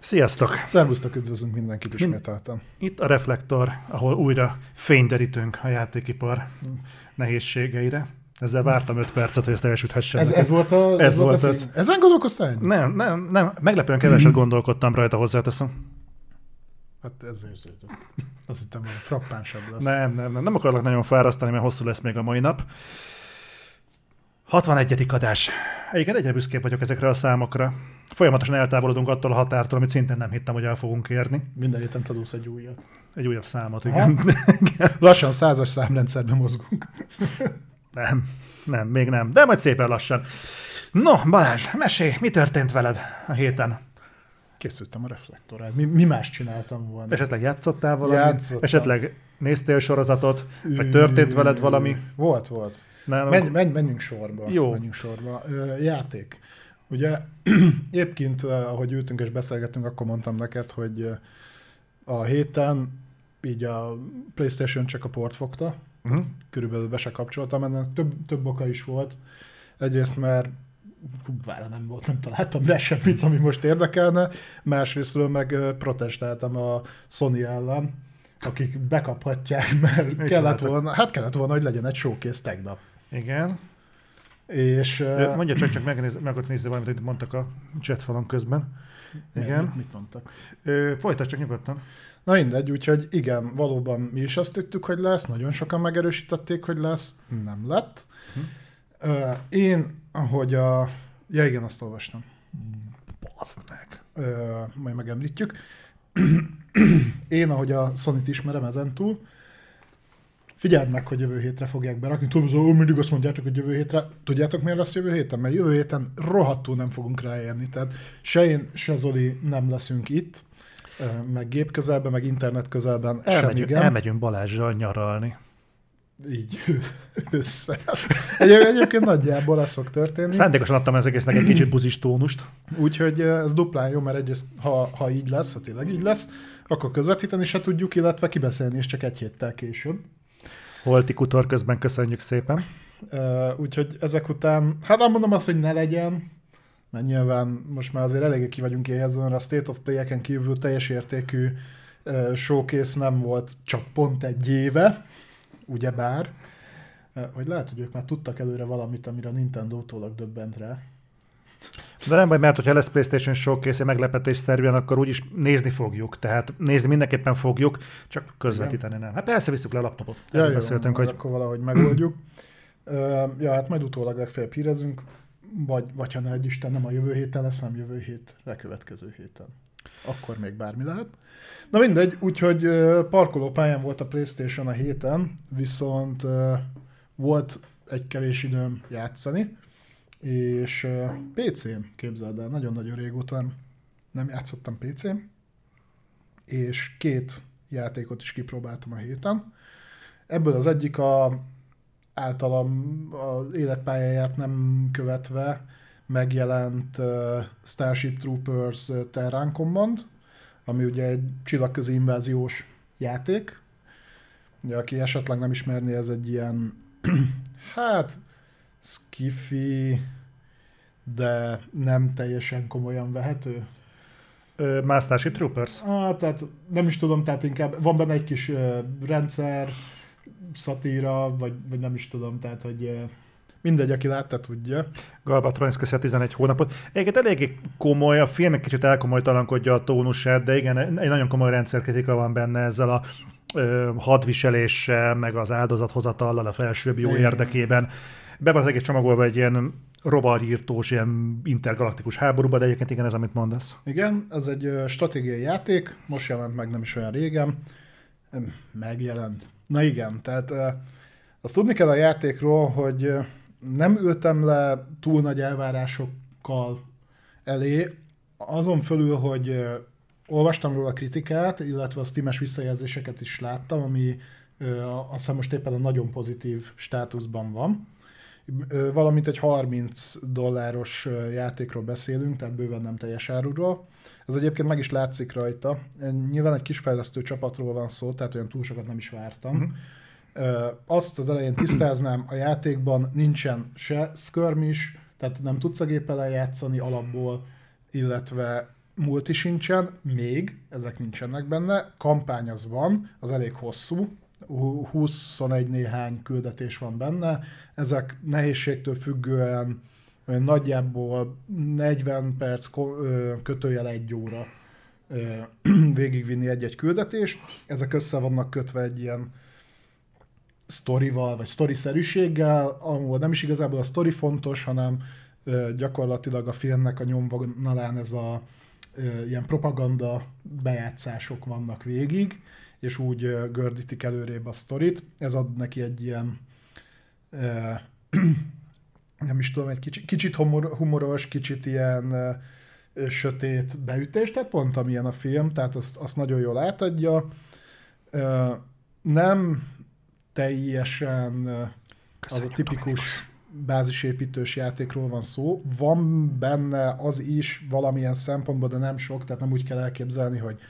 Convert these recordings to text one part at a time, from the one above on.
Sziasztok! Szervusztok, üdvözlünk mindenkit ismételten. Itt a Reflektor, ahol újra fényderítünk a játékipar nehézségeire. Ezzel vártam 5 percet, hogy ezt elsüthessem. Ez, ez volt a... Ez, ez volt az. Ezen gondolkoztál? Nem, nem, nem. Meglepően keveset gondolkodtam rajta, hozzáteszem. Hát ez érződött. Azt hittem, hogy frappánsabb lesz. Nem, nem, nem, nem akarok nagyon fárasztani, mert hosszú lesz még a mai nap. 61. adás. Egyébként egyre büszkébb vagyok ezekre a számokra. Folyamatosan eltávolodunk attól a határtól, amit szintén nem hittem, hogy el fogunk érni. Minden héten tanulsz egy újat. Egy újabb számot, igen. lassan százas számrendszerben mozgunk. nem, nem, még nem, de majd szépen lassan. No, Balázs, mesélj, mi történt veled a héten? Készültem a reflektorral. Mi, mi más csináltam volna? Esetleg játszottál valamit? Játszottam. Esetleg néztél sorozatot? Vagy történt veled valami? Volt, volt. Menj, menj, menjünk sorba. Jó. Menjünk sorba. Játék. Ugye éppként, ahogy ültünk és beszélgettünk, akkor mondtam neked, hogy a héten így a Playstation csak a port fogta, uh-huh. körülbelül be se kapcsoltam, ennek több, több oka is volt. Egyrészt, mert vára nem volt, nem találtam rá semmit, ami most érdekelne, másrésztről meg protestáltam a Sony ellen, akik bekaphatják, mert Mi kellett volna, hát kellett volna, hogy legyen egy showcase tegnap. Igen. És, Mondja csak, csak megnéz, meg ott nézni valamit, amit mondtak a chatfalon közben. Igen. Mit, mit mondtak? Folytasd csak nyugodtan. Na mindegy, úgyhogy igen, valóban mi is azt hittük, hogy lesz, nagyon sokan megerősítették, hogy lesz, nem lett. Hm. Én, ahogy a... Ja igen, azt olvastam. Baszd meg. Majd megemlítjük. Én, ahogy a Sony-t ismerem ezentúl, Figyeld meg, hogy jövő hétre fogják berakni. Tudom, mindig azt mondjátok, hogy jövő hétre. Tudjátok, miért lesz jövő héten? Mert jövő héten rohadtul nem fogunk ráérni. Tehát se én, se Zoli nem leszünk itt, meg gép közelben, meg internet közelben elmegyünk, sem Elmegyünk Balázsjal nyaralni. Így össze. Egy, egyébként nagyjából ez fog történni. Szándékosan adtam az egésznek egy kicsit buzis tónust. Úgyhogy ez duplán jó, mert egyrészt, ha, ha így lesz, ha tényleg így lesz, akkor közvetíteni se tudjuk, illetve kibeszélni is csak egy héttel később. Holti kutor közben köszönjük szépen. Uh, úgyhogy ezek után, hát nem mondom azt, hogy ne legyen, mert nyilván most már azért eléggé ki vagyunk éhezve, a State of Play-eken kívül teljes értékű uh, showcase nem volt csak pont egy éve, ugyebár, uh, hogy lehet, hogy ők már tudtak előre valamit, amire a Nintendo utólag döbbent rá. De nem baj, mert hogyha lesz PlayStation Showcase meglepetés szerűen, akkor úgyis nézni fogjuk. Tehát nézni mindenképpen fogjuk, csak közvetíteni nem. Hát persze visszük le a laptopot. Ja, jó, beszéltünk, hogy... akkor valahogy megoldjuk. ja, hát majd utólag legfeljebb hírezünk, vagy, vagy ha ne egy Isten, nem a jövő héten lesz, hanem jövő hétre, következő héten. Akkor még bármi lehet. Na mindegy, úgyhogy parkolópályán volt a Playstation a héten, viszont volt egy kevés időm játszani, és PC-n, képzeld el, nagyon-nagyon régóta nem játszottam PC-n, és két játékot is kipróbáltam a héten. Ebből az egyik a általam az életpályáját nem követve megjelent Starship Troopers Terran Command, ami ugye egy csillagközi inváziós játék. Ugye, aki esetleg nem ismerné, ez egy ilyen, hát skiffy, de nem teljesen komolyan vehető. Másztási Troopers? Ah, tehát nem is tudom, tehát inkább van benne egy kis uh, rendszer, szatíra, vagy, vagy nem is tudom, tehát hogy uh, mindegy, aki látta, tudja. Galbatron köszi a 11 hónapot. Egyébként eléggé komoly, a film egy kicsit elkomolytalankodja a tónusát, de igen, egy nagyon komoly rendszerkritika van benne ezzel a ö, hadviseléssel, meg az áldozathozatallal a felsőbb jó igen. érdekében be van az egész csomagolva egy ilyen rovarírtós, ilyen intergalaktikus háborúba, de egyébként igen, ez amit mondasz. Igen, ez egy stratégiai játék, most jelent meg nem is olyan régen, megjelent. Na igen, tehát azt tudni kell a játékról, hogy nem ültem le túl nagy elvárásokkal elé, azon fölül, hogy olvastam róla kritikát, illetve a Steam-es visszajelzéseket is láttam, ami azt hiszem most éppen a nagyon pozitív státuszban van valamint egy 30 dolláros játékról beszélünk, tehát bőven nem teljes áruról. Ez egyébként meg is látszik rajta. Nyilván egy kis fejlesztő csapatról van szó, tehát olyan túl sokat nem is vártam. Uh-huh. Azt az elején tisztáznám, a játékban nincsen se skirmish, tehát nem tudsz a géppel játszani alapból, illetve multi sincsen, még, ezek nincsenek benne, kampány az van, az elég hosszú, 21 néhány küldetés van benne, ezek nehézségtől függően nagyjából 40 perc kötőjel egy óra végigvinni egy-egy küldetést. Ezek össze vannak kötve egy ilyen sztorival, vagy sztoriszerűséggel, ahol nem is igazából a sztori fontos, hanem gyakorlatilag a filmnek a nyomvonalán ez a ilyen propaganda bejátszások vannak végig, és úgy gördítik előrébb a sztorit. Ez ad neki egy ilyen nem is tudom, egy kicsit, kicsit humor, humoros, kicsit ilyen sötét beütés, tehát pont amilyen a film, tehát azt, azt nagyon jól átadja. Nem teljesen az a tipikus bázisépítős játékról van szó. Van benne az is valamilyen szempontból, de nem sok, tehát nem úgy kell elképzelni, hogy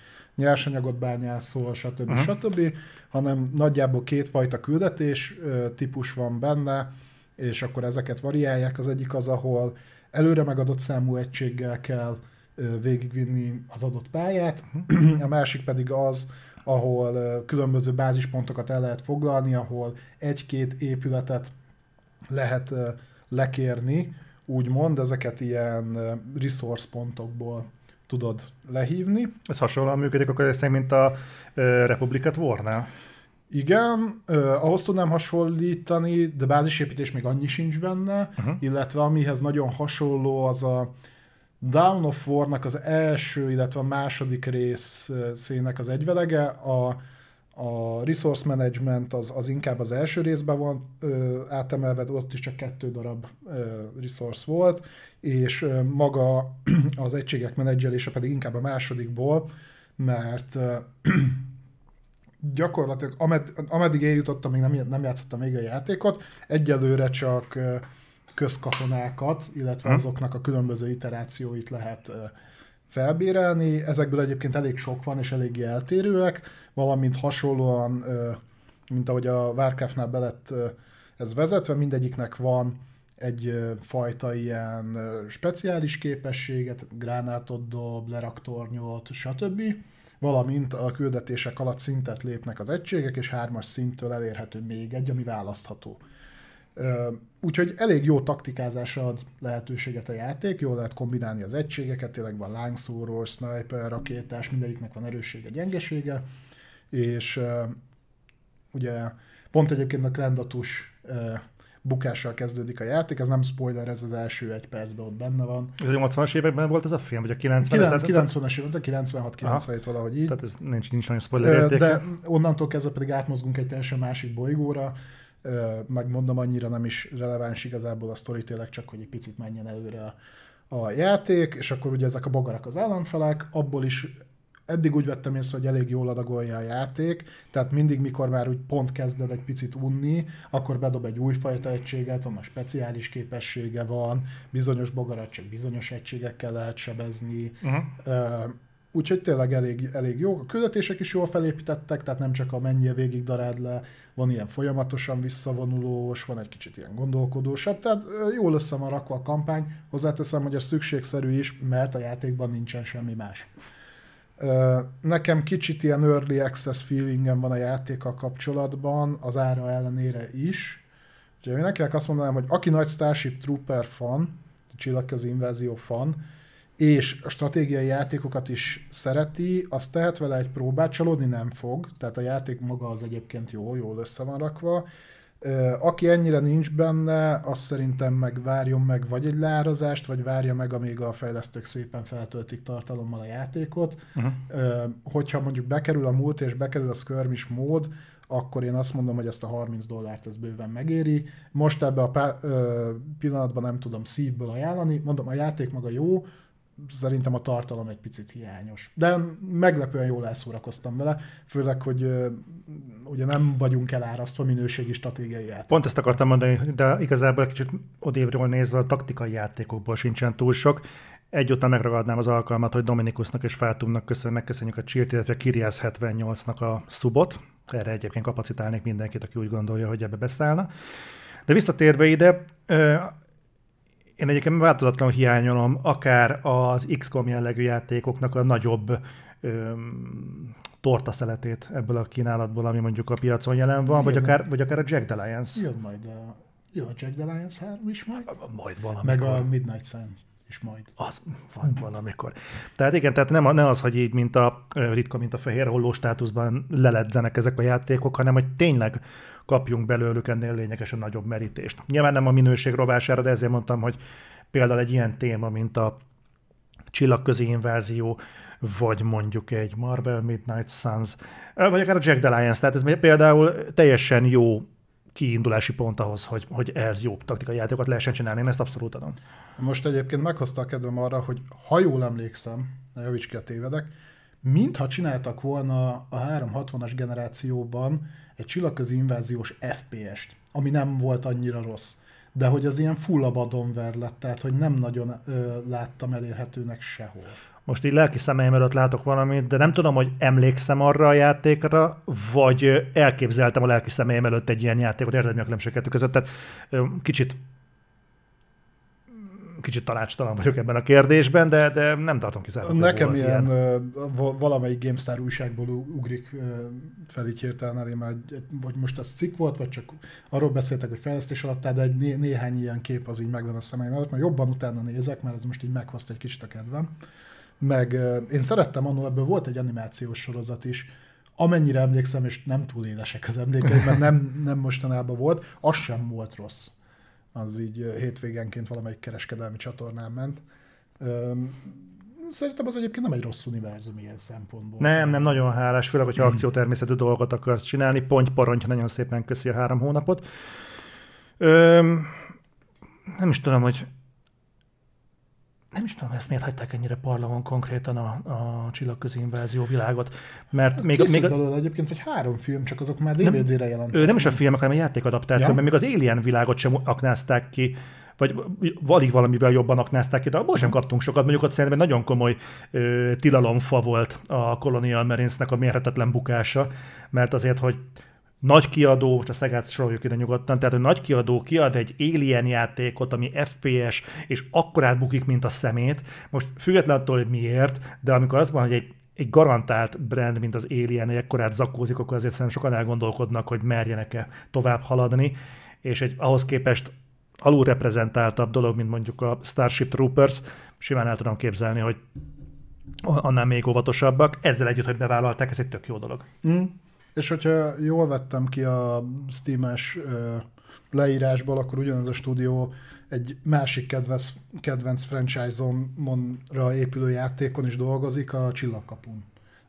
nyersanyagot bányászol, stb. Uh-huh. stb., hanem nagyjából kétfajta küldetés típus van benne, és akkor ezeket variálják. Az egyik az, ahol előre megadott számú egységgel kell végigvinni az adott pályát, uh-huh. a másik pedig az, ahol különböző bázispontokat el lehet foglalni, ahol egy-két épületet lehet lekérni, úgymond, ezeket ilyen resource pontokból tudod lehívni. Ez hasonlóan működik akkor ez mint a Republic Warnál? Igen, uh, ahhoz tudnám hasonlítani, de bázisépítés még annyi sincs benne, uh-huh. illetve amihez nagyon hasonló az a Down of War-nak az első, illetve a második részének az egyvelege, a, a resource management az, az inkább az első részben van ö, átemelve, ott is csak kettő darab ö, resource volt, és ö, maga az egységek menedzselése pedig inkább a másodikból, mert ö, gyakorlatilag amed, ameddig én jutottam, még nem, nem játszottam még a játékot, egyelőre csak közkatonákat, illetve hm. azoknak a különböző iterációit lehet felbérelni. Ezekből egyébként elég sok van, és eléggé eltérőek, valamint hasonlóan, mint ahogy a Warcraftnál be lett ez vezetve, mindegyiknek van egy fajta ilyen speciális képességet, gránátot dob, leraktornyot, stb valamint a küldetések alatt szintet lépnek az egységek, és hármas szinttől elérhető még egy, ami választható. Úgyhogy elég jó taktikázásra ad lehetőséget a játék, jól lehet kombinálni az egységeket, tényleg van lángszóró, sniper, rakétás, mindegyiknek van erőssége, gyengesége, és ugye pont egyébként a Klendatus bukással kezdődik a játék, ez nem spoiler, ez az első egy percben ott benne van. Ez a 80-as években volt ez a film, vagy a 90-es? 90-es években, 96-97 valahogy így. Tehát ez nincs, nincs nagyon spoiler értéke. De onnantól kezdve pedig átmozgunk egy teljesen másik bolygóra, megmondom, annyira nem is releváns igazából a sztori, tényleg csak, hogy egy picit menjen előre a, a játék, és akkor ugye ezek a bogarak az államfelek, abból is eddig úgy vettem észre, hogy elég jól adagolja a játék, tehát mindig, mikor már úgy pont kezded egy picit unni, akkor bedob egy újfajta egységet, a speciális képessége van, bizonyos bogarat csak bizonyos egységekkel lehet sebezni, uh-huh. Úgyhogy tényleg elég, elég jó. A küldetések is jól felépítettek, tehát nem csak a mennyi végig darád le, van ilyen folyamatosan visszavonulós, van egy kicsit ilyen gondolkodósabb, tehát jól össze van rakva a kampány. Hozzáteszem, hogy ez szükségszerű is, mert a játékban nincsen semmi más. Nekem kicsit ilyen early access feelingem van a játékkal kapcsolatban, az ára ellenére is. Ugye mindenkinek azt mondanám, hogy aki nagy Starship Trooper fan, csillagközi invázió fan, és a stratégiai játékokat is szereti, az tehet vele egy próbát, csalódni nem fog, tehát a játék maga az egyébként jó, jól össze van rakva, aki ennyire nincs benne, azt szerintem meg várjon meg vagy egy leárazást, vagy várja meg, amíg a fejlesztők szépen feltöltik tartalommal a játékot. Uh-huh. Hogyha mondjuk bekerül a múlt és bekerül a skirmish mód, akkor én azt mondom, hogy ezt a 30 dollárt ez bőven megéri. Most ebbe a pá- pillanatban nem tudom szívből ajánlani. Mondom, a játék maga jó, szerintem a tartalom egy picit hiányos. De meglepően jól elszórakoztam vele, főleg, hogy ugye nem vagyunk elárasztva minőségi stratégiai játék. Pont ezt akartam mondani, de igazából egy kicsit odévről nézve a taktikai játékokból sincsen túl sok. Egyúttal megragadnám az alkalmat, hogy Dominikusnak és Fátumnak köszön, megköszönjük a Csírt, illetve Kiriász 78-nak a szubot. Erre egyébként kapacitálnék mindenkit, aki úgy gondolja, hogy ebbe beszállna. De visszatérve ide, én egyébként változatlanul hiányolom akár az XCOM jellegű játékoknak a nagyobb öm, tortaszeletét ebből a kínálatból, ami mondjuk a piacon jelen van, vagy Igen. akár, vagy akár a Jack the Lions. Jön majd a, jön a Jack the Lions 3 is majd, Majd valamikor. meg a Midnight Suns is majd. Az van valamikor. Tehát igen, tehát nem, a- ne az, hogy így, mint a ritka, mint a fehér holló státuszban leledzenek ezek a játékok, hanem hogy tényleg kapjunk belőlük ennél lényegesen nagyobb merítést. Nyilván nem a minőség rovására, de ezért mondtam, hogy például egy ilyen téma, mint a csillagközi invázió, vagy mondjuk egy Marvel Midnight Suns, vagy akár a Jack the Lions, tehát ez például teljesen jó kiindulási pont ahhoz, hogy, hogy ez jó taktikai játékokat lehessen csinálni, én ezt abszolút adom. Most egyébként meghozta a kedvem arra, hogy ha jól emlékszem, ne javíts ki a tévedek, mintha csináltak volna a 360-as generációban egy csillagközi inváziós FPS-t, ami nem volt annyira rossz. De hogy az ilyen full abandonware lett, tehát hogy nem nagyon ö, láttam elérhetőnek sehol. Most így lelki szemeim előtt látok valamit, de nem tudom, hogy emlékszem arra a játékra, vagy elképzeltem a lelki szemeim előtt egy ilyen játékot, érted mi a különbség között, tehát ö, kicsit kicsit tanácstalan vagyok ebben a kérdésben, de, de nem tartom kizárólag. Nekem ilyen, va- valamelyik GameStar újságból ugrik fel így hirtelen elé, már egy- egy- vagy most az cikk volt, vagy csak arról beszéltek, hogy fejlesztés alatt, de egy né- néhány ilyen kép az így megvan a szemeim előtt, mert jobban utána nézek, mert ez most így meghozta egy kicsit a kedvem. Meg én szerettem annól, ebből volt egy animációs sorozat is, amennyire emlékszem, és nem túl édesek az emlékeim, mert nem, nem mostanában volt, az sem volt rossz. Az így hétvégenként valamelyik kereskedelmi csatornán ment. Szerintem az egyébként nem egy rossz univerzum ilyen szempontból. Nem, nem, nagyon hálás, főleg, hogyha akciótermészetű dolgot akarsz csinálni. Ponty Paronty nagyon szépen köszi a három hónapot. Öm, nem is tudom, hogy nem is tudom, ezt miért hagyták ennyire parlamon konkrétan a, a csillagközi invázió világot, mert még, Készült még a, belőle egyébként, vagy három film, csak azok már DVD-re jelentek. Ö, nem is a filmek, hanem a játékadaptáció, Ja. mert még az Alien világot sem aknázták ki, vagy alig valamivel jobban aknázták ki, de abból sem kaptunk sokat. Mondjuk ott szerintem nagyon komoly ö, tilalomfa volt a Colonial Marines-nek a mérhetetlen bukása, mert azért, hogy nagy kiadó, most a Szegát soroljuk ide nyugodtan, tehát hogy nagy kiadó kiad egy Alien játékot, ami FPS, és akkor átbukik, mint a szemét. Most független attól, hogy miért, de amikor az van, hogy egy egy garantált brand, mint az Alien, egy ekkorát zakózik, akkor azért szerintem sokan elgondolkodnak, hogy merjenek-e tovább haladni, és egy ahhoz képest alulreprezentáltabb dolog, mint mondjuk a Starship Troopers, simán el tudom képzelni, hogy annál még óvatosabbak. Ezzel együtt, hogy bevállalták, ez egy tök jó dolog. Mm. És hogyha jól vettem ki a Steam-es leírásból, akkor ugyanez a stúdió egy másik kedvenc, kedvenc franchise-onra épülő játékon is dolgozik, a Csillagkapun.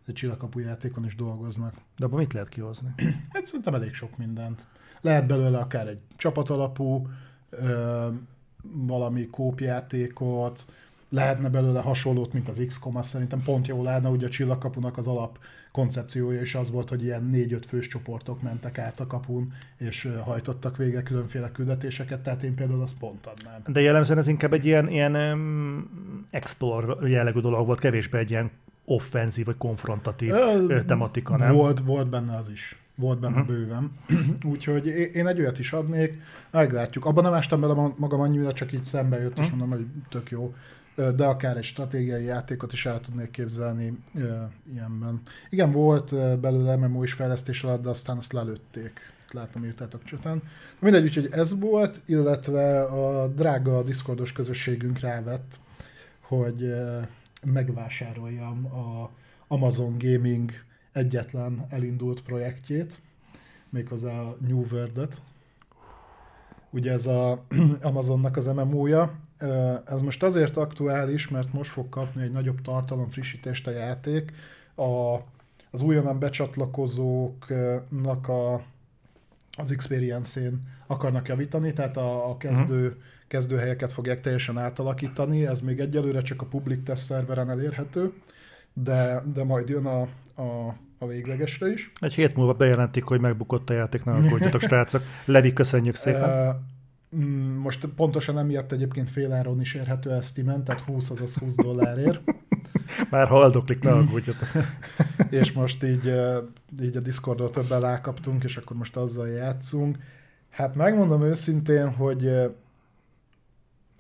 Egy Csillagkapu játékon is dolgoznak. De abban mit lehet kihozni? Hát szerintem elég sok mindent. Lehet belőle akár egy csapatalapú, ö, valami kópjátékot, lehetne belőle hasonlót, mint az XCOM, az szerintem pont jó lenne, ugye a csillagkapunak az alap koncepciója is az volt, hogy ilyen négy-öt fős csoportok mentek át a kapun, és hajtottak végre különféle küldetéseket, tehát én például azt pont adnám. De jellemzően ez inkább egy ilyen, ilyen um, explore jellegű dolog volt, kevésbé egy ilyen offenzív vagy konfrontatív Ö, tematika, nem? Volt, volt benne az is. Volt benne uh-huh. bőven. Úgyhogy én- egy olyat is adnék, meglátjuk. Abban nem ástam bele ma- magam annyira, csak így szembe jött, és Mhm. mondom, hogy tök jó. De akár egy stratégiai játékot is el tudnék képzelni ilyenben. Igen, volt belőle MMO is fejlesztés alatt, de aztán azt lelőtték. Látom, írtátok csután. Mindegy, úgyhogy ez volt, illetve a drága Discordos közösségünk rávett, hogy megvásároljam a Amazon Gaming egyetlen elindult projektjét, méghozzá a New World-et. Ugye ez a Amazonnak az MMO-ja. Ez most azért aktuális, mert most fog kapni egy nagyobb tartalom frissítést a játék. A, az újonnan becsatlakozóknak a, az experience-én akarnak javítani, tehát a, a kezdő, kezdőhelyeket fogják teljesen átalakítani. Ez még egyelőre csak a public test szerveren elérhető, de, de majd jön a, a, a véglegesre is. Egy hét múlva bejelentik, hogy megbukott a játék, ne aggódjatok, srácok. Levi, köszönjük szépen. Mm, Most pontosan emiatt egyébként féláron is érhető ez Steam-en, tehát 20 azaz 20 dollárért, Már haldoklik, ne aggódjatok. és most így, így a Discordról többen rákaptunk, és akkor most azzal játszunk. Hát megmondom őszintén, hogy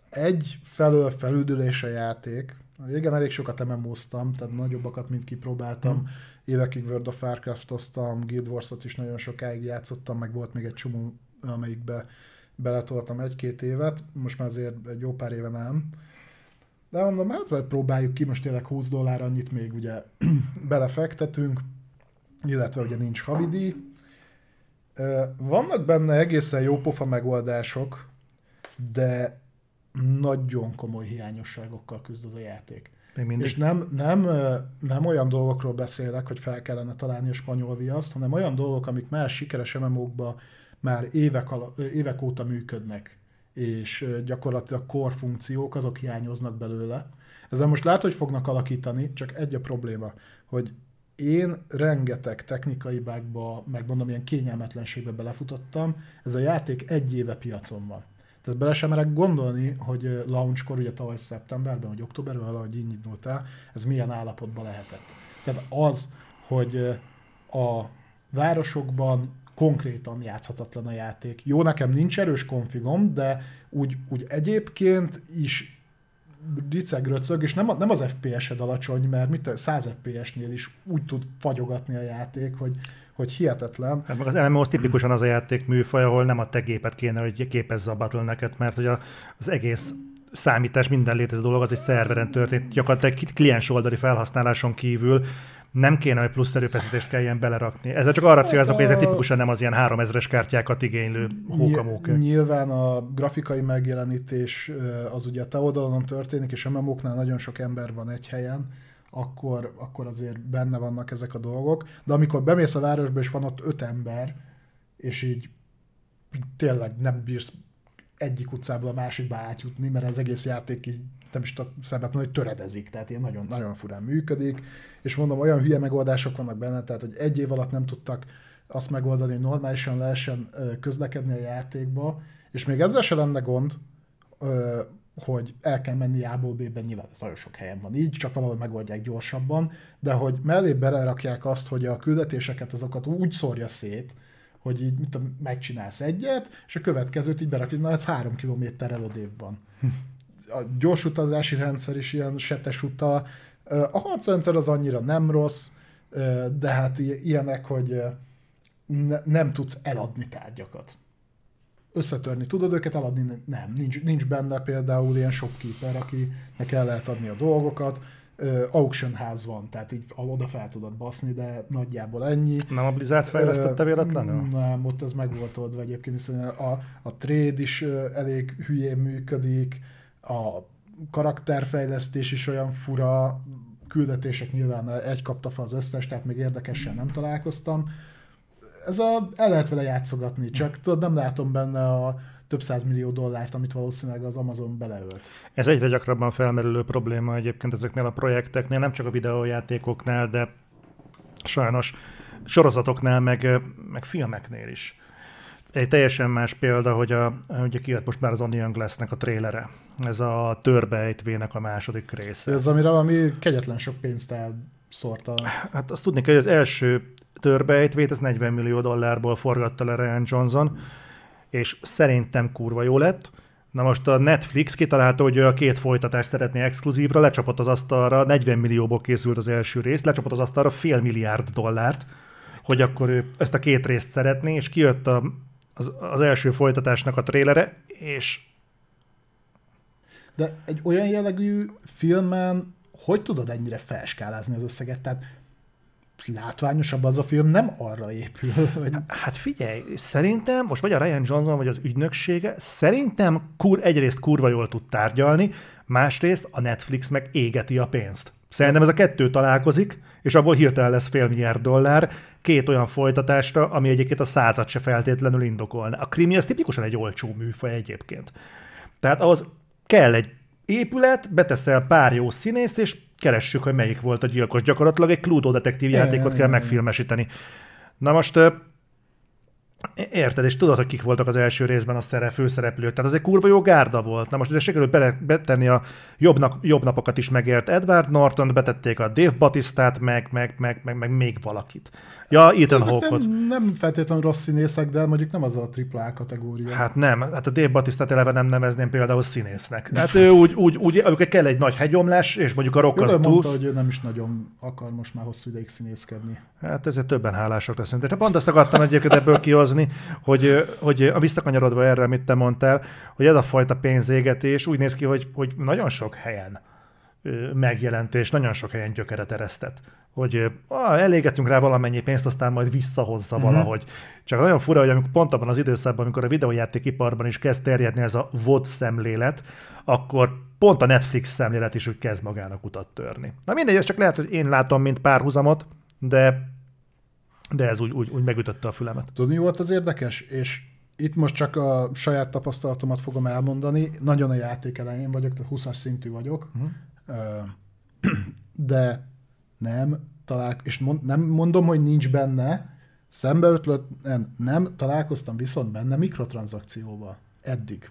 egy felől felüdülés a játék. Régen elég sokat MMO-ztam, tehát nagyobbakat mind kipróbáltam. Hmm. Évekig World of Warcraft-oztam, Guild Wars-ot is nagyon sokáig játszottam, meg volt még egy csomó, amelyikbe beletoltam egy-két évet, most már azért egy jó pár éve nem. De mondom, hát próbáljuk ki, most tényleg 20 dollár annyit még ugye belefektetünk, illetve ugye nincs havidi. Vannak benne egészen jó pofa megoldások, de nagyon komoly hiányosságokkal küzd az a játék. És nem, nem, nem olyan dolgokról beszélek, hogy fel kellene találni a spanyol viaszt, hanem olyan dolgok, amik más sikeres MMO-kba már évek, ala, évek óta működnek, és gyakorlatilag core funkciók, azok hiányoznak belőle. Ezzel most lehet, hogy fognak alakítani, csak egy a probléma, hogy én rengeteg technikai bugba, meg mondom, ilyen kényelmetlenségbe belefutottam, ez a játék egy éve piacon van. Tehát bele sem merek gondolni, hogy launchkor, ugye tavaly szeptemberben, vagy októberben valahogy így indult el, ez milyen állapotban lehetett. Tehát az, hogy a városokban konkrétan játszhatatlan a játék. Jó, nekem nincs erős konfigom, de úgy, úgy egyébként is riceg és nem, a, nem az FPS-ed alacsony, mert mit, 100 FPS-nél is úgy tud fagyogatni a játék, hogy, hogy hihetetlen. Hát meg az MMO tipikusan az a játék műfaj, ahol nem a te gépet kéne, hogy képezze a battle mert hogy a, az egész számítás, minden létező dolog az egy szerveren történt, gyakorlatilag kliens oldali felhasználáson kívül nem kéne, hogy plusz erőfeszítést kelljen belerakni. Ezzel csak arra célzok, hogy ezek tipikusan nem az ilyen 3000-es kártyákat igénylő hókamók. Nyilván a grafikai megjelenítés az ugye a te oldalon történik, és a memóknál nagyon sok ember van egy helyen, akkor, akkor azért benne vannak ezek a dolgok. De amikor bemész a városba, és van ott öt ember, és így tényleg nem bírsz egyik utcából a másikba átjutni, mert az egész játék így nem is tudok szebbet hogy töredezik, tehát ilyen nagyon, nagyon furán működik, és mondom, olyan hülye megoldások vannak benne, tehát hogy egy év alatt nem tudtak azt megoldani, hogy normálisan lehessen közlekedni a játékba, és még ezzel se lenne gond, hogy el kell menni A-ból B-ben, nyilván ez nagyon sok helyen van így, csak valahol megoldják gyorsabban, de hogy mellé belerakják azt, hogy a küldetéseket azokat úgy szórja szét, hogy így mit tudom, megcsinálsz egyet, és a következőt így berakjuk, na ez három kilométerrel odébb van. A gyors utazási rendszer is ilyen setes uta, a harcrendszer az annyira nem rossz, de hát ilyenek, hogy ne, nem tudsz eladni tárgyakat. Összetörni tudod őket, eladni nem. Nincs, nincs benne például ilyen shopkeeper, akinek el lehet adni a dolgokat. auction ház van, tehát így oda fel tudod baszni, de nagyjából ennyi. Nem a Blizzard fejlesztette véletlenül? Nem, ott ez meg volt oldva egyébként, hiszen a, a trade is elég hülyén működik, a karakterfejlesztés is olyan fura, küldetések nyilván egy kapta fel az összes, tehát még érdekesen nem találkoztam. Ez a, el lehet vele játszogatni, csak tudod, nem látom benne a több millió dollárt, amit valószínűleg az Amazon beleölt. Ez egyre gyakrabban felmerülő probléma egyébként ezeknél a projekteknél, nem csak a videójátékoknál, de sajnos sorozatoknál, meg, meg filmeknél is. Egy teljesen más példa, hogy a, ugye kijött most már az Onion Glass-nek a trélere. Ez a törbejtvének a második része. Ez amire valami kegyetlen sok pénzt elszórta. Hát azt tudni kell, hogy az első törbejtvét, ez 40 millió dollárból forgatta le Ryan Johnson, és szerintem kurva jó lett. Na most a Netflix kitalálta, hogy a két folytatást szeretné exkluzívra, lecsapott az asztalra, 40 millióból készült az első rész, lecsapott az asztalra fél milliárd dollárt, hogy akkor ő ezt a két részt szeretné, és kijött a az, az első folytatásnak a trélere, és... De egy olyan jellegű filmen hogy tudod ennyire felskálázni az összeget? Tehát látványosabb az a film nem arra épül. Vagy... Hát figyelj, szerintem most vagy a Ryan Johnson, vagy az ügynöksége, szerintem kur, egyrészt kurva jól tud tárgyalni, másrészt a Netflix meg égeti a pénzt. Szerintem ez a kettő találkozik, és abból hirtelen lesz fél milliárd dollár, két olyan folytatásra, ami egyébként a százat se feltétlenül indokolna. A krimi az tipikusan egy olcsó műfaj egyébként. Tehát ahhoz kell egy épület, beteszel pár jó színészt, és keressük, hogy melyik volt a gyilkos. Gyakorlatilag egy Cluedo detektív játékot kell megfilmesíteni. Na most Érted, és tudod, hogy kik voltak az első részben a szerep, főszereplők. Tehát az egy kurva jó gárda volt. Na most ugye sikerült betenni a jobb, nap, jobb napokat is megért Edward Norton, betették a Dave Batistát, meg, meg, meg, meg, meg még valakit. Ja, Ethan Hawke-ot. nem, nem feltétlenül rossz színészek, de mondjuk nem az a AAA kategória. Hát nem, hát a Dave Batistát eleve nem nevezném például színésznek. Hát ő úgy, úgy, úgy amikor kell egy nagy hegyomlás, és mondjuk a rock Jó, az túl... mondta, hogy ő nem is nagyon akar most már hosszú ideig színészkedni. Hát ezért többen hálások leszünk. De pont azt akartam egyébként ebből kihozni, hogy, hogy a visszakanyarodva erre, amit te mondtál, hogy ez a fajta pénzégetés úgy néz ki, hogy, hogy nagyon sok helyen ö, megjelent, és nagyon sok helyen gyökeret eresztett. Hogy ah, elégetünk rá valamennyi pénzt, aztán majd visszahozza uh-huh. valahogy. Csak nagyon fura, hogy amikor pont abban az időszakban, amikor a videójátékiparban is kezd terjedni ez a VOD szemlélet, akkor pont a Netflix szemlélet is úgy kezd magának utat törni. Na mindegy, ez csak lehet, hogy én látom, mint párhuzamot, de de ez úgy, úgy, úgy megütötte a fülemet. Tudod, mi volt az érdekes? És itt most csak a saját tapasztalatomat fogom elmondani. Nagyon a játék elején vagyok, tehát 20-as szintű vagyok. Uh-huh. De nem talál, és mond, nem mondom, hogy nincs benne, szembeötlött, nem, nem találkoztam viszont benne mikrotranszakcióval. Eddig.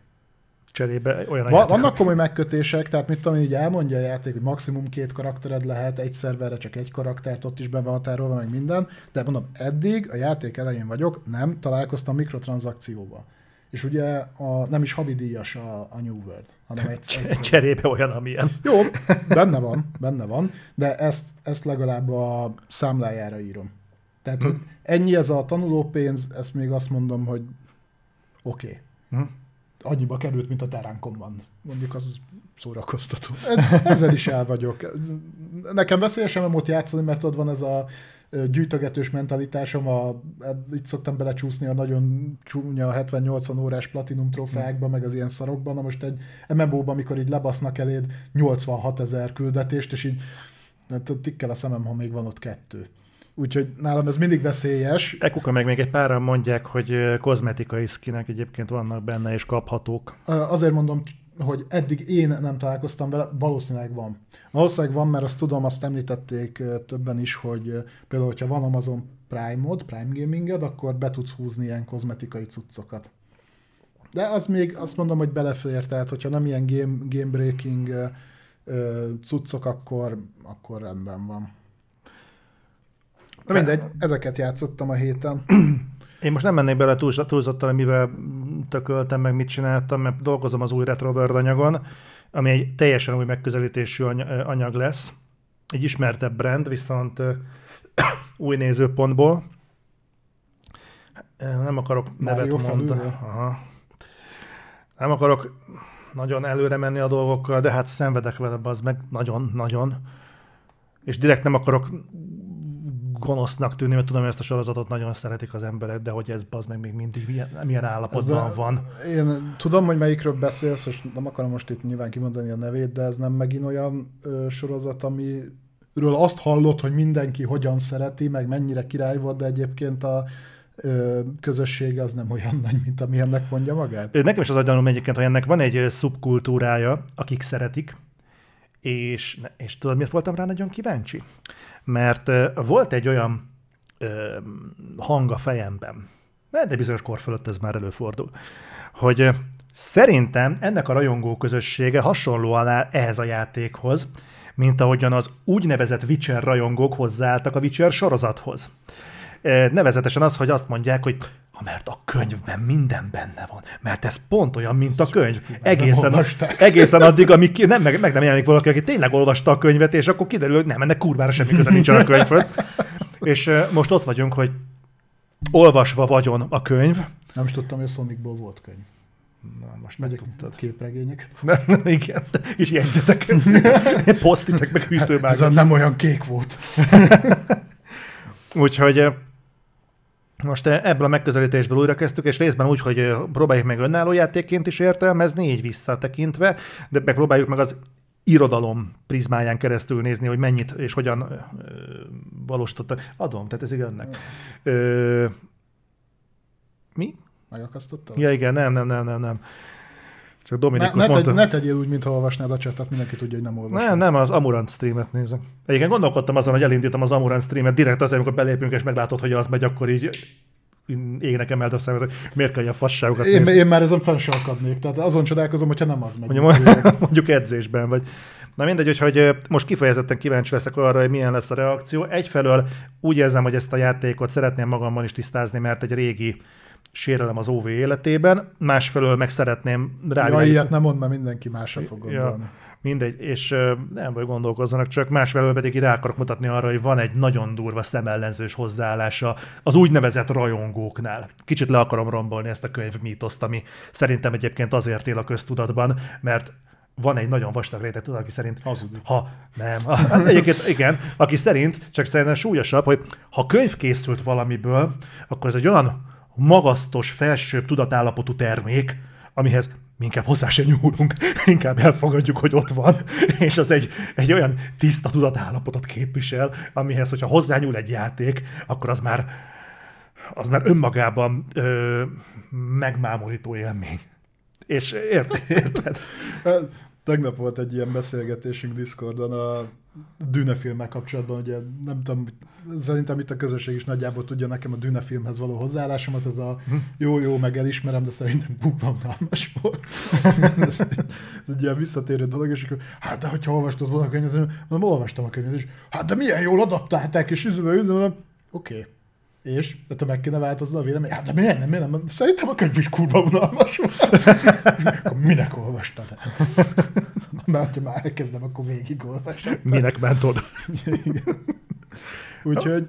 Cserébe olyan Va, vannak komoly megkötések, tehát mit tudom, így elmondja a játék, hogy maximum két karaktered lehet, egy szerverre csak egy karaktert, ott is be van határolva, meg minden, de mondom, eddig a játék elején vagyok, nem találkoztam mikrotranszakcióval. És ugye a, nem is havidíjas a, a New World, hanem egy, egy Cserébe olyan, amilyen. Jó, benne van, benne van, de ezt, ezt legalább a számlájára írom. Tehát, hogy ennyi ez a tanulópénz, ezt még azt mondom, hogy oké. Okay. Hm. Annyiba került, mint a teránkomban. Mondjuk az szórakoztató. Ezzel is el vagyok. Nekem veszélyesen nem ott játszani, mert ott van ez a gyűjtögetős mentalitásom, a, itt szoktam belecsúszni a nagyon csúnya 70-80 órás platinum trófeákba, meg az ilyen szarokban, na most egy MMO-ban, amikor így lebasznak eléd 86 ezer küldetést, és így hát tikkel a szemem, ha még van ott kettő. Úgyhogy nálam ez mindig veszélyes. Ekuka meg még egy páran mondják, hogy kozmetikai skinek egyébként vannak benne és kaphatók. Azért mondom, hogy eddig én nem találkoztam vele, valószínűleg van. Valószínűleg van, mert azt tudom, azt említették többen is, hogy például, hogyha van Amazon Prime-od, Prime Gaminged, akkor be tudsz húzni ilyen kozmetikai cuccokat. De az még azt mondom, hogy belefér, tehát hogyha nem ilyen game, game breaking cuccok, akkor, akkor rendben van. Na mindegy, ezeket játszottam a héten. Én most nem mennék bele túl, túlzottan, mivel tököltem, meg mit csináltam, mert dolgozom az új Retro World anyagon, ami egy teljesen új megközelítésű any- anyag lesz. Egy ismertebb brand, viszont új nézőpontból. Nem akarok nevet mondani. Aha. Nem akarok nagyon előre menni a dolgokkal, de hát szenvedek vele, az meg nagyon, nagyon. És direkt nem akarok gonosznak tűnni, mert tudom, hogy ezt a sorozatot nagyon szeretik az emberek, de hogy ez az meg még mindig milyen, milyen állapotban Ez a- van. Én tudom, hogy melyikről beszélsz, és nem akarom most itt nyilván kimondani a nevét, de ez nem megint olyan ö, sorozat, amiről azt hallott, hogy mindenki hogyan szereti, meg mennyire király volt, de egyébként a ö, közösség az nem olyan nagy, mint ami ennek mondja magát. Nekem is az agyanom egyébként, hogy ennek van egy szubkultúrája, akik szeretik, és, és tudod, miért voltam rá nagyon kíváncsi? Mert volt egy olyan hang a fejemben, de bizonyos kor fölött ez már előfordul, hogy szerintem ennek a rajongó közössége hasonlóan áll ehhez a játékhoz, mint ahogyan az úgynevezett Witcher rajongók hozzáálltak a Witcher sorozathoz. Nevezetesen az, hogy azt mondják, hogy ha mert a könyvben minden benne van, mert ez pont olyan, mint a könyv. Egészen, egészen addig, amíg ki- nem, meg, meg nem jelenik valaki, aki tényleg olvasta a könyvet, és akkor kiderül, hogy nem, ennek kurvára semmi köze nincsen a könyvhöz. És most ott vagyunk, hogy olvasva vagyon a könyv. Nem is tudtam, hogy a Sonicból volt könyv. Na, most Megyek megtudtad. képregényeket. Nem, igen, és jegyzetek, posztitek, meg Ez hűtőmágok. nem olyan kék volt. Úgyhogy most ö, ebből a megközelítésből újra kezdtük, és részben úgy, hogy ö, próbáljuk meg önálló játékként is értelmezni, így visszatekintve, de megpróbáljuk meg az irodalom prizmáján keresztül nézni, hogy mennyit és hogyan ö, ö, valósította. Adom, tehát ez igaznak. Ö, mi? Megakasztottad? Ja igen, nem, nem, nem, nem, nem. Csak Ne, Dominikus ne, mondta. tegy, ne tegyél úgy, mintha olvasnád a csatot, mindenki tudja, hogy nem olvasod. Nem, nem, az Amurant streamet nézem. Egyébként gondolkodtam azon, hogy elindítom az Amurant streamet direkt azért, amikor belépünk és meglátod, hogy az megy, akkor így égnek emelt a szemet, hogy miért kell a fasságokat Én, nézni. én már ezen fel sem akadnék, tehát azon csodálkozom, hogyha nem az megy. Mondjuk, mondjuk edzésben, vagy Na mindegy, hogy, most kifejezetten kíváncsi leszek arra, hogy milyen lesz a reakció. Egyfelől úgy érzem, hogy ezt a játékot szeretném magamban is tisztázni, mert egy régi sérelem az OV életében, másfelől meg szeretném rá. Ja, ilyet nem mond, mert mindenki másra fog gondolni. Ja, mindegy, és nem vagy gondolkozzanak, csak másfelől pedig rá akarok mutatni arra, hogy van egy nagyon durva szemellenzős hozzáállása az úgynevezett rajongóknál. Kicsit le akarom rombolni ezt a könyv mítoszt, ami szerintem egyébként azért él a köztudatban, mert van egy nagyon vastag réteg, tudod, aki szerint... Hazudik. Ha, nem. Ha, egyébként igen, aki szerint, csak szerintem súlyosabb, hogy ha könyv készült valamiből, akkor ez egy olyan magasztos, felsőbb tudatállapotú termék, amihez mi inkább hozzá sem nyúlunk, inkább elfogadjuk, hogy ott van, és az egy, egy olyan tiszta tudatállapotot képvisel, amihez, hogyha hozzányúl egy játék, akkor az már, az már önmagában ö, megmámorító élmény. És ért, érted? Tegnap volt egy ilyen beszélgetésünk Discordon a Dune filmmel kapcsolatban, ugye nem tudom, szerintem itt a közösség is nagyjából tudja nekem a Dune filmhez való hozzáállásomat, ez a jó-jó, meg elismerem, de szerintem kurva unalmas volt. ez, ez egy ilyen visszatérő dolog, és akkor, hát de hogyha olvastad volna a könyvet, mondom, olvastam a könyvet, és hát de milyen jól adaptálták, és üzőbe üzdöm, oké. Okay. És? De te meg kéne változni a vélemény? Hát de miért nem, miért nem? Szerintem a könyv is kurva unalmas akkor minek olvastad? Mert ha már elkezdem, akkor végig olvasom. Minek mentod? Úgyhogy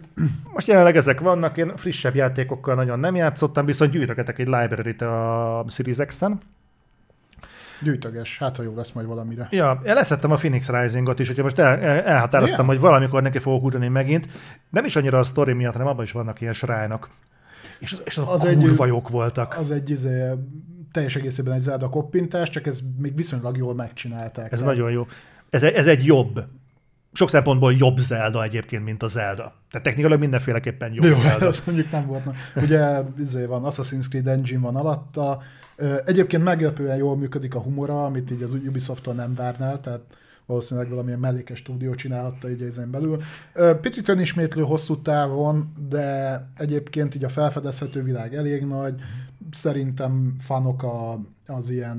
Most jelenleg ezek vannak, én frissebb játékokkal nagyon nem játszottam, viszont gyűjtögetek egy library-t a Series X-en. Gyűjtöges, hát ha jó lesz majd valamire. Ja, én leszettem a Phoenix Rising-ot is, hogyha most el, el, elhatároztam, Igen? hogy valamikor neki fogok ugrani megint. Nem is annyira a sztori miatt, hanem abban is vannak ilyen srájnak. És és az, Az egy- jók voltak. Az egy izé, teljes egészében egy Zelda koppintás, csak ez még viszonylag jól megcsinálták. Ez Tehát nagyon jó. Ez, egy- ez egy jobb, sok szempontból jobb Zelda egyébként, mint a Zelda. Tehát technikailag mindenféleképpen jobb Jó, Zelda. mondjuk nem volt. Ugye izé van, Assassin's Creed Engine van alatta. Egyébként meglepően jól működik a humora, amit így az Ubisoft-tól nem várnál, tehát valószínűleg valamilyen mellékes stúdió csinálhatta így ezen belül. Picit önismétlő hosszú távon, de egyébként így a felfedezhető világ elég nagy. Szerintem fanok a, az ilyen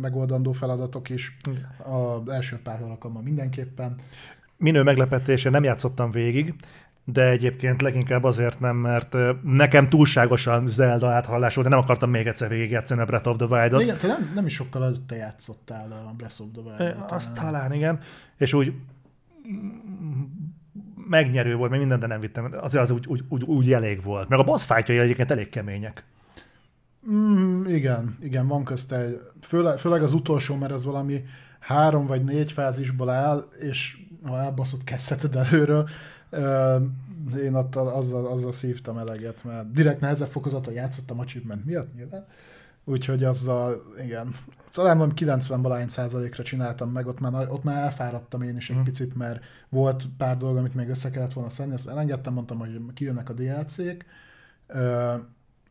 megoldandó feladatok is. Az első pár alkalommal mindenképpen. minő meglepetés, én nem játszottam végig, de egyébként leginkább azért nem, mert nekem túlságosan Zelda áthallás volt, de nem akartam még egyszer végigjátszani a Breath of the Wild-ot. Igen, te nem, nem is sokkal előtte játszottál a Breath of the Wild-ot. Azt talán igen, és úgy megnyerő volt, meg mindent, de nem vittem. Azért az úgy, úgy, úgy, úgy elég volt. Meg a boss fightjai egyébként elég kemények. Mm, igen, igen, van közte főleg, főleg az utolsó, mert az valami három vagy négy fázisból áll, és ha elbaszott kezdheted előről, én ott azzal, azzal szívtam eleget, mert direkt nehezebb fokozaton játszottam achievement miatt nyilván. Úgyhogy azzal, igen, talán valami 90 valány százalékra csináltam meg, ott már, ott már elfáradtam én is egy Mhm. picit, mert volt pár dolog, amit még össze kellett volna szedni, azt elengedtem, mondtam, hogy kijönnek a DLC-k,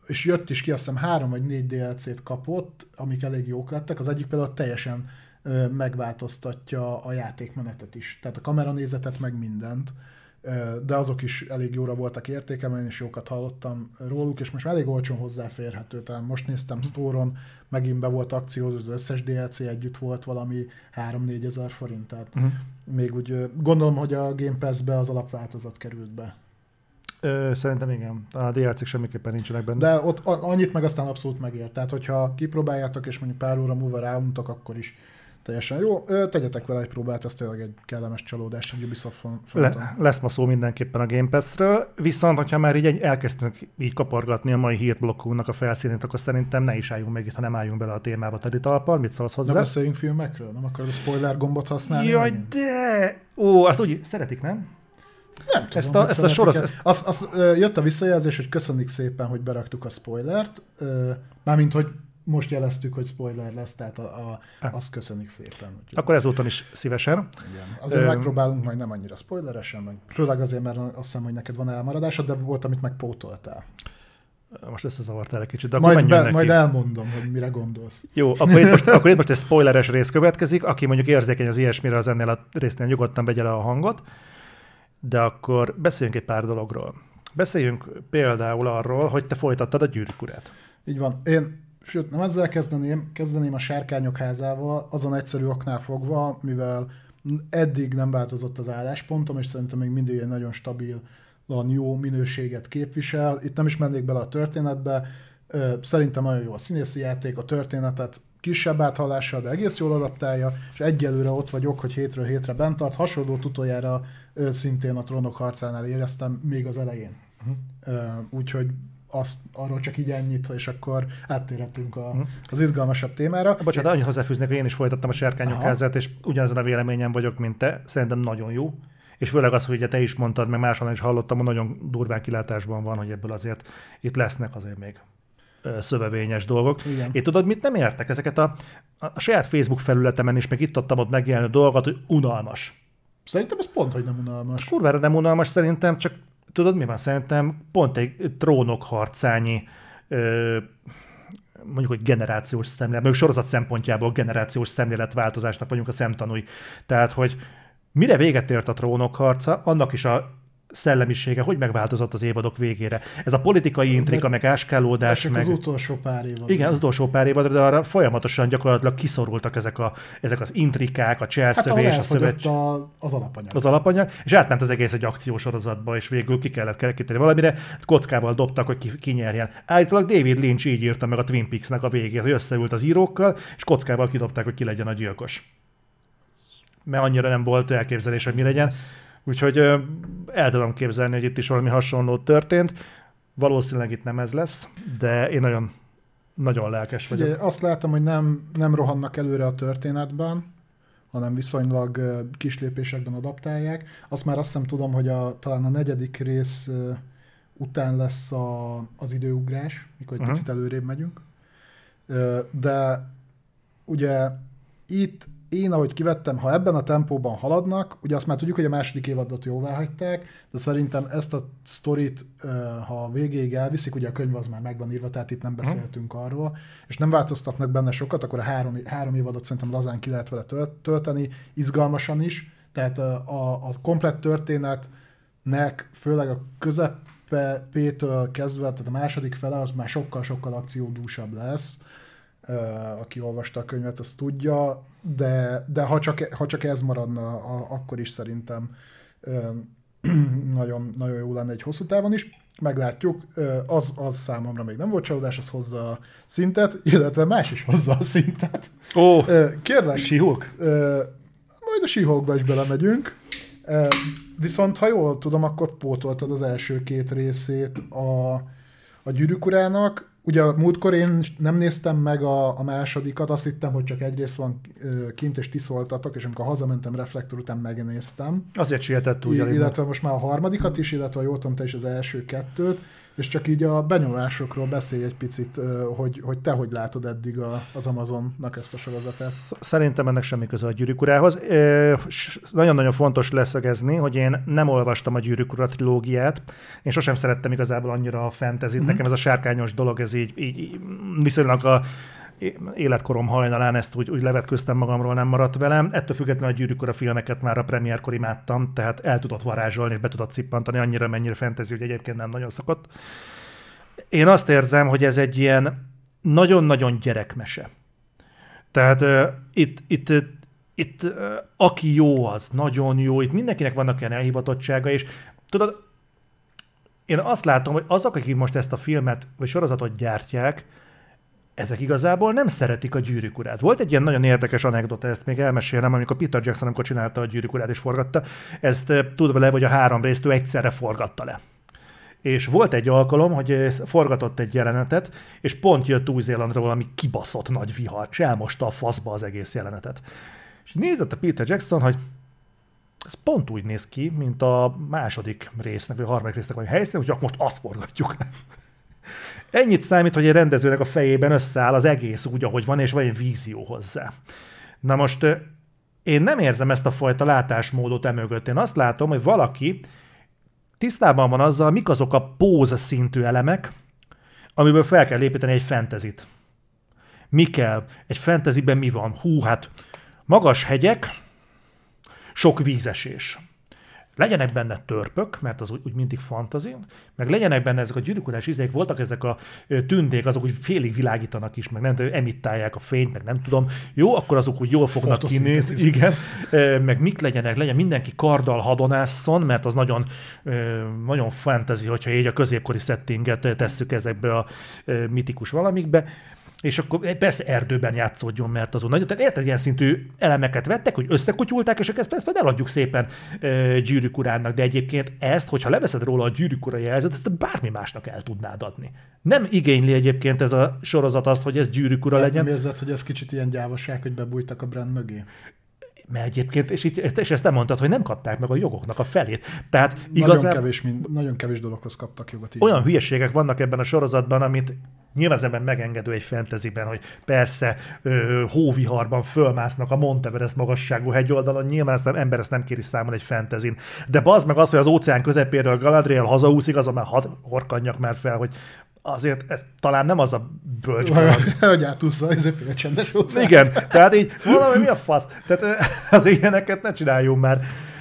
és jött is ki, azt hiszem három vagy négy DLC-t kapott, amik elég jók lettek. Az egyik például teljesen megváltoztatja a játékmenetet is. Tehát a kameranézetet, meg mindent. De azok is elég jóra voltak értékelve, én is jókat hallottam róluk, és most már elég olcsón hozzáférhető. Tehát most néztem Store-on, megint be volt akció, az összes DLC együtt volt valami 3-4 ezer forint. Tehát Uh-huh. még úgy gondolom, hogy a Game Pass-be az alapváltozat került be. Ö, szerintem igen. A DLC-k semmiképpen nincsenek benne. De ott annyit meg aztán abszolút megér. Tehát, hogyha kipróbáljátok, és mondjuk pár óra múlva ráuntok, akkor is teljesen jó. Tegyetek vele egy próbát, ez tényleg egy kellemes csalódás a Ubisoft fron- fronton. Le, lesz ma szó mindenképpen a Game Pass-ről, viszont hogyha már így egy- elkezdtünk így kapargatni a mai hírblokkunknak a felszínét, akkor szerintem ne is álljunk meg itt, ha nem álljunk bele a témába Tedi Talpal. Mit szólsz Ne hozzá? beszéljünk filmekről? Nem akarod a spoiler gombot használni? Jaj, megint? de! Ó, azt úgy szeretik, nem? Nem tudom, ezt a- ezt a sorosz- ezt- Az, az, ö, jött a visszajelzés, hogy köszönjük szépen, hogy beraktuk a spoilert. Mármint, hogy most jeleztük, hogy spoiler lesz, tehát a, a, azt köszönjük szépen. Úgyhogy, Akkor ezúton is szívesen. igen. Azért Ö, megpróbálunk majd nem annyira spoileresen, meg főleg azért, mert azt hiszem, hogy neked van elmaradásod, de volt, amit megpótoltál. Most összezavartál egy kicsit, de akkor Majd, be, neki. majd elmondom, hogy mire gondolsz. Jó, akkor itt, most, akkor itt most egy spoileres rész következik. Aki mondjuk érzékeny az ilyesmire, az ennél a résznél nyugodtan vegye le a hangot. De akkor beszéljünk egy pár dologról. Beszéljünk például arról, hogy te folytattad a gyűrűkurát. Így van. Én, sőt, nem ezzel kezdeném, kezdeném a sárkányok házával, azon egyszerű oknál fogva, mivel eddig nem változott az álláspontom, és szerintem még mindig egy nagyon stabil, jó minőséget képvisel. Itt nem is mennék bele a történetbe, Szerintem nagyon jó a színészi játék, a történetet kisebb áthallással, de egész jól adaptálja, és egyelőre ott vagyok, hogy hétről hétre bent tart. Hasonló utoljára szintén a trónok harcánál éreztem még az elején. Uh-huh. Úgyhogy azt, arról csak így ennyit, és akkor áttérhetünk a, uh-huh. az izgalmasabb témára. Bocsánat, annyit hozzáfűznék, hogy én is folytattam a sárkányok házát, és ugyanezen a véleményem vagyok, mint te. Szerintem nagyon jó. És főleg az, hogy ugye te is mondtad, meg máshol is hallottam, hogy nagyon durván kilátásban van, hogy ebből azért itt lesznek azért még szövevényes dolgok. Igen. Én tudod, mit nem értek? Ezeket a, a saját Facebook felületemen is, meg itt adtam ott megjelenő dolgokat, hogy unalmas. Szerintem ez pont, hogy nem unalmas. Kurvára nem unalmas, szerintem csak tudod, mi van? Szerintem pont egy trónok harcányi ö, mondjuk, hogy generációs szemlélet, mondjuk sorozat szempontjából generációs szemléletváltozásnak vagyunk a szemtanúi. Tehát, hogy mire véget ért a trónok harca, annak is a szellemisége hogy megváltozott az évadok végére. Ez a politikai intrika, meg áskálódás. Csak meg... az utolsó pár évad. Igen, az utolsó pár évad, de arra folyamatosan gyakorlatilag kiszorultak ezek, a, ezek az intrikák, a cselszövés, hát, a szövetség. az alapanyag. Az alapanyag, és átment az egész egy akciósorozatba, és végül ki kellett kerekíteni valamire, kockával dobtak, hogy ki, ki nyerjen. Állítólag David Lynch így írta meg a Twin Peaks-nek a végét, hogy összeült az írókkal, és kockával kidobták, hogy ki legyen a gyilkos mert annyira nem volt elképzelés, hogy mi legyen. Úgyhogy el tudom képzelni, hogy itt is valami hasonló történt. Valószínűleg itt nem ez lesz, de én nagyon, nagyon lelkes vagyok. Ugye azt látom, hogy nem, nem rohannak előre a történetben, hanem viszonylag kis lépésekben adaptálják. Azt már azt hiszem tudom, hogy a, talán a negyedik rész után lesz a, az időugrás, mikor egy uh-huh. picit előrébb megyünk. De ugye itt én, ahogy kivettem, ha ebben a tempóban haladnak, ugye azt már tudjuk, hogy a második évadot jóvá hagyták, de szerintem ezt a sztorit, ha végéig elviszik, ugye a könyv az már meg van írva, tehát itt nem beszéltünk uh-huh. arról, és nem változtatnak benne sokat, akkor a három, három évadot szerintem lazán ki lehet vele tölteni, izgalmasan is, tehát a, a, a komplett történetnek, főleg a közepétől kezdve, tehát a második fele az már sokkal-sokkal akciódúsabb lesz, aki olvasta a könyvet, az tudja, de, de ha, csak, ha csak ez maradna, a, akkor is szerintem nagyon, nagyon jó lenne egy hosszú távon is. Meglátjuk, az, az számomra még nem volt csalódás, az hozza a szintet, illetve más is hozza a szintet. Ó, Kérlek, síhók? Majd a síhókba is belemegyünk. Viszont ha jól tudom, akkor pótoltad az első két részét a, a gyűrűkurának. Ugye a múltkor én nem néztem meg a, a másodikat, azt hittem, hogy csak egy rész van kint, és ti szóltatok, és amikor hazamentem reflektor után megnéztem. Azért sietett úgy. Illetve most már a harmadikat is, illetve a jól tudom, te is az első kettőt és csak így a benyomásokról beszélj egy picit, hogy, hogy te hogy látod eddig a, az Amazonnak ezt a sorozatát. Szerintem ennek semmi köze a Gyűrűk urához. Nagyon-nagyon fontos leszögezni, hogy én nem olvastam a Gyűrűk ura trilógiát. Én sosem szerettem igazából annyira a fantasy mm-hmm. Nekem ez a sárkányos dolog, ez így, így viszonylag a életkorom hajnalán ezt úgy, úgy levetköztem magamról, nem maradt velem. Ettől függetlenül a gyűrűkor a filmeket már a premierkor imádtam, tehát el tudott varázsolni, be tudott cippantani annyira, mennyire fantasy, hogy egyébként nem nagyon szokott. Én azt érzem, hogy ez egy ilyen nagyon-nagyon gyerekmese. Tehát uh, itt, itt, itt uh, aki jó, az nagyon jó, itt mindenkinek vannak ilyen elhivatottsága, és tudod, én azt látom, hogy azok, akik most ezt a filmet vagy sorozatot gyártják, ezek igazából nem szeretik a gyűrűk urát. Volt egy ilyen nagyon érdekes anekdota, ezt még elmesélem, amikor Peter Jackson, amikor csinálta a gyűrűk urát és forgatta, ezt tudva le, hogy a három részt ő egyszerre forgatta le. És volt egy alkalom, hogy forgatott egy jelenetet, és pont jött Új-Zélandról valami kibaszott nagy vihar, és elmosta a faszba az egész jelenetet. És nézett a Peter Jackson, hogy ez pont úgy néz ki, mint a második résznek, vagy a harmadik résznek vagy helyszín, hogy akkor most azt forgatjuk. Ennyit számít, hogy egy rendezőnek a fejében összeáll az egész úgy, ahogy van, és van egy vízió hozzá. Na most én nem érzem ezt a fajta látásmódot emögött. Én azt látom, hogy valaki tisztában van azzal, mik azok a póz szintű elemek, amiből fel kell építeni egy fentezit. Mi kell? Egy fenteziben mi van? Hú, hát magas hegyek, sok vízesés. Legyenek benne törpök, mert az úgy, úgy mindig fantazi, meg legyenek benne ezek a gyűrűkurás izék, voltak ezek a tündék, azok úgy félig világítanak is, meg nem tudom, emittálják a fényt, meg nem tudom. Jó, akkor azok úgy jól fognak kinézni, igen. Meg mik legyenek, legyen mindenki karddal hadonásszon, mert az nagyon, nagyon fantasy, hogyha így a középkori settinget tesszük ezekbe a mitikus valamikbe és akkor persze erdőben játszódjon, mert azon nagyon, tehát érted, ilyen szintű elemeket vettek, hogy összekutyulták, és ezt persze eladjuk szépen e, gyűrűk urának, de egyébként ezt, hogyha leveszed róla a gyűrűk ura jelzőt, ezt bármi másnak el tudnád adni. Nem igényli egyébként ez a sorozat azt, hogy ez gyűrűk ura legyen. Nem érzed, hogy ez kicsit ilyen gyávaság, hogy bebújtak a brand mögé? mert egyébként, és, itt, és ezt nem mondtad, hogy nem kapták meg a jogoknak a felét. Tehát igazán, nagyon, kevés, mind, nagyon kevés dologhoz kaptak jogot. Így. Olyan hülyeségek vannak ebben a sorozatban, amit nyilván ebben megengedő egy fantasyben, hogy persze ö, hóviharban fölmásznak a Monteverest magasságú hegyoldalon, nyilván ezt nem, ember ezt nem kéri számon egy fentezin. De bazd meg az, hogy az óceán közepéről Galadriel hazaúszik, azon már hadd horkanjak már fel, hogy azért ez talán nem az a bölcs. Hogy átúszza, ez egy csendes óceán. Igen, tehát így valami mi a fasz? Tehát az ilyeneket ne csináljunk már.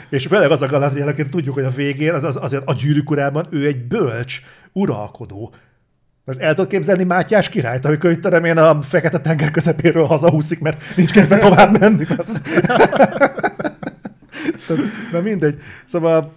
És főleg az a Galadriel, akit tudjuk, hogy a végén, az, az, azért a gyűrűk urában ő egy bölcs, uralkodó. Most el tudod képzelni Mátyás királyt, amikor itt én a fekete tenger közepéről hazahúszik, mert nincs kedve tovább menni. Na mindegy. Szóval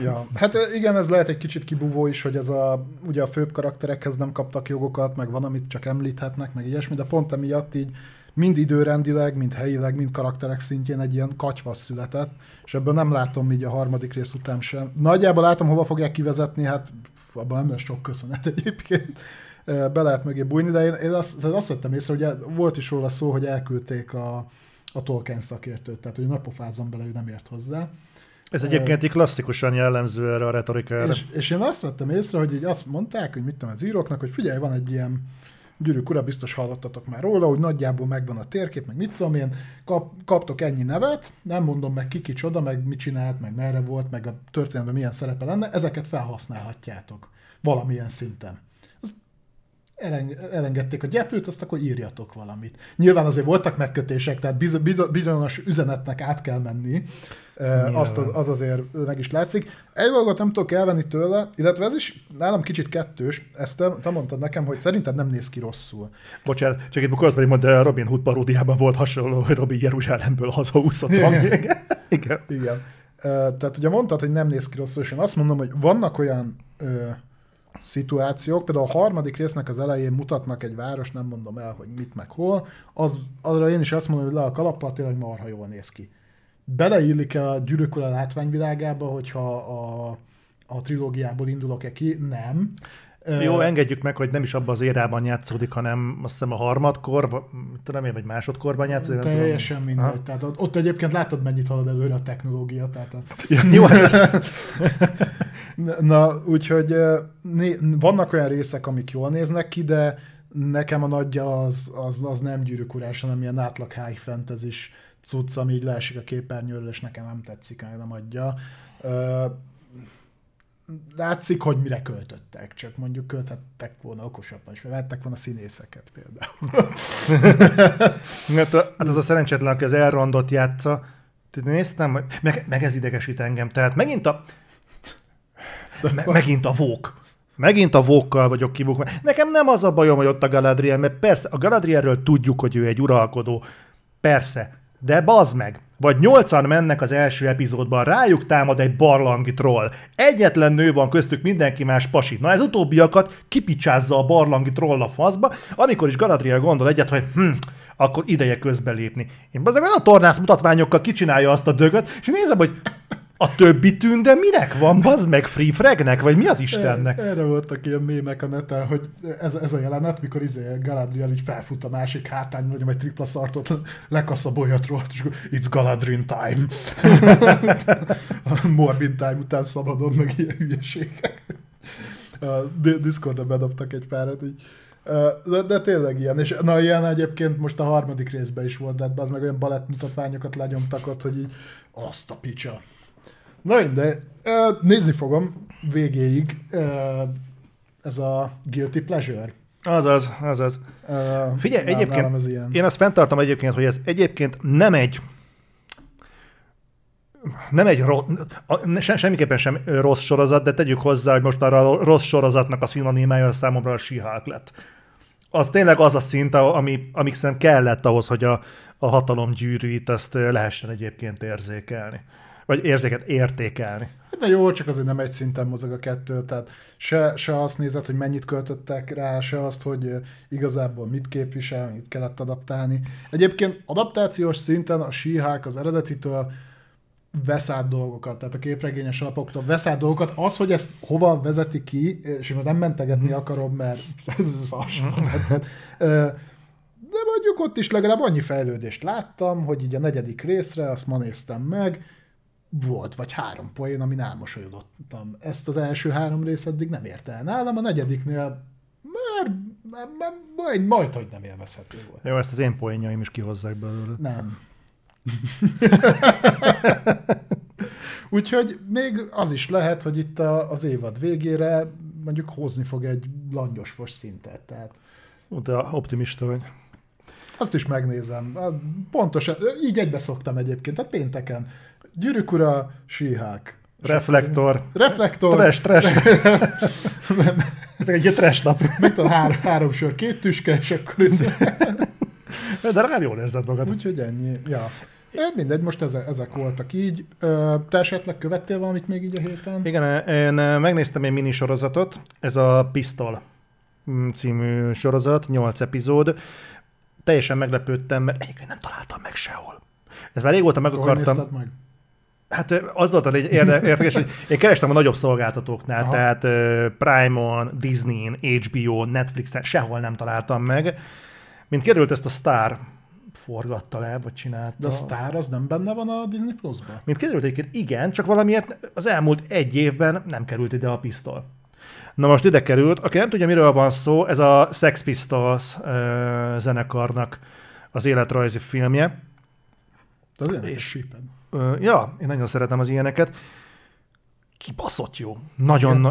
Ja, hát igen, ez lehet egy kicsit kibúvó is, hogy ez a, ugye a főbb karakterekhez nem kaptak jogokat, meg van, amit csak említhetnek, meg ilyesmi, de pont emiatt így mind időrendileg, mind helyileg, mind karakterek szintjén egy ilyen katyvasz született, és ebből nem látom így a harmadik rész után sem. Nagyjából látom, hova fogják kivezetni, hát abban nem lesz sok köszönet egyébként. Be lehet mögé bújni, de én, én azt, azt vettem észre, hogy volt is róla szó, hogy elküldték a, a Tolkien szakértőt, tehát hogy napofázom bele, ő nem ért hozzá. Ez egyébként így klasszikusan jellemző erre a retorikára. És, és én azt vettem észre, hogy így azt mondták, hogy mit tudom az íróknak, hogy figyelj, van egy ilyen gyűrűk ura, biztos hallottatok már róla, hogy nagyjából megvan a térkép, meg mit tudom én, kap, kaptok ennyi nevet, nem mondom meg ki kicsoda, meg mit csinált, meg merre volt, meg a történelemben milyen szerepe lenne, ezeket felhasználhatjátok valamilyen szinten. Elengedték a gyeplőt, azt akkor írjatok valamit. Nyilván azért voltak megkötések, tehát bizonyos üzenetnek át kell menni, Nyilván. azt az, az azért meg is látszik. Egy dolgot nem tudok elvenni tőle, illetve ez is nálam kicsit kettős, ezt te, te mondtad nekem, hogy szerinted nem néz ki rosszul. Bocsánat, csak itt akkor azt mondom, hogy Robin Hood paródiában volt hasonló, hogy Robin Jeruzsálemből hazaúszott Igen. Igen. Igen. Tehát ugye mondtad, hogy nem néz ki rosszul, és én azt mondom, hogy vannak olyan szituációk, például a harmadik résznek az elején mutatnak egy város, nem mondom el, hogy mit meg hol, az, arra én is azt mondom, hogy le a kalappal tényleg marha jól néz ki. Beleillik-e a gyűrűk a látványvilágába, hogyha a, a trilógiából indulok-e ki? Nem. Jó, engedjük meg, hogy nem is abban az érában játszódik, hanem azt hiszem a harmadkor, tudom én, vagy másodkorban játszódik. Teljesen tudom. mindegy. Tehát ott, ott egyébként látod, mennyit halad előre a technológia. Tehát a... Jó, Na, úgyhogy né, vannak olyan részek, amik jól néznek ki, de nekem a nagyja az, az, az nem gyűrűk urás, hanem ilyen átlag high fantasy cucc, ami így leesik a képernyőről, és nekem nem tetszik, nem adja látszik, hogy mire költöttek, csak mondjuk költhettek volna okosabban, és vettek volna színészeket például. hát, a, hát az a szerencsétlen, aki az elrondot játsza, néztem, meg, meg ez idegesít engem, tehát megint a me, megint a vók. Megint a vókkal vagyok kibukva. Nekem nem az a bajom, hogy ott a Galadriel, mert persze a Galadrielről tudjuk, hogy ő egy uralkodó. Persze, de bazd meg, vagy nyolcan mennek az első epizódban, rájuk támad egy barlangi troll. Egyetlen nő van köztük, mindenki más pasi. Na ez utóbbiakat kipicsázza a barlangi troll a faszba, amikor is Galadriel gondol egyet, hogy hm, akkor ideje közbelépni. Én bazeg olyan tornász mutatványokkal kicsinálja azt a dögöt, és nézem, hogy a többi tünde minek van, bazd meg Free Fragnek, vagy mi az Istennek? Erre voltak ilyen mémek a neten, hogy ez, ez a jelenet, mikor izé Galadriel így felfut a másik hátán, vagy egy tripla szartot, lekasz a bolyatról, és it's Galadrin time. Morbin time után szabadon, meg ilyen hülyeségek. A Discordra bedobtak egy párat, így de, de tényleg ilyen, és na ilyen egyébként most a harmadik részben is volt, de hát az meg olyan balett mutatványokat lenyomtak ott, hogy így azt a picsa. Na de nézni fogom végéig ez a Guilty Pleasure. Azaz, azaz. Uh, Figyelj, egyébként ilyen. én azt fenntartom egyébként, hogy ez egyébként nem egy nem egy rossz, se, semmiképpen sem rossz sorozat, de tegyük hozzá, hogy most arra a rossz sorozatnak a szinonimája számomra a Sihák lett. Az tényleg az a szint, ami, ami szerintem kellett ahhoz, hogy a, a hatalom gyűrűit ezt lehessen egyébként érzékelni. Vagy érzéket értékelni. Hát de jó, csak azért nem egy szinten mozog a kettő, tehát se, se azt nézed, hogy mennyit költöttek rá, se azt, hogy igazából mit képvisel, mit kellett adaptálni. Egyébként adaptációs szinten a síhák az eredetitől vesz át dolgokat, tehát a képregényes alapoktól vesz át dolgokat. Az, hogy ezt hova vezeti ki, és én nem mentegetni mhm. akarom, mert ez az mhm. de mondjuk ott is legalább annyi fejlődést láttam, hogy így a negyedik részre, azt ma néztem meg, volt vagy három poén, amin elmosolyodottam. Ezt az első három rész eddig nem érte el nálam, a negyediknél már, már, már majd, majd, hogy nem élvezhető volt. Jó, ezt az én poénjaim is kihozzák belőle. Nem. Úgyhogy még az is lehet, hogy itt a, az évad végére mondjuk hozni fog egy langyosfos szintet. Tehát... De optimista vagy. Azt is megnézem. Pontosan, így egybe szoktam egyébként, tehát pénteken. Gyűrűk ura, síhák. Reflektor. Reflektor. Trash, trash. Ez egy trash nap. Megtal három, három sör, két tüske, és akkor ez... De rá jól érzed magad. Úgyhogy ennyi. Ja. Mindegy, most ezek, ezek voltak így. Te esetleg követtél valamit még így a héten? Igen, én megnéztem egy minisorozatot, ez a Pistol mm, című sorozat, 8 epizód. Teljesen meglepődtem, mert egyébként nem találtam meg sehol. Ez már régóta meg akartam. meg? Hát az volt egy érdekes, hogy én kerestem a nagyobb szolgáltatóknál, Aha. tehát Prime-on, Disney-n, HBO, Netflixen, sehol nem találtam meg. Mint került ezt a Star forgatta le, vagy csinálta. De a Star az nem benne van a Disney Plus-ban? Mint kiderült egyébként, igen, csak valamiért az elmúlt egy évben nem került ide a pisztol. Na most ide került, aki nem tudja, miről van szó, ez a Sex Pistols uh, zenekarnak az életrajzi filmje. De az és, uh, ja, én nagyon szeretem az ilyeneket kibaszott jó.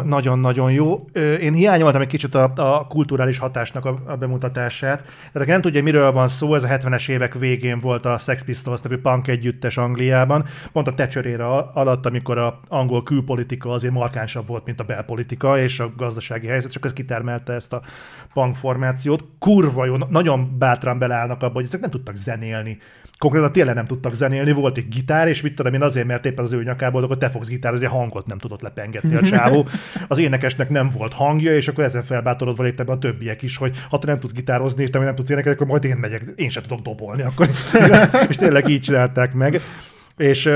Nagyon-nagyon jó. Én hiányoltam egy kicsit a, a kulturális hatásnak a, a bemutatását. Tehát aki nem tudja, miről van szó, ez a 70-es évek végén volt a Sex Pistols nevű punk együttes Angliában, pont a Thatcher alatt, amikor a angol külpolitika azért markánsabb volt, mint a belpolitika, és a gazdasági helyzet, csak ez kitermelte ezt a punk formációt. Kurva jó, nagyon bátran beleállnak abba, hogy ezek nem tudtak zenélni konkrétan tényleg nem tudtak zenélni, volt egy gitár, és mit tudom én azért, mert éppen az ő nyakából, akkor te fogsz gitározni, hangot nem tudott lepengetni a csávó. Az énekesnek nem volt hangja, és akkor ezen felbátorodva léptek be a többiek is, hogy ha te nem tudsz gitározni, és te nem tudsz énekelni, akkor majd én megyek, én sem tudok dobolni. Akkor, és tényleg így csinálták meg. És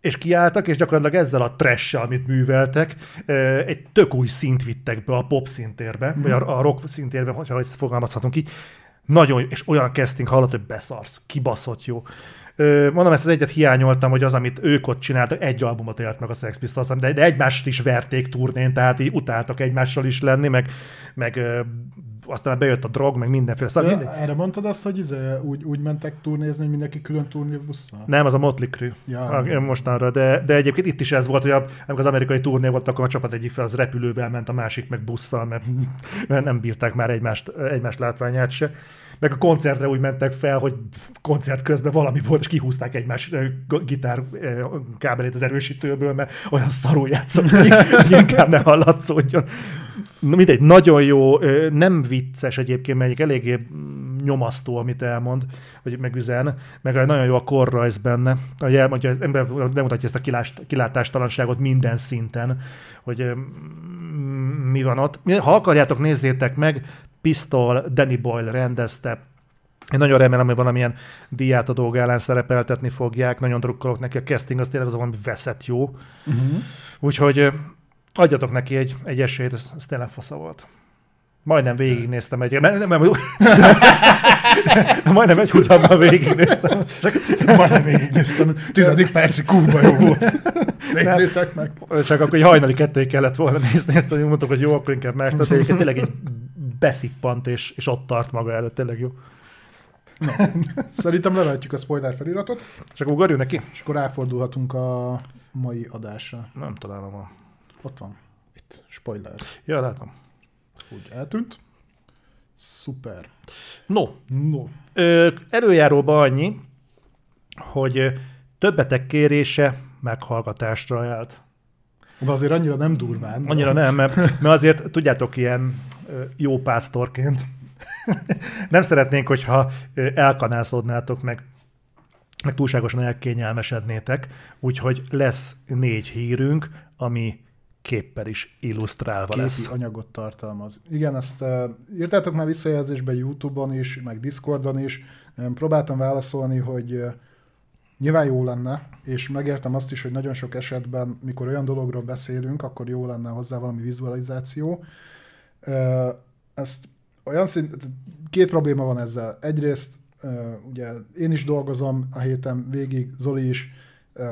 és kiálltak, és gyakorlatilag ezzel a trash amit műveltek, egy tök új szint vittek be a pop szintérbe, vagy a rock szintérbe, ha ezt fogalmazhatunk így, nagyon, és olyan casting hallott, hogy beszarsz, kibaszott jó. Mondom, ezt az egyet hiányoltam, hogy az, amit ők ott csináltak, egy albumot élt meg a Sex Pistols, de, de egymást is verték turnén, tehát így utáltak egymással is lenni, meg, meg aztán bejött a drog, meg mindenféle. Szóval minden... Erre mondtad azt, hogy izé, úgy, úgy mentek turnézni, hogy mindenki külön turnébusszal? Nem, az a Motley Crue. Ja, mostanra, de, de egyébként itt is ez volt, hogy a, amikor az amerikai turné volt, akkor a csapat egyik fel az repülővel ment, a másik meg busszal, mert, mert nem bírták már egymást, egymást látványát se meg a koncertre úgy mentek fel, hogy koncert közben valami volt, és kihúzták egymás gitár kábelét az erősítőből, mert olyan szarul játszott, hogy inkább ne hallatszódjon. Mindegy, nagyon jó, nem vicces egyébként, mert eléggé nyomasztó, amit elmond, vagy megüzen, meg nagyon jó a korrajz benne, hogy elmondja, az ember bemutatja ezt a kilást, kilátástalanságot minden szinten, hogy mi van ott. Ha akarjátok, nézzétek meg, Pistol, Danny Boyle rendezte, én nagyon remélem, hogy valamilyen díjátadó gálán szerepeltetni fogják, nagyon drukkolok neki, a casting az tényleg az valami veszett jó. Uh-huh. Úgyhogy adjatok neki egy, egy esélyt, ez, ez tényleg fasza volt. Majdnem végignéztem egy... Nem, nem, nem, majdnem egy húzamban végignéztem. Csak, majdnem végignéztem. Tizedik percig kurva jó volt. Nézzétek meg. Csak akkor egy hajnali kettőig kellett volna nézni ezt, hogy mondtuk, hogy jó, akkor inkább más. Tehát egyébként tényleg egy beszippant, és, és ott tart maga előtt, tényleg jó. No. Szerintem levetjük a spoiler feliratot. Csak ugorjunk neki. És akkor ráfordulhatunk a mai adásra. Nem találom a... Ott van. Itt. Spoiler. Ja, látom. Úgy eltűnt. Szuper. No. No. Ö, előjáróban annyi, hogy Többetek kérése meghallgatásra állt. De azért annyira nem durván. Annyira nem, mert, mert azért tudjátok, ilyen jó pásztorként nem szeretnénk, hogyha elkanászodnátok meg, meg túlságosan elkényelmesednétek, úgyhogy lesz négy hírünk, ami képpel is illusztrálva Képi lesz. anyagot tartalmaz. Igen, ezt uh, írtátok már visszajelzésbe YouTube-on is, meg Discordon is. Um, próbáltam válaszolni, hogy uh, nyilván jó lenne, és megértem azt is, hogy nagyon sok esetben, mikor olyan dologról beszélünk, akkor jó lenne hozzá valami vizualizáció. Uh, ezt olyan szint, két probléma van ezzel. Egyrészt uh, ugye én is dolgozom a héten végig, Zoli is, uh,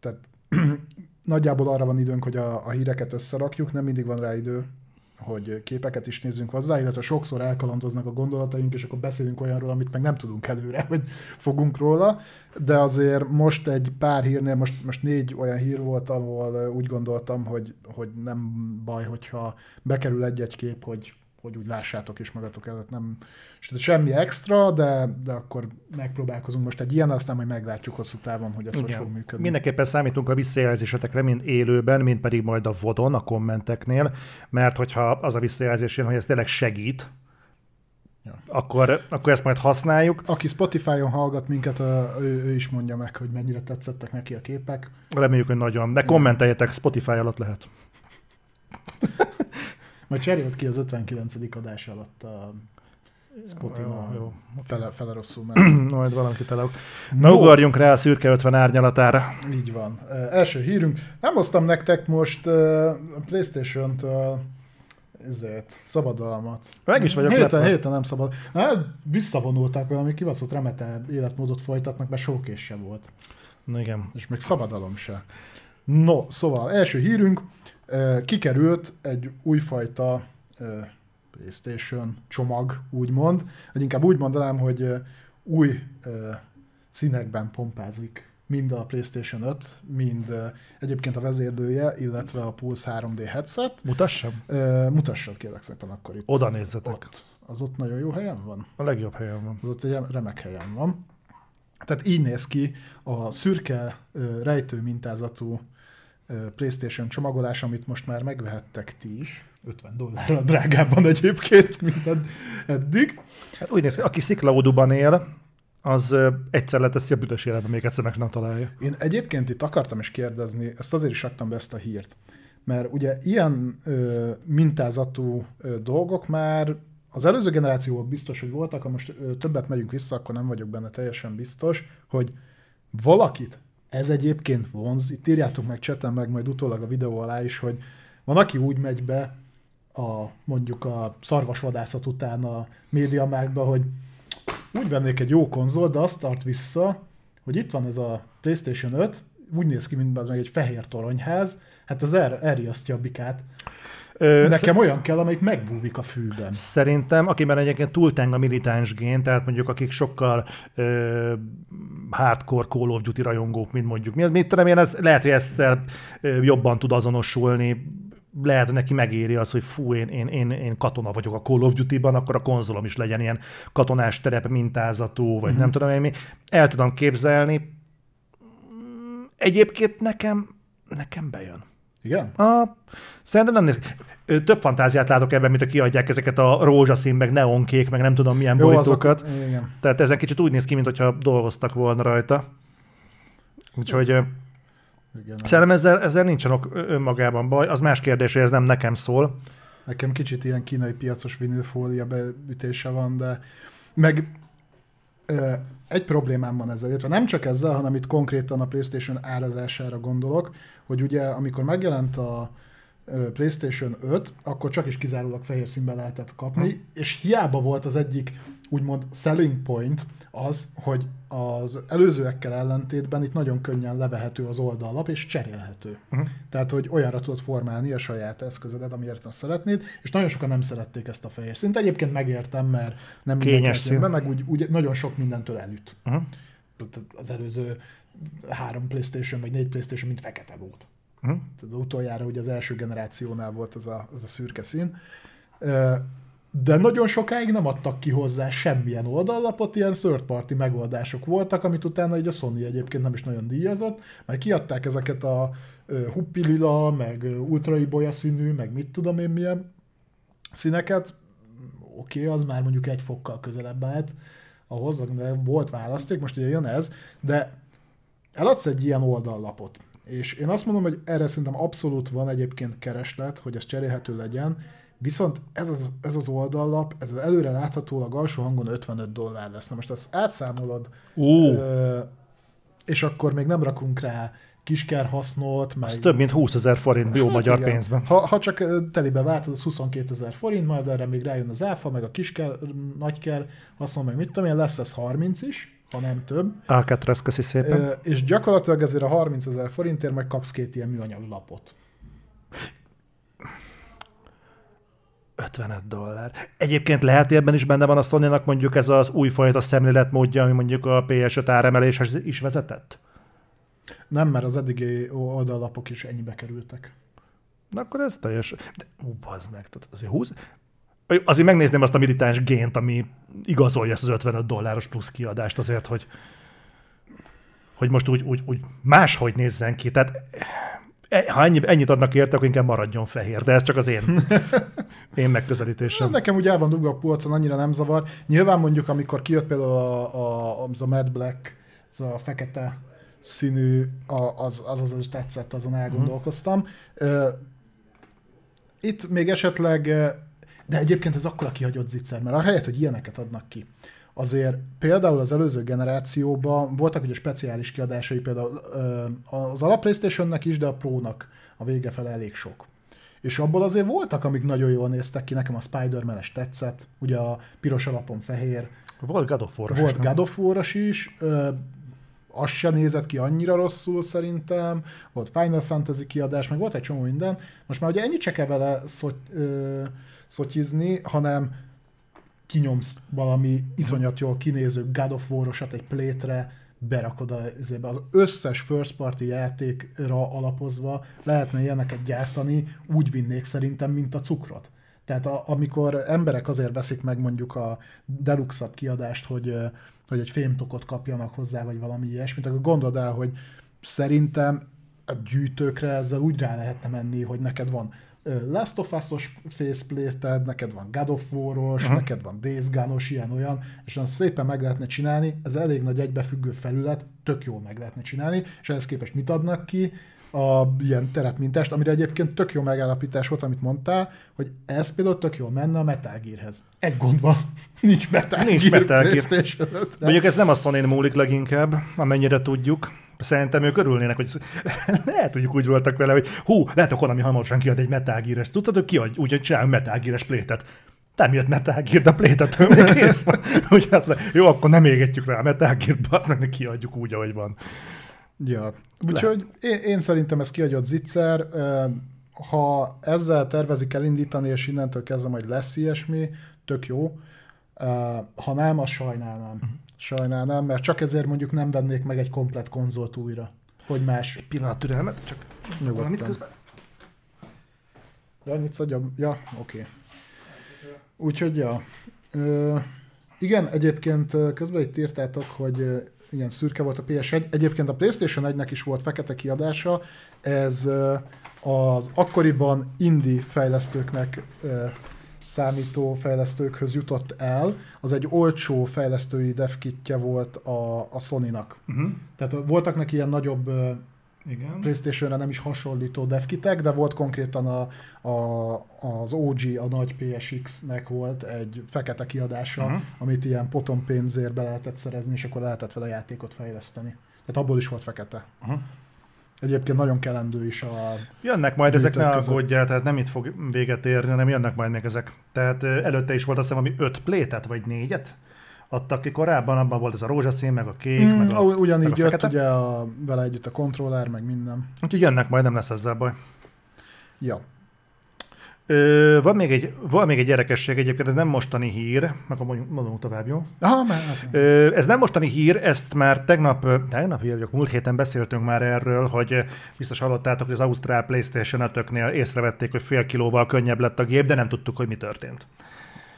tehát nagyjából arra van időnk, hogy a, a híreket összerakjuk, nem mindig van rá idő, hogy képeket is nézzünk hozzá, illetve sokszor elkalandoznak a gondolataink, és akkor beszélünk olyanról, amit meg nem tudunk előre, hogy fogunk róla, de azért most egy pár hírnél, most, most négy olyan hír volt, ahol úgy gondoltam, hogy, hogy nem baj, hogyha bekerül egy-egy kép, hogy hogy úgy lássátok is magatok előtt. Nem, semmi extra, de, de akkor megpróbálkozunk most egy ilyen, aztán majd meglátjuk hosszú távon, hogy ez Igen. hogy fog működni. Mindenképpen számítunk a visszajelzésetekre, mind élőben, mind pedig majd a vodon, a kommenteknél, mert hogyha az a visszajelzés jön, hogy ez tényleg segít, Ja. Akkor, akkor ezt majd használjuk. Aki Spotify-on hallgat minket, ő, ő is mondja meg, hogy mennyire tetszettek neki a képek. Reméljük, hogy nagyon. De kommenteljetek, Spotify alatt lehet. Majd cserélt ki az 59. adás alatt a Spotify jó, jó. Fele, fele rosszul ment. Majd valaki telek. Na, no. ugorjunk rá a szürke 50 árnyalatára. Így van. Uh, első hírünk. Nem hoztam nektek most uh, playstation t ezért, szabadalmat. Meg is vagyok héten, lepve. héten nem szabad. Na, hát visszavonultak, valami kibaszott remete életmódot folytatnak, mert showcase se volt. Na igen. És még szabadalom se. No, szóval első hírünk, kikerült egy újfajta PlayStation csomag, úgymond, vagy inkább úgy mondanám, hogy új színekben pompázik mind a PlayStation 5, mind egyébként a vezérlője, illetve a Pulse 3D headset. Mutassam? Mutassad kérlek szépen akkor itt. Oda nézzetek. Ott. Az ott nagyon jó helyen van? A legjobb helyen van. Az ott egy remek helyen van. Tehát így néz ki a szürke rejtő mintázatú PlayStation csomagolás, amit most már megvehettek ti is, 50 dollárra drágábban egyébként, mint eddig. Hát úgy néz ki, aki sziklaudúban él, az egyszer leteszi a büdös életben, még egyszer meg nem találja. Én egyébként itt akartam is kérdezni, ezt azért is adtam be ezt a hírt, mert ugye ilyen ö, mintázatú ö, dolgok már az előző generációban biztos, hogy voltak, ha most ö, többet megyünk vissza, akkor nem vagyok benne teljesen biztos, hogy valakit ez egyébként vonz, itt írjátok meg, csetem meg majd utólag a videó alá is, hogy van, aki úgy megy be a, mondjuk a szarvasvadászat után a médiamárkba, hogy úgy vennék egy jó konzol, de azt tart vissza, hogy itt van ez a PlayStation 5, úgy néz ki, mint az meg egy fehér toronyház, hát az el, elriasztja a bikát. Ö, Nekem olyan kell, amelyik megbúvik a fűben. Szerintem, akiben egyébként túlteng a militáns gén, tehát mondjuk akik sokkal ö, hardcore Call of Duty rajongók, mint mondjuk mi, mit tudom én, ez, lehet, hogy ezt jobban tud azonosulni, lehet, hogy neki megéri az, hogy fú, én, én, én, én katona vagyok a Call of Duty-ban, akkor a konzolom is legyen ilyen katonás terep mintázatú, vagy uh-huh. nem tudom én mi. El tudom képzelni. Egyébként nekem, nekem bejön. Igen? A, szerintem nem néz. Több fantáziát látok ebben, mint a kiadják ezeket a rózsaszín, meg neonkék, meg nem tudom milyen Jó, borítókat. Azok, igen. Tehát ezen kicsit úgy néz ki, mintha dolgoztak volna rajta. Úgyhogy igen, szerintem ezzel, ezzel nincsen ok önmagában baj. Az más kérdés, hogy ez nem nekem szól. Nekem kicsit ilyen kínai piacos vinilfólia beütése van, de meg egy problémám van ezzel, illetve nem csak ezzel, hanem itt konkrétan a PlayStation árazására gondolok, hogy ugye amikor megjelent a PlayStation 5, akkor csak is kizárólag fehér színben lehetett kapni, hm. és hiába volt az egyik úgymond selling point az, hogy az előzőekkel ellentétben itt nagyon könnyen levehető az oldallap, és cserélhető. Uh-huh. Tehát, hogy olyanra tudod formálni a saját eszközödet, amiért azt szeretnéd, és nagyon sokan nem szerették ezt a fehér szint. Egyébként megértem, mert nem szín. meg úgy, úgy, nagyon sok mindentől elüt. Uh-huh. Az előző három Playstation vagy négy Playstation mind fekete volt. Uh-huh. Tehát az utoljára ugye az első generációnál volt az a, az a szürke szín. de nagyon sokáig nem adtak ki hozzá semmilyen oldallapot, ilyen third party megoldások voltak, amit utána így a Sony egyébként nem is nagyon díjazott, majd kiadták ezeket a huppi lila, meg ultraibolya színű, meg mit tudom én milyen színeket, oké, okay, az már mondjuk egy fokkal közelebb állt ahhoz, de volt választék, most ugye jön ez, de eladsz egy ilyen oldallapot, és én azt mondom, hogy erre szerintem abszolút van egyébként kereslet, hogy ez cserélhető legyen, viszont ez az, ez az oldallap, ez az előre láthatólag alsó hangon 55 dollár lesz. Na most ezt átszámolod, ö, és akkor még nem rakunk rá kisker hasznot, meg... Az több mint 20 ezer forint jó hát magyar igen. pénzben. Ha, ha csak telibe váltod, az 22 ezer forint, majd erre még rájön az áfa, meg a kisker, nagyker haszon, meg mit tudom én, lesz ez 30 is, ha nem több. Alcatraz, köszi szépen. E, és gyakorlatilag ezért a 30 ezer forintért meg kapsz két ilyen műanyag lapot. 55 dollár. Egyébként lehet, hogy ebben is benne van a sony mondjuk ez az újfajta szemléletmódja, ami mondjuk a PS5 áremeléshez is vezetett? Nem, mert az eddigi oldallapok is ennyibe kerültek. Na akkor ez teljes... De, ó, bazd meg, tudod, azért 20... Azért megnézném azt a militáns gént, ami igazolja ezt az 55 dolláros plusz kiadást azért, hogy hogy most úgy, úgy, úgy máshogy nézzen ki. Tehát e, ha ennyi, ennyit adnak érte, akkor inkább maradjon fehér, de ez csak az én, én megközelítésem. Nekem úgy el van dugva a polcon, annyira nem zavar. Nyilván mondjuk, amikor kijött például a, a, az a Mad Black, ez a fekete színű, az az, az, az tetszett, azon elgondolkoztam. Uh, itt még esetleg, de egyébként ez akkora kihagyott zicser, mert ahelyett, hogy ilyeneket adnak ki, azért például az előző generációban voltak ugye speciális kiadásai, például az alap playstation is, de a Pro-nak a vége fel elég sok. És abból azért voltak, amik nagyon jól néztek ki, nekem a Spider-Man-es tetszett, ugye a piros alapon fehér. Volt God of War Volt God of War is, az se nézett ki annyira rosszul szerintem, volt Final Fantasy kiadás, meg volt egy csomó minden. Most már ugye ennyit se kell vele szott, ö, szotyizni, hanem kinyomsz valami iszonyat jól kinéző God of War-osat egy plétre, berakod az, az összes first party játékra alapozva lehetne ilyeneket gyártani, úgy vinnék szerintem, mint a cukrot. Tehát a, amikor emberek azért veszik meg mondjuk a deluxe kiadást, hogy hogy egy fémtokot kapjanak hozzá, vagy valami ilyesmit, akkor gondold el, hogy szerintem a gyűjtőkre ezzel úgy rá lehetne menni, hogy neked van Last of Us-os faceplate neked van God of War-os, uh-huh. neked van Days Gone-os, ilyen-olyan, és azt szépen meg lehetne csinálni, ez elég nagy egybefüggő felület, tök jól meg lehetne csinálni, és ehhez képest mit adnak ki? a ilyen terepmintást, amire egyébként tök jó megállapítás volt, amit mondtál, hogy ez például tök jól menne a Metal Gearhez. Egy gond van, nincs Metal nincs Gear Metal Gear. Mondjuk ez nem a sony múlik leginkább, amennyire tudjuk. Szerintem ők örülnének, hogy lehet, hogy úgy voltak vele, hogy hú, lehet, hogy Konami hamarosan kiad egy Metal Gear-es. Tudtad, hogy kiad, úgy, hogy csinálunk Metal Gear-es plétet. Nem jött Metal Gear, de plétet még kész van. Úgy azt mondja, jó, akkor nem égetjük rá a Metal Gear-t, azt meg kiadjuk úgy, ahogy van. Ja, úgyhogy én, én szerintem ez kiadott zicser. Ha ezzel tervezik elindítani, és innentől kezdve majd lesz ilyesmi, tök jó. Ha nem, azt sajnálnám. Uh-huh. Sajnálnám, mert csak ezért mondjuk nem vennék meg egy komplet konzolt újra. Hogy más. Egy pillanat türelmet, csak valamit közben. Ja, mit Ja, oké. Okay. Úgyhogy, ja. Ö, igen, egyébként közben itt írtátok, hogy igen, szürke volt a PS1. Egyébként a PlayStation 1-nek is volt fekete kiadása, ez az akkoriban indie fejlesztőknek számító fejlesztőkhöz jutott el, az egy olcsó fejlesztői devkitje volt a, a Sony-nak. Uh-huh. Tehát voltak neki ilyen nagyobb igen. PlayStation-re nem is hasonlító devkitek, de volt konkrétan a, a, az OG, a nagy PSX-nek volt egy fekete kiadása, uh-huh. amit ilyen potom pénzért be lehetett szerezni, és akkor lehetett vele játékot fejleszteni. Tehát abból is volt fekete. Uh-huh. Egyébként nagyon kelendő is a... Jönnek majd ezek, ne aggódjál, tehát nem itt fog véget érni, hanem jönnek majd még ezek. Tehát előtte is volt azt hiszem, ami öt plétet, vagy négyet? adtak ki korábban, abban volt ez a rózsaszín, meg a kék, mm, meg a Ugyanígy meg a jött fekete. ugye a, vele együtt a kontroller, meg minden. Úgyhogy jönnek majd, nem lesz ezzel baj. Ja. Ö, van, még egy, van még egy érdekesség egyébként, ez nem mostani hír, meg mondom tovább, jó? Aha, már, Ö, ez nem mostani hír, ezt már tegnap, tegnap vagyok, múlt héten beszéltünk már erről, hogy biztos hallottátok, hogy az Ausztrál PlayStation 5 észrevették, hogy fél kilóval könnyebb lett a gép, de nem tudtuk, hogy mi történt.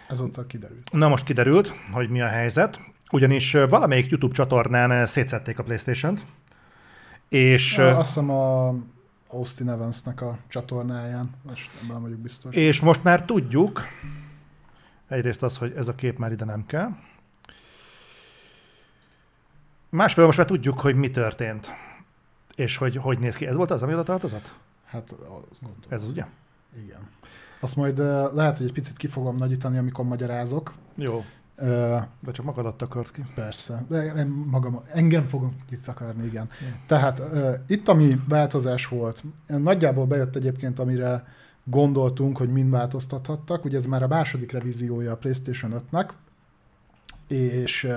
Ezóta kiderült. Na most kiderült, hogy mi a helyzet, ugyanis valamelyik YouTube csatornán szétszették a Playstation-t, és, Azt hiszem a Austin Evansnek a csatornáján, most ebben vagyok biztos. és most már tudjuk, egyrészt az, hogy ez a kép már ide nem kell, másfelől most már tudjuk, hogy mi történt, és hogy hogy néz ki. Ez volt az, ami oda tartozott? Hát gondolom. Ez az ugye? Igen. Azt majd uh, lehet, hogy egy picit ki fogom nagyítani, amikor magyarázok. Jó, de csak magadat takart ki. persze, de én magam, engem fogom itt akarni, igen. Ja. Tehát itt, ami változás volt, nagyjából bejött egyébként, amire gondoltunk, hogy mind változtathattak. Ugye ez már a második revíziója a PlayStation 5-nek, és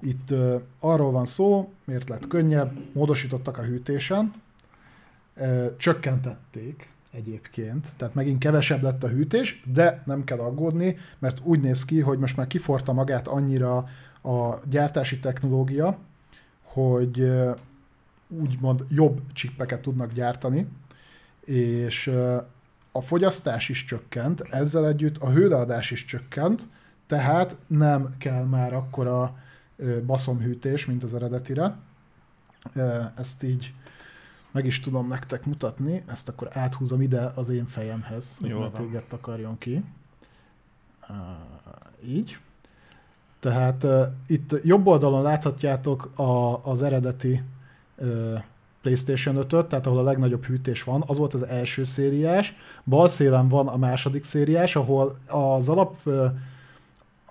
itt arról van szó, miért lett könnyebb, módosítottak a hűtésen, csökkentették egyébként, tehát megint kevesebb lett a hűtés, de nem kell aggódni, mert úgy néz ki, hogy most már kiforta magát annyira a gyártási technológia, hogy úgymond jobb csippeket tudnak gyártani, és a fogyasztás is csökkent, ezzel együtt a hőleadás is csökkent, tehát nem kell már akkora baszomhűtés, mint az eredetire. Ezt így meg is tudom nektek mutatni, ezt akkor áthúzom ide az én fejemhez, hogy Jól ne téged takarjon ki. Ö, Így. Tehát uh, itt jobb oldalon láthatjátok a, az eredeti uh, PlayStation 5-öt, tehát ahol a legnagyobb hűtés van, az volt az első szériás. Bal szélen van a második szériás, ahol az alap, ö,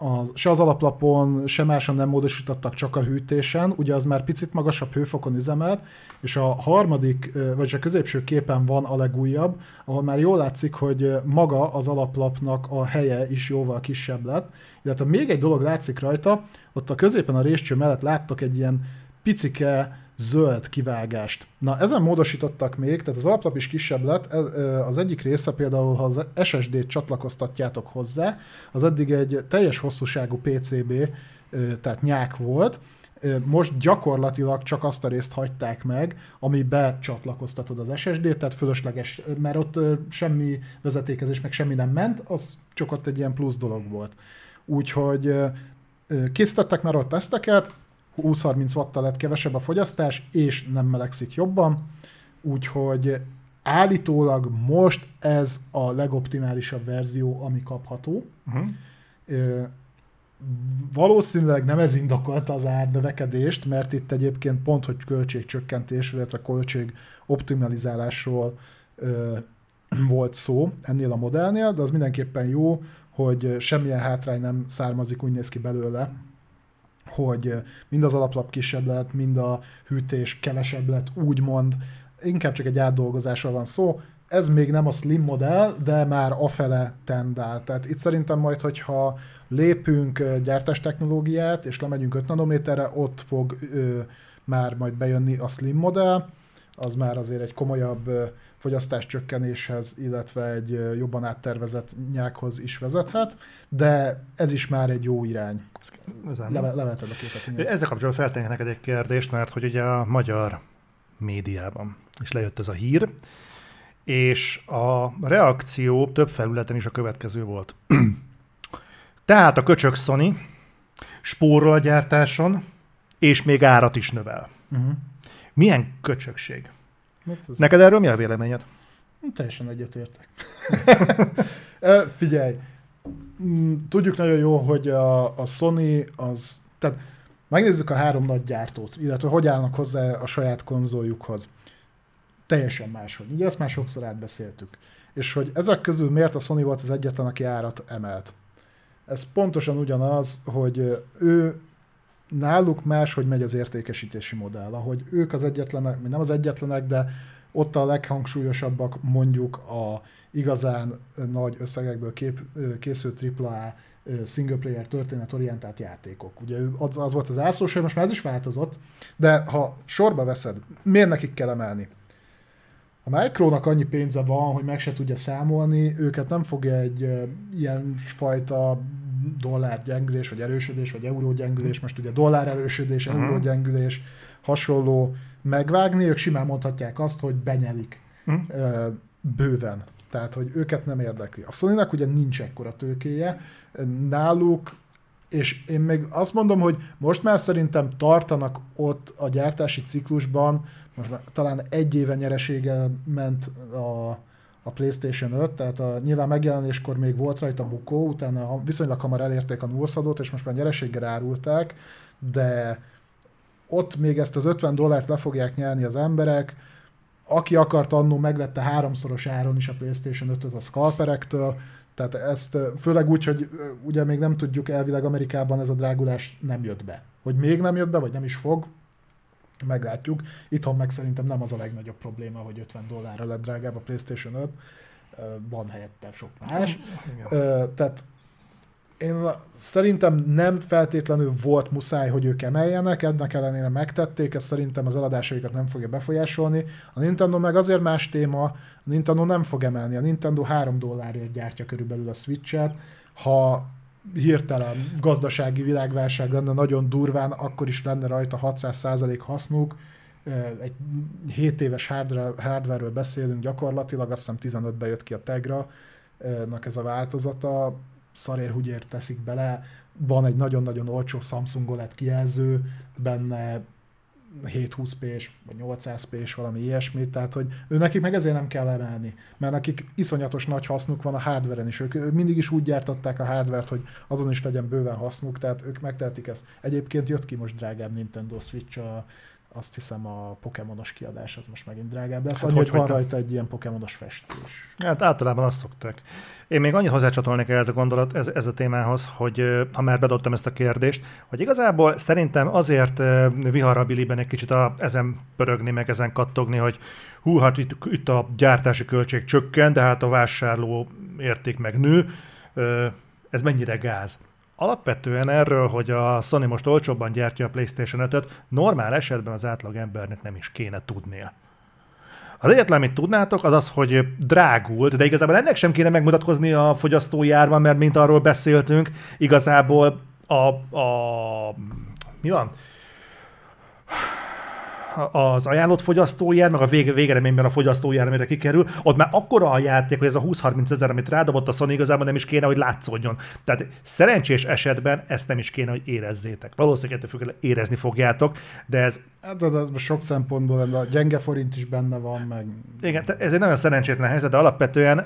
a, se az alaplapon, se máson nem módosítottak csak a hűtésen, ugye az már picit magasabb hőfokon üzemelt, és a harmadik, vagy a középső képen van a legújabb, ahol már jól látszik, hogy maga az alaplapnak a helye is jóval kisebb lett, illetve még egy dolog látszik rajta, ott a középen a réscső mellett láttok egy ilyen picike zöld kivágást. Na, ezen módosítottak még, tehát az alaplap is kisebb lett, az egyik része például, ha az SSD-t csatlakoztatjátok hozzá, az eddig egy teljes hosszúságú PCB, tehát nyák volt, most gyakorlatilag csak azt a részt hagyták meg, ami becsatlakoztatod az SSD-t, tehát fölösleges, mert ott semmi vezetékezés, meg semmi nem ment, az csak ott egy ilyen plusz dolog volt. Úgyhogy készítettek már ott teszteket, 20-30 wattal lett kevesebb a fogyasztás, és nem melegszik jobban, úgyhogy állítólag most ez a legoptimálisabb verzió, ami kapható. Uh-huh. Ö, Valószínűleg nem ez indokolta az árnövekedést, mert itt egyébként pont, hogy költségcsökkentés, illetve költség optimalizálásról ö, volt szó ennél a modellnél, de az mindenképpen jó, hogy semmilyen hátrány nem származik, úgy néz ki belőle, hogy mind az alaplap kisebb lett, mind a hűtés kevesebb lett, úgymond, inkább csak egy átdolgozásról van szó. Ez még nem a slim modell, de már afele tendál. Tehát itt szerintem majd, hogyha lépünk ö, gyártástechnológiát, és lemegyünk 5 nanométerre, ott fog ö, már majd bejönni a slim modell, az már azért egy komolyabb fogyasztás csökkenéshez, illetve egy jobban áttervezett nyákhoz is vezethet, de ez is már egy jó irány. Leve, leveted a képet. Ezzel kapcsolatban feltennék neked egy kérdést, mert hogy ugye a magyar médiában is lejött ez a hír, és a reakció több felületen is a következő volt. Tehát a köcsög Sony spórol a gyártáson, és még árat is növel. Uh-huh. Milyen köcsögség? Neked erről mi a véleményed? Teljesen egyetértek. Figyelj, mm, tudjuk nagyon jó, hogy a, a Sony az, tehát megnézzük a három nagy gyártót, illetve hogy állnak hozzá a saját konzoljukhoz. Teljesen máshogy. Ugye ezt már sokszor átbeszéltük. És hogy ezek közül miért a Sony volt az egyetlen, aki árat emelt. Ez pontosan ugyanaz, hogy ő náluk máshogy megy az értékesítési modell, ahogy ők az egyetlenek, nem az egyetlenek, de ott a leghangsúlyosabbak mondjuk a igazán nagy összegekből kép, készült AAA single player történetorientált játékok. Ugye az, az volt az ászlós, most már ez is változott, de ha sorba veszed, miért nekik kell emelni? A Micronak annyi pénze van, hogy meg se tudja számolni, őket nem fogja egy ilyen fajta dollár gyengülés, vagy erősödés, vagy euró gyengülés, most ugye dollár erősödés, Mhm. euró gyengülés, hasonló megvágni, ők simán mondhatják azt, hogy benyelik ö, bőven. Tehát, hogy őket nem érdekli. A sony ugye nincs ekkora tőkéje, náluk és én még azt mondom, hogy most már szerintem tartanak ott a gyártási ciklusban, most már talán egy éve nyeresége ment a, a PlayStation 5, tehát a, nyilván megjelenéskor még volt rajta bukó, utána viszonylag hamar elérték a nullszadót, és most már nyereséggel árulták, de ott még ezt az 50 dollárt le fogják nyelni az emberek, aki akart annó, megvette háromszoros áron is a PlayStation 5-öt a scalperektől, tehát ezt főleg úgy, hogy ugye még nem tudjuk, elvileg Amerikában ez a drágulás nem jött be. Hogy még nem jött be, vagy nem is fog, meglátjuk. Itthon meg szerintem nem az a legnagyobb probléma, hogy 50 dollárra lett drágább a PlayStation 5, van helyette sok más. Igen. Tehát én szerintem nem feltétlenül volt muszáj, hogy ők emeljenek, ennek ellenére megtették, ez szerintem az eladásaikat nem fogja befolyásolni. A Nintendo meg azért más téma, a Nintendo nem fog emelni, a Nintendo 3 dollárért gyártja körülbelül a Switch-et, ha hirtelen gazdasági világválság lenne nagyon durván, akkor is lenne rajta 600% hasznuk, egy 7 éves hardware-ről beszélünk gyakorlatilag, azt hiszem 15-ben jött ki a Tegra, ez a változata, szarér húgyért teszik bele, van egy nagyon-nagyon olcsó Samsung OLED kijelző, benne 720p-s, vagy 800p-s, valami ilyesmi, tehát hogy ő nekik meg ezért nem kell emelni, mert nekik iszonyatos nagy hasznuk van a hardveren is, ők mindig is úgy gyártották a hardvert, hogy azon is legyen bőven hasznuk, tehát ők megtehetik ezt. Egyébként jött ki most drágább Nintendo Switch a azt hiszem a Pokémonos kiadás az most megint drágább lesz, hát annyi, hogy, hogy van rajta egy ilyen Pokémonos festés. Hát általában azt szokták. Én még annyit hozzácsatolnék ez a gondolat, ez, ez a témához, hogy ha már bedobtam ezt a kérdést, hogy igazából szerintem azért viharra Billyben egy kicsit a, ezen pörögni, meg ezen kattogni, hogy hú, hát itt, itt a gyártási költség csökken, de hát a vásárló érték meg nő. Ez mennyire gáz? Alapvetően erről, hogy a Sony most olcsóbban gyártja a PlayStation 5-öt, normál esetben az átlag embernek nem is kéne tudnia. Az egyetlen, amit tudnátok, az az, hogy drágult, de igazából ennek sem kéne megmutatkozni a fogyasztói árban, mert mint arról beszéltünk, igazából a, a mi van? Az ajánlott fogyasztójár, meg a vége, végeredményben a fogyasztójár, amire kikerül, ott már akkora a játék, hogy ez a 20-30 ezer, amit rádobott a Sony igazából nem is kéne, hogy látszódjon. Tehát szerencsés esetben ezt nem is kéne, hogy érezzétek. Valószínűleg ettől függetlenül érezni fogjátok, de ez... Hát de ez sok szempontból lenne, a gyenge forint is benne van, meg... Igen, ez egy nagyon szerencsétlen helyzet, de alapvetően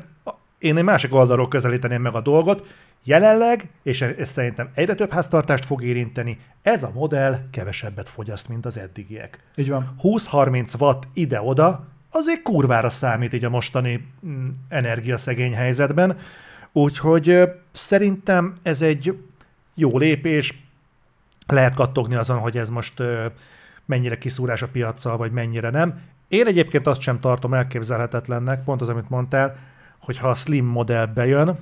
én egy másik oldalról közelíteném meg a dolgot. Jelenleg, és ez szerintem egyre több háztartást fog érinteni, ez a modell kevesebbet fogyaszt, mint az eddigiek. Így van. 20-30 watt ide-oda, azért kurvára számít így a mostani mm, energiaszegény helyzetben. Úgyhogy szerintem ez egy jó lépés. Lehet kattogni azon, hogy ez most mennyire kiszúrás a piaccal, vagy mennyire nem. Én egyébként azt sem tartom elképzelhetetlennek, pont az, amit mondtál, hogyha a Slim modell bejön,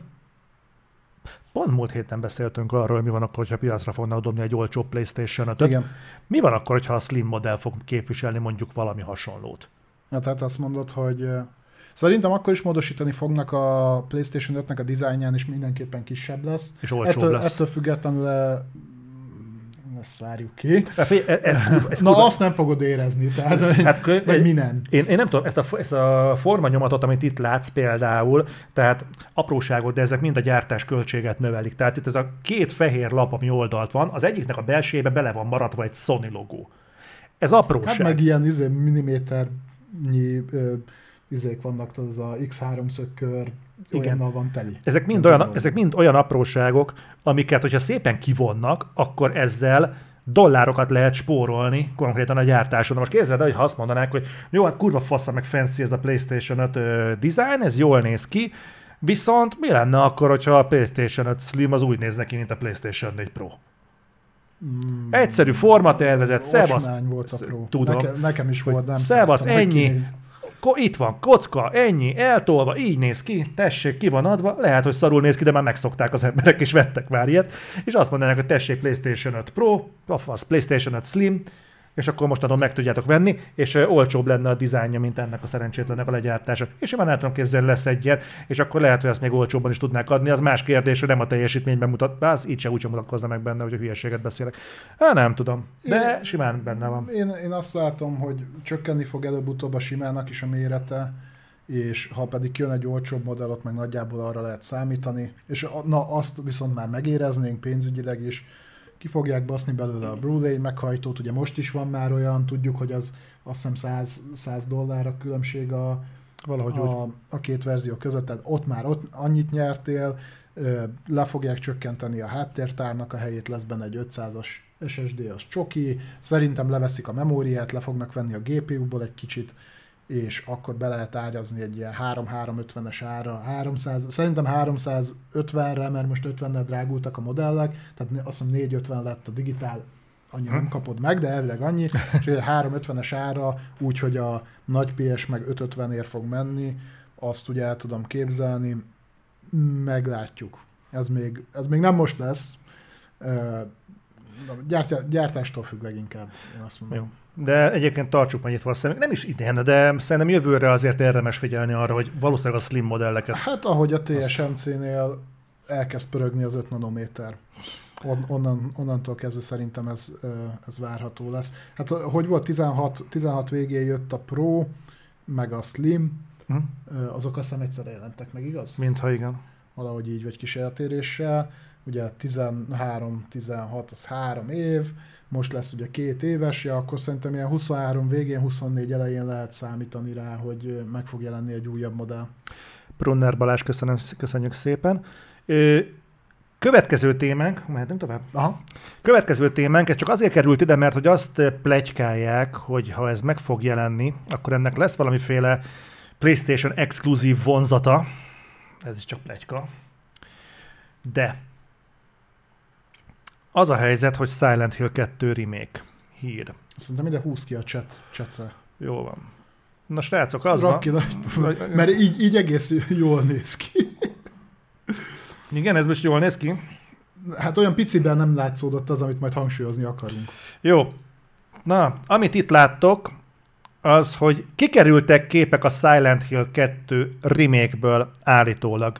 Pont múlt héten beszéltünk arról, hogy mi van akkor, hogyha piacra fognak dobni egy olcsó PlayStation 5 Igen. Mi van akkor, hogyha a Slim modell fog képviselni mondjuk valami hasonlót? Ja, tehát azt mondod, hogy Szerintem akkor is módosítani fognak a PlayStation 5-nek a dizájnján, és mindenképpen kisebb lesz. És olcsóbb ettől, lesz. Ettől függetlenül ezt várjuk ki. Ez, ez, ez Na, kurva... azt nem fogod érezni, tehát, hát, vagy mi nem. Én, én nem tudom, ezt a, ezt a formanyomatot, amit itt látsz például, tehát apróságot, de ezek mind a gyártás költséget növelik. Tehát itt ez a két fehér lap, ami oldalt van, az egyiknek a belsejébe bele van maradva egy Sony logó. Ez apróság. Hát meg ilyen izé, milliméternyi ö, izék vannak, tudod, az a X3 kör, Igen. van teli. Ezek mind, olyan, ezek mind olyan apróságok, amiket, hogyha szépen kivonnak, akkor ezzel dollárokat lehet spórolni konkrétan a gyártáson. Most képzeld el, hogy ha azt mondanák, hogy jó, hát kurva fasza meg fancy ez a PlayStation 5 ö, design, ez jól néz ki, viszont mi lenne akkor, hogyha a PlayStation 5 Slim az úgy néz neki, mint a PlayStation 4 Pro? Mm, Egyszerű formatervezet, szevasz. volt a Pro. Tudom. Neke, nekem is volt, nem Szevasz, ennyi. Ko- itt van, kocka, ennyi, eltolva, így néz ki, tessék, ki van adva, lehet, hogy szarul néz ki, de már megszokták az emberek, és vettek már ilyet, és azt mondanak, hogy tessék PlayStation 5 Pro, az PlayStation 5 Slim, és akkor mostantól meg tudjátok venni, és olcsóbb lenne a dizájnja, mint ennek a szerencsétlennek a legyártása. És én már nem tudom képzelni, lesz egy ilyen, és akkor lehet, hogy azt még olcsóbban is tudnák adni. Az más kérdés, hogy nem a teljesítményben mutat, az így se úgy mutatkozna meg benne, hogy a hülyeséget beszélek. Hát nem tudom, de én, simán benne van. Én, én azt látom, hogy csökkenni fog előbb-utóbb a simának is a mérete, és ha pedig jön egy olcsóbb modell, ott meg nagyjából arra lehet számítani, és na azt viszont már megéreznénk pénzügyileg is, ki fogják baszni belőle a Blu-ray meghajtót, ugye most is van már olyan, tudjuk, hogy az azt hiszem 100, 100 dollár a különbség a, Valahogy a, úgy. a két verzió között, tehát ott már ott annyit nyertél, le fogják csökkenteni a háttértárnak a helyét, lesz benne egy 500-as SSD, az csoki, szerintem leveszik a memóriát, le fognak venni a GPU-ból egy kicsit, és akkor be lehet ágyazni egy ilyen 3-350-es ára, 300, szerintem 350-re, mert most 50-nel drágultak a modellek, tehát azt hiszem 450 lett a digitál, annyi nem kapod meg, de elvileg annyi, és egy 350-es ára, úgyhogy a nagy PS meg 550 ér fog menni, azt ugye el tudom képzelni, meglátjuk. Ez még, ez még nem most lesz, Ö, gyártá, gyártástól függ leginkább, én azt mondom. Jó. De egyébként tartsuk meg nyitva a szemünk. Nem is idén, de szerintem jövőre azért érdemes figyelni arra, hogy valószínűleg a slim modelleket. Hát ahogy a TSMC-nél elkezd pörögni az 5 nanométer. On, onnan, onnantól kezdve szerintem ez, ez várható lesz. Hát hogy volt 16, 16 végén jött a Pro, meg a Slim, Hm? azok azt hiszem egyszerre jelentek meg, igaz? Mintha igen. Valahogy így, vagy kis eltéréssel. Ugye 13-16 az három év, most lesz ugye két éves, ja, akkor szerintem ilyen 23 végén, 24 elején lehet számítani rá, hogy meg fog jelenni egy újabb modell. Brunner Balázs, köszönöm, köszönjük szépen. Ö, következő témánk, mehetünk tovább? Aha. Következő témánk, ez csak azért került ide, mert hogy azt plegykálják, hogy ha ez meg fog jelenni, akkor ennek lesz valamiféle PlayStation exkluzív vonzata. Ez is csak plegyka. De az a helyzet, hogy Silent Hill 2 remake hír. Szerintem ide húz ki a chat, chatre. Jó van. Na srácok, az Rakj van. nagy- mert így, így egész jól néz ki. Igen, ez most jól néz ki. Hát olyan piciben nem látszódott az, amit majd hangsúlyozni akarunk. Jó. Na, amit itt láttok, az, hogy kikerültek képek a Silent Hill 2 remake-ből állítólag.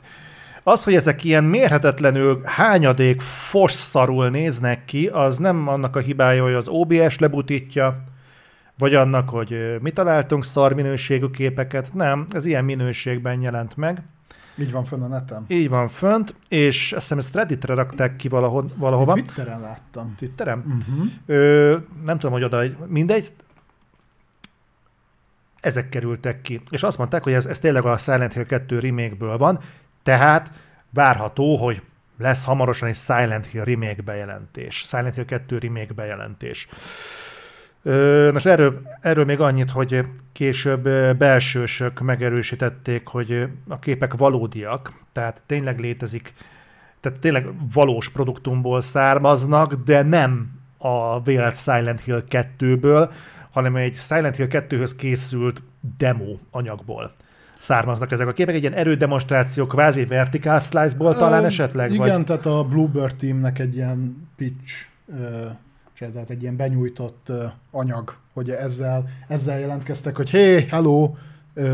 Az, hogy ezek ilyen mérhetetlenül hányadék fosszarul néznek ki, az nem annak a hibája, hogy az OBS lebutítja, vagy annak, hogy mi találtunk szar minőségű képeket. Nem, ez ilyen minőségben jelent meg. Így van fönn a neten. Így van fönt, és azt hiszem ezt Redditre rakták ki valahol, valahova. Twitteren láttam. Twitterem? Uh-huh. Ö, nem tudom, hogy oda, mindegy. Ezek kerültek ki. És azt mondták, hogy ez, ez tényleg a Silent Hill 2 remake-ből van, tehát várható, hogy lesz hamarosan egy Silent Hill remake bejelentés. Silent Hill 2 remake bejelentés. Most erről, erről még annyit, hogy később belsősök megerősítették, hogy a képek valódiak, tehát tényleg létezik, tehát tényleg valós produktumból származnak, de nem a vélt Silent Hill 2-ből, hanem egy Silent Hill 2-höz készült demo anyagból származnak ezek a képek. Egy ilyen erődemonstráció, kvázi vertical slice-ból talán Ö, esetleg? Igen, Vagy? tehát a Bluebird teamnek egy ilyen pitch, ö, tehát egy ilyen benyújtott anyag, hogy ezzel, ezzel jelentkeztek, hogy hey, hello,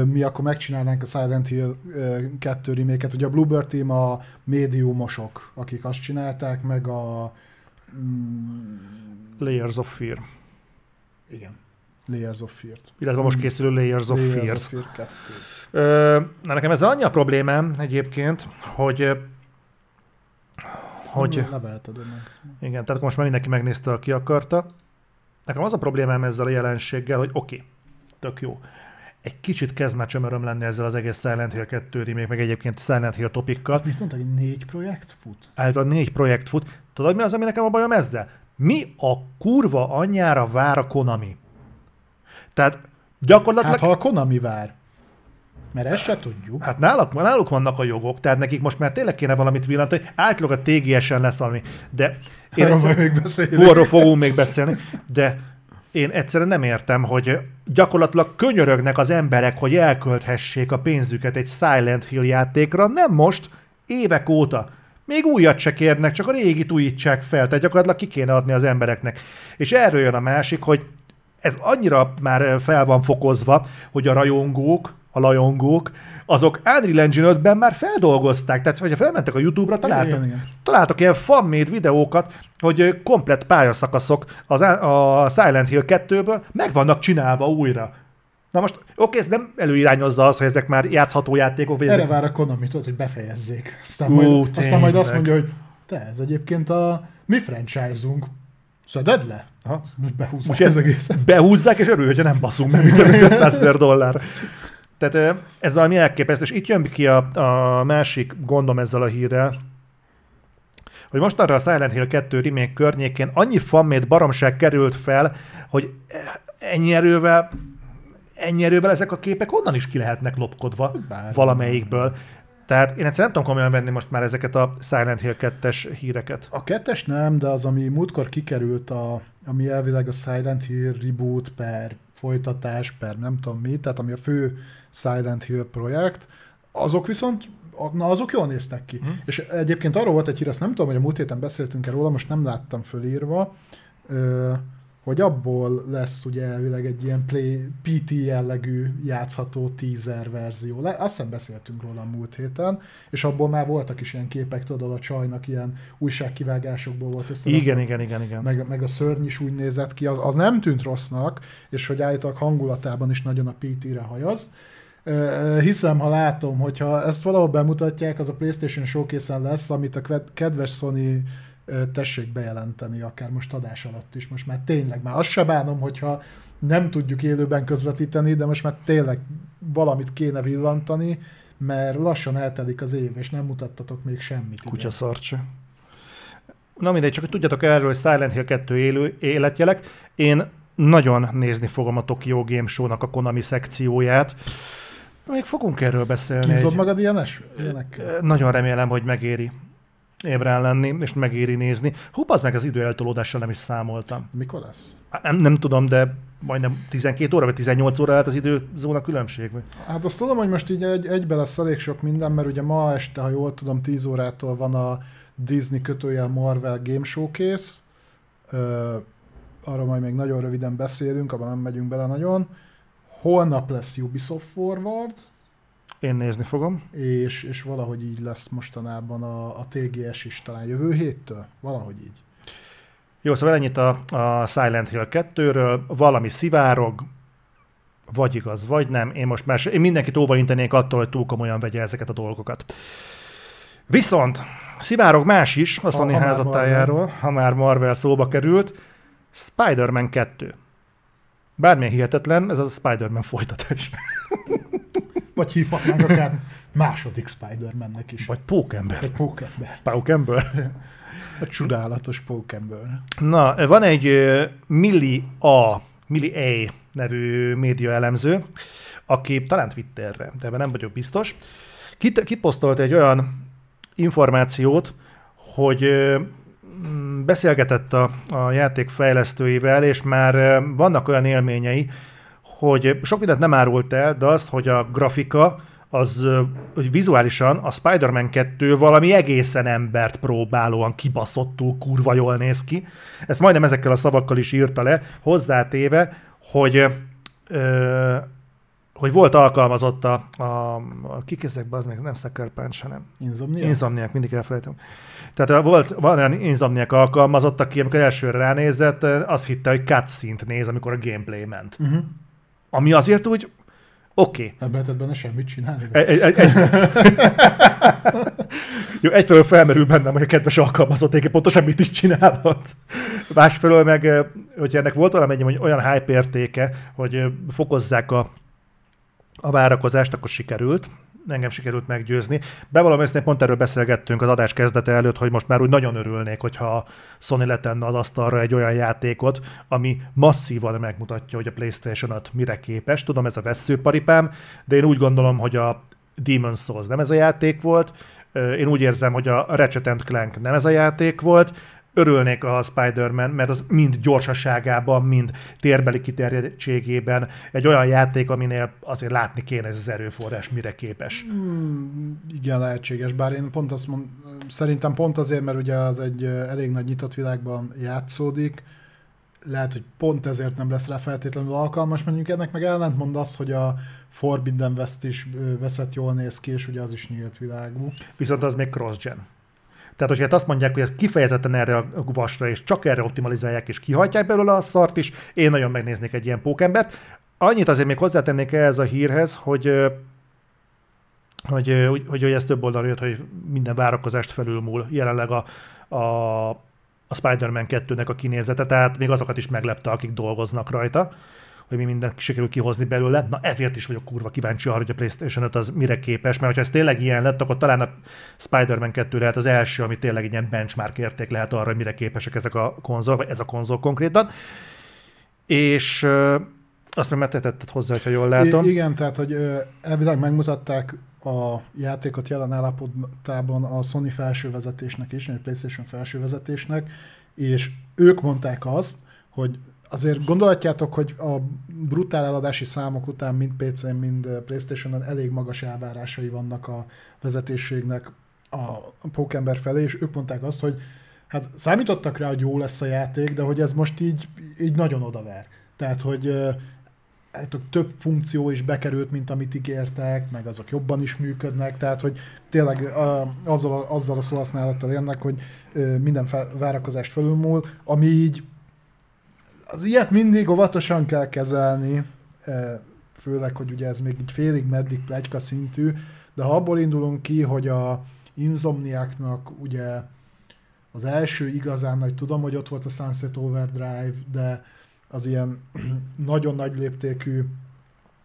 mi akkor megcsinálnánk a Silent Hill ö, 2 remake Ugye a Bluebird team a médiumosok, akik azt csinálták, meg a mm, Layers of Fear. igen, Layers of Fear-t. Illetve most Mm. készülő Layers of Layers Fears. of Fear 2. Na nekem ez annyi a problémám egyébként, hogy hogy igen, tehát most már mindenki megnézte, aki akarta. Nekem az a problémám ezzel a jelenséggel, hogy oké, okay, tök jó. Egy kicsit kezd már csömöröm lenni ezzel az egész Silent Hill 2 remake, meg egyébként Silent Hill topikkal. Mit mondtak, hogy négy projekt fut? Általában négy projekt fut. Tudod mi az, ami nekem a bajom ezzel? Mi a kurva anyjára vár a Konami? Tehát gyakorlatilag... Hát ha a Konami vár. Mert ezt se tudjuk. Hát náluk, náluk vannak a jogok, tehát nekik most már tényleg kéne valamit villantani. Általában a TGS-en lesz valami, de én Erről egyszer, még beszélünk. arról fogunk még beszélni, de én egyszerűen nem értem, hogy gyakorlatilag könyörögnek az emberek, hogy elkölthessék a pénzüket egy Silent Hill játékra, nem most, évek óta. Még újat se kérnek, csak a régit újítsák fel, tehát gyakorlatilag ki kéne adni az embereknek. És erről jön a másik, hogy ez annyira már fel van fokozva, hogy a rajongók, a lajongók, azok Unreal Engine 5-ben már feldolgozták, tehát hogyha felmentek a YouTube-ra, találtak, Igen, igen. találtak ilyen fanmade videókat, hogy ö, komplett pályaszakaszok az, a Silent Hill 2-ből meg vannak csinálva újra. Na most, oké, ez nem előirányozza az, hogy ezek már játszható játékok, vagy Erre ezek... vár a Konami, tudod, hogy befejezzék. Aztán, Ú, majd, aztán majd azt mondja, hogy te, ez egyébként a mi franchise-unk. Szeded le? Aha. Behúzzák Most ez- egészet. behúzzák, és örül, hogyha nem baszunk meg, mint a 500 ezer dollár. Tehát ez valami elképesztő, és itt jön ki a, a másik gondom ezzel a hírrel, hogy mostanra a Silent Hill 2 remake környékén annyi fanmade baromság került fel, hogy ennyi erővel, ennyi erővel ezek a képek onnan is ki lehetnek lopkodva Bár- valamelyikből. Tehát én egyszerűen nem tudom komolyan venni most már ezeket a Silent Hill 2-es híreket. A kettes nem, de az, ami múltkor kikerült, a, ami elvileg a Silent Hill reboot per folytatás, per nem tudom mi, tehát ami a fő Silent Hill projekt, azok viszont, na azok jól néznek ki. Hmm. És egyébként arról volt egy hír, azt nem tudom, hogy a múlt héten beszéltünk-e róla, most nem láttam fölírva, ö, hogy abból lesz ugye elvileg egy ilyen play, PT jellegű játszható teaser verzió. Le, azt hiszem beszéltünk róla a múlt héten, és abból már voltak is ilyen képek, tudod, a csajnak ilyen újságkivágásokból volt összerakva. Igen, igen, igen, igen. Meg, meg a szörny is úgy nézett ki, az, az nem tűnt rossznak, és hogy állítólag hangulatában is nagyon a PT-re hajaz. Hiszem, ha látom, hogyha ezt valahol bemutatják, az a PlayStation Showcase-en lesz, amit a ked- kedves Sony tessék bejelenteni, akár most adás alatt is. Most már tényleg, már azt se bánom, hogyha nem tudjuk élőben közvetíteni, de most már tényleg valamit kéne villantani, mert lassan eltelik az év, és nem mutattatok még semmit. Kutya szarcsa. Na mindegy, csak hogy tudjatok erről, hogy Silent Hill 2 élő életjelek. Én nagyon nézni fogom a Tokyo Game Show-nak a Konami szekcióját. Még fogunk erről beszélni. Kínzod Egy, magad ilyenes? ilyenekkel? nagyon remélem, hogy megéri ébren lenni, és megéri nézni. Hú, az meg az idő eltolódással nem is számoltam. Mikor lesz? Nem, nem tudom, de majdnem 12 óra vagy 18 óra lehet az időzóna különbség. Hát azt tudom, hogy most így egy, egybe lesz elég sok minden, mert ugye ma este, ha jól tudom, 10 órától van a Disney kötőjel Marvel Game Showcase. Ö, arról majd még nagyon röviden beszélünk, abban nem megyünk bele nagyon. Holnap lesz Ubisoft Forward, Én nézni fogom. és, és valahogy így lesz mostanában a, a TGS is talán jövő héttől. Valahogy így. Jó, szóval ennyit a, a Silent Hill 2-ről, valami szivárog, vagy igaz, vagy nem. Én most már se, én mindenkit óvaintenék attól, hogy túl komolyan vegye ezeket a dolgokat. Viszont szivárog más is a Sony ha már házatájáról, ha már Marvel szóba került, Spider-Man 2. Bármilyen hihetetlen, ez az a Spider-Man folytatás. Vagy hívhatnánk akár második Spider-Mannek is. Vagy Pókember. Vagy Pókember. Pókember. A csodálatos Pókember. Na, van egy Milli A, Milli A nevű média elemző, aki talán Twitterre, de ebben nem vagyok biztos, kit- kiposztolt egy olyan információt, hogy beszélgetett a, a játék fejlesztőivel, és már vannak olyan élményei, hogy sok mindent nem árult el, de az, hogy a grafika, az hogy vizuálisan a Spider-Man 2 valami egészen embert próbálóan kibaszottul kurva jól néz ki. Ezt majdnem ezekkel a szavakkal is írta le, hozzátéve, hogy ö, hogy volt alkalmazott a, a, a kik ezek, az meg nem Sucker Punch, hanem Insomnia? Insomniac, mindig elfelejtem. Tehát volt, van olyan Insomniac alkalmazott, aki amikor elsőre ránézett, azt hitte, hogy cutscene néz, amikor a gameplay ment. Uh-huh. Ami azért úgy, oké. Okay. Nem lehetett benne semmit csinálni. Egy, egy, egy, egy... Jó, egyfelől felmerül bennem, hogy a kedves alkalmazott egyébként pontosan mit is csinálhat. Másfelől meg, hogyha ennek volt valamennyi hogy olyan hype értéke, hogy fokozzák a, a várakozást, akkor sikerült. Engem sikerült meggyőzni. Bevallom őszintén, pont erről beszélgettünk az adás kezdete előtt, hogy most már úgy nagyon örülnék, hogyha a Sony letenne az asztalra egy olyan játékot, ami masszívan megmutatja, hogy a PlayStation 5 mire képes. Tudom, ez a veszőparipám, de én úgy gondolom, hogy a Demon's Souls nem ez a játék volt, én úgy érzem, hogy a Ratchet Clank nem ez a játék volt, örülnék a Spider-Man, mert az mind gyorsaságában, mind térbeli kiterjedtségében egy olyan játék, aminél azért látni kéne ez az erőforrás, mire képes. Hmm, igen, lehetséges, bár én pont azt mond, szerintem pont azért, mert ugye az egy elég nagy nyitott világban játszódik, lehet, hogy pont ezért nem lesz rá feltétlenül alkalmas, mondjuk ennek meg ellentmond az, hogy a Forbidden West is veszett jól néz ki, és ugye az is nyílt világú. Viszont az még cross-gen. Tehát, hogyha hát azt mondják, hogy ez kifejezetten erre a vasra, és csak erre optimalizálják, és kihajtják belőle a szart is, én nagyon megnéznék egy ilyen pókembert. annyit azért még hozzátennék ehhez a hírhez, hogy hogy, hogy, hogy, ez több oldalra jött, hogy minden várakozást felülmúl jelenleg a, a, a Spider-Man 2-nek a kinézete, tehát még azokat is meglepte, akik dolgoznak rajta hogy mi mindent sikerül kihozni belőle. Na ezért is vagyok kurva kíváncsi arra, hogy a PlayStation 5 az mire képes, mert ha ez tényleg ilyen lett, akkor talán a Spider-Man 2 lehet az első, ami tényleg egy ilyen benchmark érték lehet arra, hogy mire képesek ezek a konzol, vagy ez a konzol konkrétan. És azt meg tetted hozzá, hogyha jól látom. I- igen, tehát, hogy elvileg megmutatták a játékot jelen állapotában a Sony felsővezetésnek is, a PlayStation felsővezetésnek, és ők mondták azt, hogy azért gondolhatjátok, hogy a brutál eladási számok után mind PC-n, mind Playstation-on elég magas elvárásai vannak a vezetésségnek a Pókember felé, és ők mondták azt, hogy hát számítottak rá, hogy jó lesz a játék, de hogy ez most így, így nagyon odaver. Tehát, hogy hát, több funkció is bekerült, mint amit ígértek, meg azok jobban is működnek, tehát hogy tényleg a, azzal, azzal a szóhasználattal jönnek, hogy minden fel, várakozást felülmúl, ami így az ilyet mindig óvatosan kell kezelni, főleg, hogy ugye ez még így félig meddig plegyka szintű, de ha abból indulunk ki, hogy a Insomniaknak ugye az első igazán nagy, tudom, hogy ott volt a Sunset Overdrive, de az ilyen nagyon nagy léptékű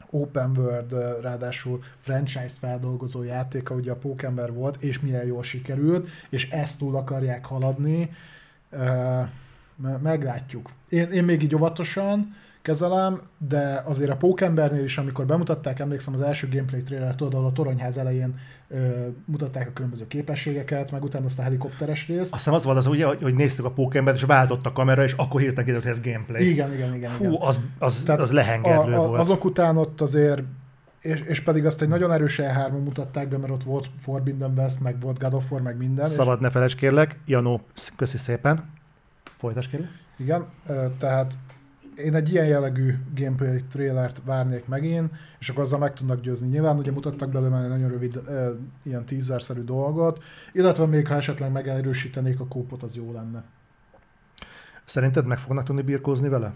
open world, ráadásul franchise feldolgozó játéka, ugye a Pókember volt, és milyen jól sikerült, és ezt túl akarják haladni, meglátjuk. Én, én még így óvatosan kezelem, de azért a Pókembernél is, amikor bemutatták, emlékszem az első gameplay trailer tudod, a toronyház elején ö, mutatták a különböző képességeket, meg utána azt a helikopteres részt. Azt hiszem az volt az, ugye, hogy néztük a Pókembert, és váltott a kamera, és akkor hirtelen kiderült, hogy ez gameplay. Igen, igen, igen. Fú, igen. az, az, Tehát az lehengedő a, a, volt. Azok után ott azért és, és pedig azt egy nagyon erős E3-on mutatták be, mert ott volt Forbidden West, meg volt God of War, meg minden. Szabad és... ne felejtsd kérlek, Janó, köszi szépen. Folytasd kérlek. Igen, tehát én egy ilyen jellegű gameplay trailert várnék megint, és akkor azzal meg tudnak győzni. Nyilván ugye mutattak belőle egy nagyon rövid e, ilyen teaser-szerű dolgot, illetve még ha esetleg megerősítenék a kópot, az jó lenne. Szerinted meg fognak tudni birkózni vele?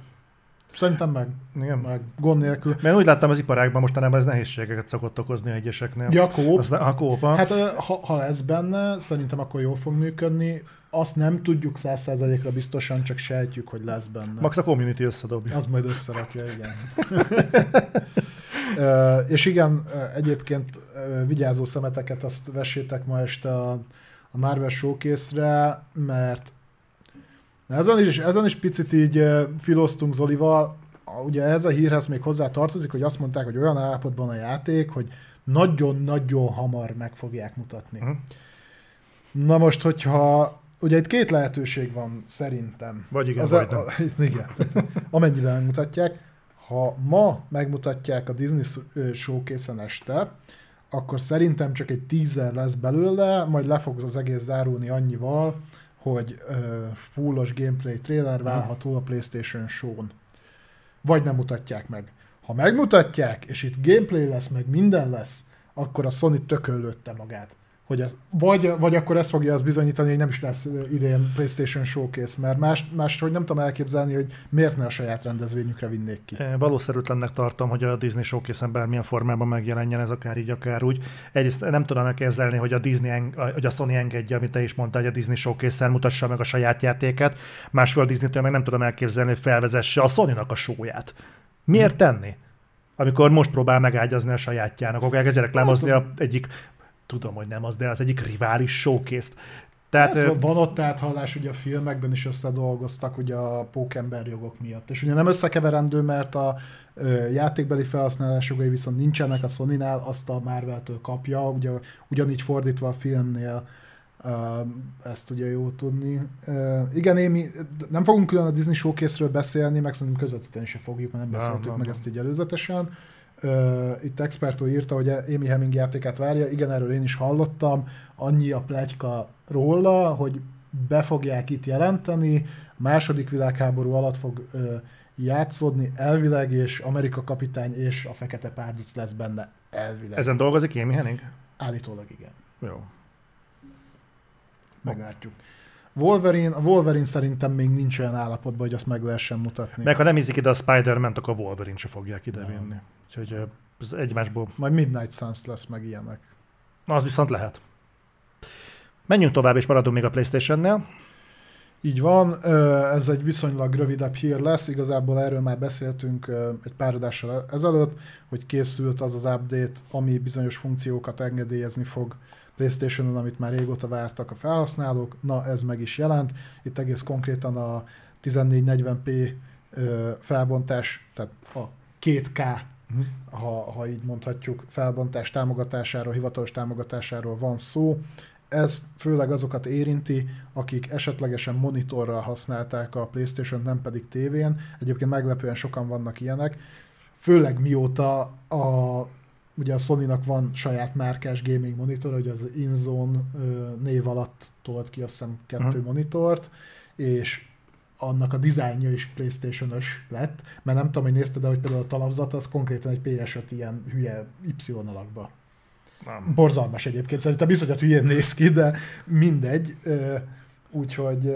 Szerintem meg. Igen. Meg gond nélkül. Mert úgy láttam az iparágban mostanában ez nehézségeket szokott okozni egyeseknél. Ja, a kóp. Azt, a kóp Hát ha, ha ez benne, szerintem akkor jól fog működni azt nem tudjuk száz százalékra biztosan, csak sejtjük, hogy lesz benne. Max a community összedobja. Az majd összerakja, igen. és igen, egyébként vigyázó szemeteket azt vessétek ma este a, a Marvel showcase mert ezen is, ezen is picit így filoztunk Zolival, ugye ez a hírhez még hozzá tartozik, hogy azt mondták, hogy olyan állapotban a játék, hogy nagyon-nagyon hamar meg fogják mutatni. Uh-huh. Na most, hogyha ugye itt két lehetőség van szerintem. Vagy igen, Az vagy a, a, igen. Amennyiben megmutatják. Ha ma megmutatják a Disney showcase este, akkor szerintem csak egy teaser lesz belőle, majd le fog az egész zárulni annyival, hogy uh, fullos gameplay trailer válható a PlayStation Show-n. Vagy nem mutatják meg. Ha megmutatják, és itt gameplay lesz, meg minden lesz, akkor a Sony tökölötte magát hogy ez, vagy, vagy akkor ezt fogja az bizonyítani, hogy nem is lesz idén PlayStation Showcase, mert más, más hogy nem tudom elképzelni, hogy miért ne a saját rendezvényükre vinnék ki. Valószerűtlennek tartom, hogy a Disney Showcase-en bármilyen formában megjelenjen ez akár így, akár úgy. Egyrészt nem tudom elképzelni, hogy a Disney, hogy a Sony engedje, amit te is mondtál, hogy a Disney Showcase-en mutassa meg a saját játékát, másról a Disney-től meg nem tudom elképzelni, hogy felvezesse a Sony-nak a showját. Miért tenni? amikor most próbál megágyazni a sajátjának, akkor elkezd reklámozni a egyik tudom, hogy nem az, de az egyik rivális showcase tehát, hát, van ott áthallás, ugye a filmekben is összedolgoztak ugye a pókember jogok miatt. És ugye nem összekeverendő, mert a ö, játékbeli felhasználás jogai viszont nincsenek a sony azt a Marvel-től kapja, ugye ugyanígy fordítva a filmnél ö, ezt ugye jó tudni. Ö, igen, Émi, nem fogunk külön a Disney Showcase-ről beszélni, meg szerintem közvetíteni se fogjuk, mert nem beszéltük nem, meg nem. ezt így előzetesen. Uh, itt Experto írta, hogy Amy Hemming játékát várja. Igen, erről én is hallottam. Annyi a plegyka róla, hogy be fogják itt jelenteni. A második világháború alatt fog uh, játszódni elvileg, és Amerika kapitány és a fekete párduc lesz benne elvileg. Ezen dolgozik Amy Henning? Állítólag igen. Jó. Meglátjuk. Wolverine, a Wolverine szerintem még nincs olyan állapotban, hogy azt meg lehessen mutatni. Meg ha nem hiszik ide a Spider-Man, akkor a Wolverine se fogják idevinni. Úgyhogy ez egymásból, Majd Midnight Suns lesz meg ilyenek. na az viszont lehet. Menjünk tovább, és maradunk még a Playstation-nél. Így van, ez egy viszonylag rövidebb hír lesz, igazából erről már beszéltünk egy pár adással ezelőtt, hogy készült az az update, ami bizonyos funkciókat engedélyezni fog PlayStation-on, amit már régóta vártak a felhasználók, na ez meg is jelent. Itt egész konkrétan a 1440p ö, felbontás, tehát a 2K, ha, ha így mondhatjuk, felbontás támogatásáról, hivatalos támogatásáról van szó. Ez főleg azokat érinti, akik esetlegesen monitorral használták a PlayStation, nem pedig tévén. Egyébként meglepően sokan vannak ilyenek. Főleg mióta a, ugye a Sony-nak van saját márkás gaming monitor, hogy az InZone név alatt tolt ki azt hiszem kettő Mhm. monitort, és annak a dizájnja is Playstation-ös lett, mert nem tudom, hogy nézted, de hogy például a talapzata az konkrétan egy PS5 ilyen hülye Y alakba. Nem. Borzalmas egyébként, szerintem iszonyat hülyén néz ki, de mindegy. Úgyhogy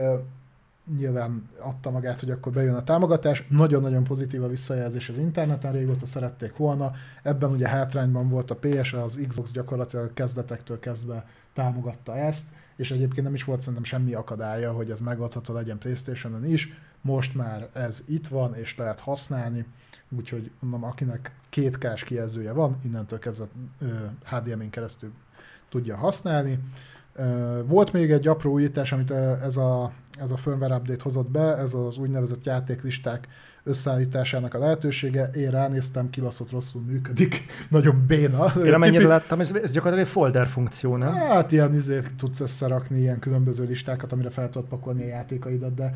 nyilván adta magát, hogy akkor bejön a támogatás. Nagyon-nagyon pozitív a visszajelzés az interneten, régóta szerették volna. Ebben ugye hátrányban volt a PS, az Xbox gyakorlatilag kezdetektől kezdve támogatta ezt, és egyébként nem is volt szerintem semmi akadálya, hogy ez megadható legyen Playstation-on is. Most már ez itt van, és lehet használni, úgyhogy mondom, akinek két kás kijelzője van, innentől kezdve HDMI-n keresztül tudja használni. Volt még egy apró újítás, amit ez a, ez a firmware update hozott be, ez az úgynevezett játéklisták összeállításának a lehetősége. Én ránéztem, kibaszott rosszul működik. Nagyon béna. Én amennyire Tipi- láttam, ez, ez gyakorlatilag egy folder funkció, nem? Hát ilyen izét tudsz összerakni, ilyen különböző listákat, amire fel tudod pakolni a játékaidat, de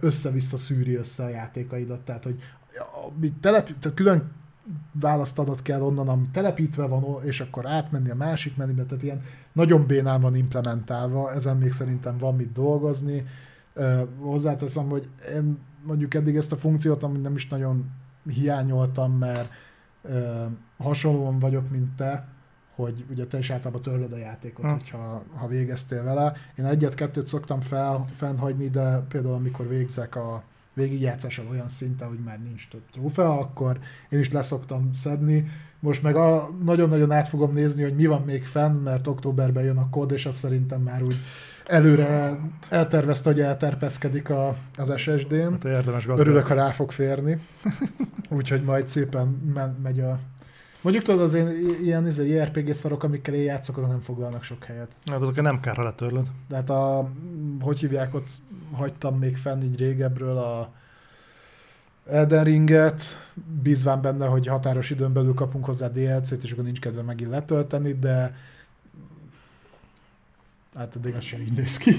össze-vissza szűri össze a játékaidat, tehát hogy telep, tehát külön választanod kell onnan, ami telepítve van, és akkor átmenni a másik menübe, tehát ilyen nagyon bénán van implementálva, ezen még szerintem van mit dolgozni. Hozzáteszem, hogy én mondjuk eddig ezt a funkciót, amit nem is nagyon hiányoltam, mert hasonlóan vagyok, mint te, hogy ugye te is általában törlöd a játékot, Ha. hogyha, ha végeztél vele. Én egyet-kettőt szoktam fel, fennhagyni, de például amikor végzek a végigjátszással olyan szinten, hogy már nincs több trófea, akkor én is leszoktam szedni. Most meg a, nagyon-nagyon át fogom nézni, hogy mi van még fenn, mert októberben jön a kód, és az szerintem már úgy előre eltervezte, hogy elterpeszkedik a, az SSD-n. Hát érdemes gazdag. Örülök, ha rá fog férni. Úgyhogy majd szépen men- megy a... Mondjuk tudod, az én ilyen izé, JRPG szarok, amikkel én játszok, azok nem foglalnak sok helyet. Hát azok nem kár, ha letörlöd. De hát a, hogy hívják, ott hagytam még fenn így régebről a Elden Ringet, bízván benne, hogy határos időn belül kapunk hozzá DLC-t, és akkor nincs kedve megint letölteni, de hát eddig az sem így néz ki.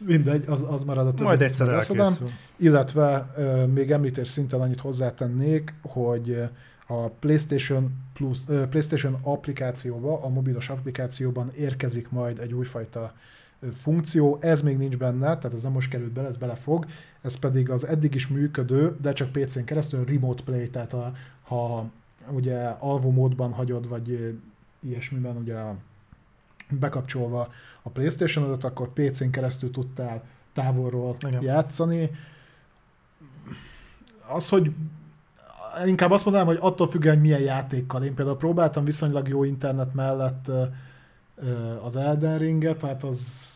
Mindegy, az, az marad a többi. Majd egyszer elkészül. Illetve még említés szinten annyit hozzátennék, hogy a PlayStation, Plus, PlayStation applikációba, a mobilos applikációban érkezik majd egy újfajta funkció, ez még nincs benne, tehát ez nem most került bele, ez belefog, ez pedig az eddig is működő, de csak PC-n keresztül remote play, tehát a, ha ugye alvó módban hagyod, vagy ilyesmiben ugye bekapcsolva a Playstation-odat, akkor PC-n keresztül tudtál távolról Igen. játszani. Az, hogy inkább azt mondanám, hogy attól függően, hogy milyen játékkal. Én például próbáltam viszonylag jó internet mellett az Elden Ringet, hát az,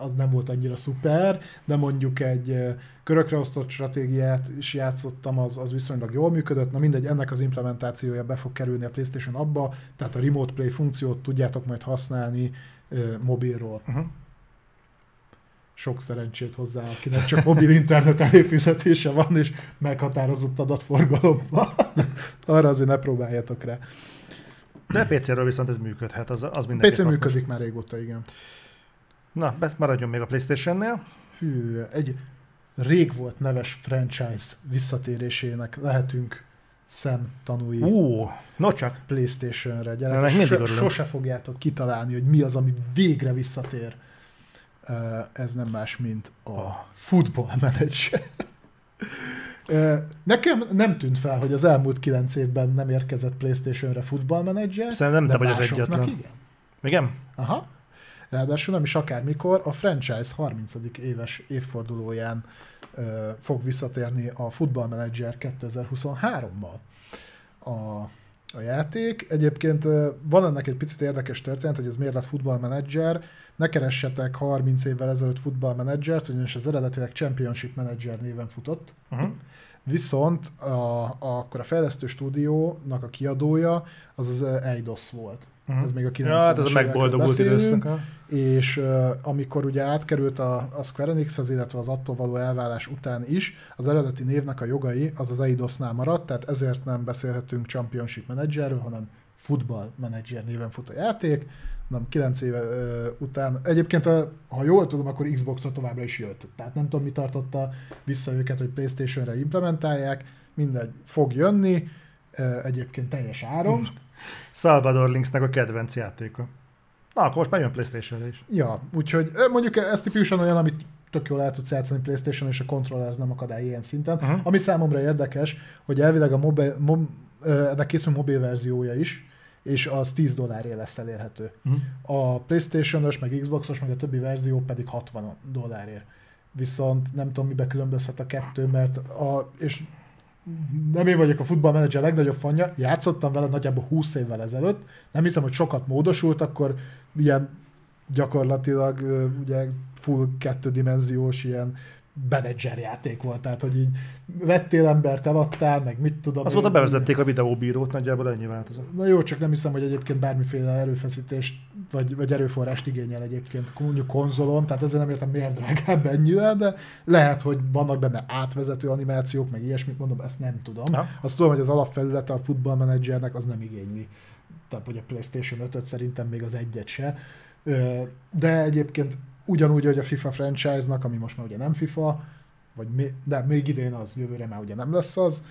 az nem volt annyira szuper, de mondjuk egy ö, körökre osztott stratégiát is játszottam, az, az viszonylag jól működött. Na mindegy, ennek az implementációja be fog kerülni a PlayStation abba, tehát a Remote Play funkciót tudjátok majd használni mobilról Uh-huh. sok szerencsét hozzá, akinek csak mobil internet előfizetése van, és meghatározott adatforgalomban. Arra azért ne próbáljatok rá. De PC-ről viszont ez működhet, az, az mindenki PC működik már régóta, igen. Na, maradjon még a Playstation-nél. Hű, egy rég volt neves franchise visszatérésének lehetünk szem tanúi Ú, no csak. Playstation-re. Ennek Gyerek, mindig so, sose fogjátok kitalálni, hogy mi az, ami végre visszatér. Ez nem más, mint a. Football Manager. Nekem nem tűnt fel, hogy az elmúlt kilenc évben nem érkezett PlayStation-re Football Manager. Szerintem te vagy az egyetlen. Igen. Igen? Aha. ráadásul nem is akármikor, a franchise 30. éves évfordulóján fog visszatérni a Football Manager 2023-mal a, a játék. Egyébként van ennek egy picit érdekes történet, hogy ez miért lett Football Manager. Ne keressetek 30 évvel ezelőtt Football Manager-t, ugyanis az eredetileg Championship Manager néven futott. Uh-huh. Viszont a, a, akkor a fejlesztő stúdiónak a kiadója az az Eidos volt. Mhm. Ez még a 90-es Ja, hát ez a megboldogult időszak. És uh, amikor ugye átkerült a, a Square Enixhez, illetve az attól való elválás után is, az eredeti névnek a jogai az az Eidosnál maradt, tehát ezért nem beszélhetünk Championship Managerről, hanem Football Manager néven fut a játék. Nem, 9 éve uh, után. Egyébként, ha jól tudom, akkor Xbox-ra továbbra is jött. Tehát nem tudom, mi tartotta vissza őket, hogy Playstation-re implementálják. Mindegy, fog jönni. Uh, egyébként teljes áron. Salvador Linksnek a kedvenc játéka. Na, akkor most már jön Playstation-re is. Ja, úgyhogy mondjuk ez tipikusan olyan, amit tök jól el tudsz játszani Playstation, és a controller az nem akadály ilyen szinten. Aha. Ami számomra érdekes, hogy elvileg a mobil, mob, ennek készül mobil verziója is, és az 10 dollárért lesz elérhető. Uh-huh. A Playstation-os, meg Xbox-os, meg a többi verzió pedig 60 dollárért. Viszont nem tudom, mibe különbözhet a kettő, mert a, és nem én vagyok a Football Manager legnagyobb fanja, játszottam vele nagyjából 20 évvel ezelőtt, nem hiszem, hogy sokat módosult, akkor ilyen gyakorlatilag ugye full kettődimenziós ilyen menedzser játék volt, tehát hogy így vettél embert, eladtál, meg mit tudom. Azóta én. bevezették a videóbírót, nagyjából ennyi változott. Na jó, csak nem hiszem, hogy egyébként bármiféle erőfeszítést vagy, vagy erőforrást igényel egyébként mondjuk konzolon, tehát ezzel nem értem miért drágább ennyire, de lehet, hogy vannak benne átvezető animációk, meg ilyesmit mondom, ezt nem tudom. Ha? Azt tudom, hogy az alapfelülete a Football Managernek az nem igényli. Tehát, hogy a PlayStation 5-öt szerintem még az egyet se. De egyébként ugyanúgy, hogy a FIFA franchise-nak, ami most már ugye nem FIFA, vagy mi, de még idén az, jövőre már ugye nem lesz az,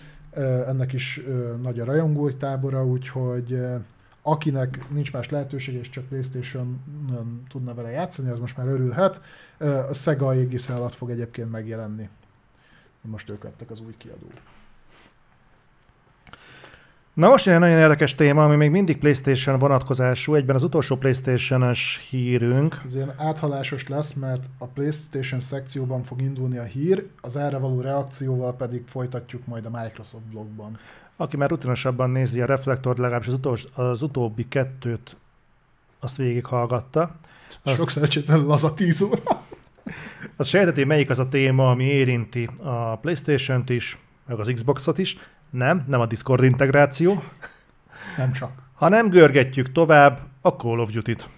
ennek is nagy a rajongói tábora, úgyhogy akinek nincs más lehetőség, és csak Playstation tudna vele játszani, az most már örülhet. A Sega égisze alatt fog egyébként megjelenni. Most ők lettek az új kiadó. Na most jön egy nagyon érdekes téma, ami még mindig PlayStation vonatkozású, egyben az utolsó PlayStation-es hírünk. Ez ilyen áthalásos lesz, mert a PlayStation szekcióban fog indulni a hír, az erre való reakcióval pedig folytatjuk majd a Microsoft blogban. Aki már rutinosabban nézi a reflektort, legalábbis az, utolsó, az utóbbi kettőt, azt végighallgatta. Az- Sok szerencsétlen laza 10 óra. Az sejteti, melyik az a téma, ami érinti a Playstation-t is, meg az Xbox-ot is. Nem, nem a Discord integráció, Nem csak. Ha nem görgetjük tovább, a Call of Duty-t.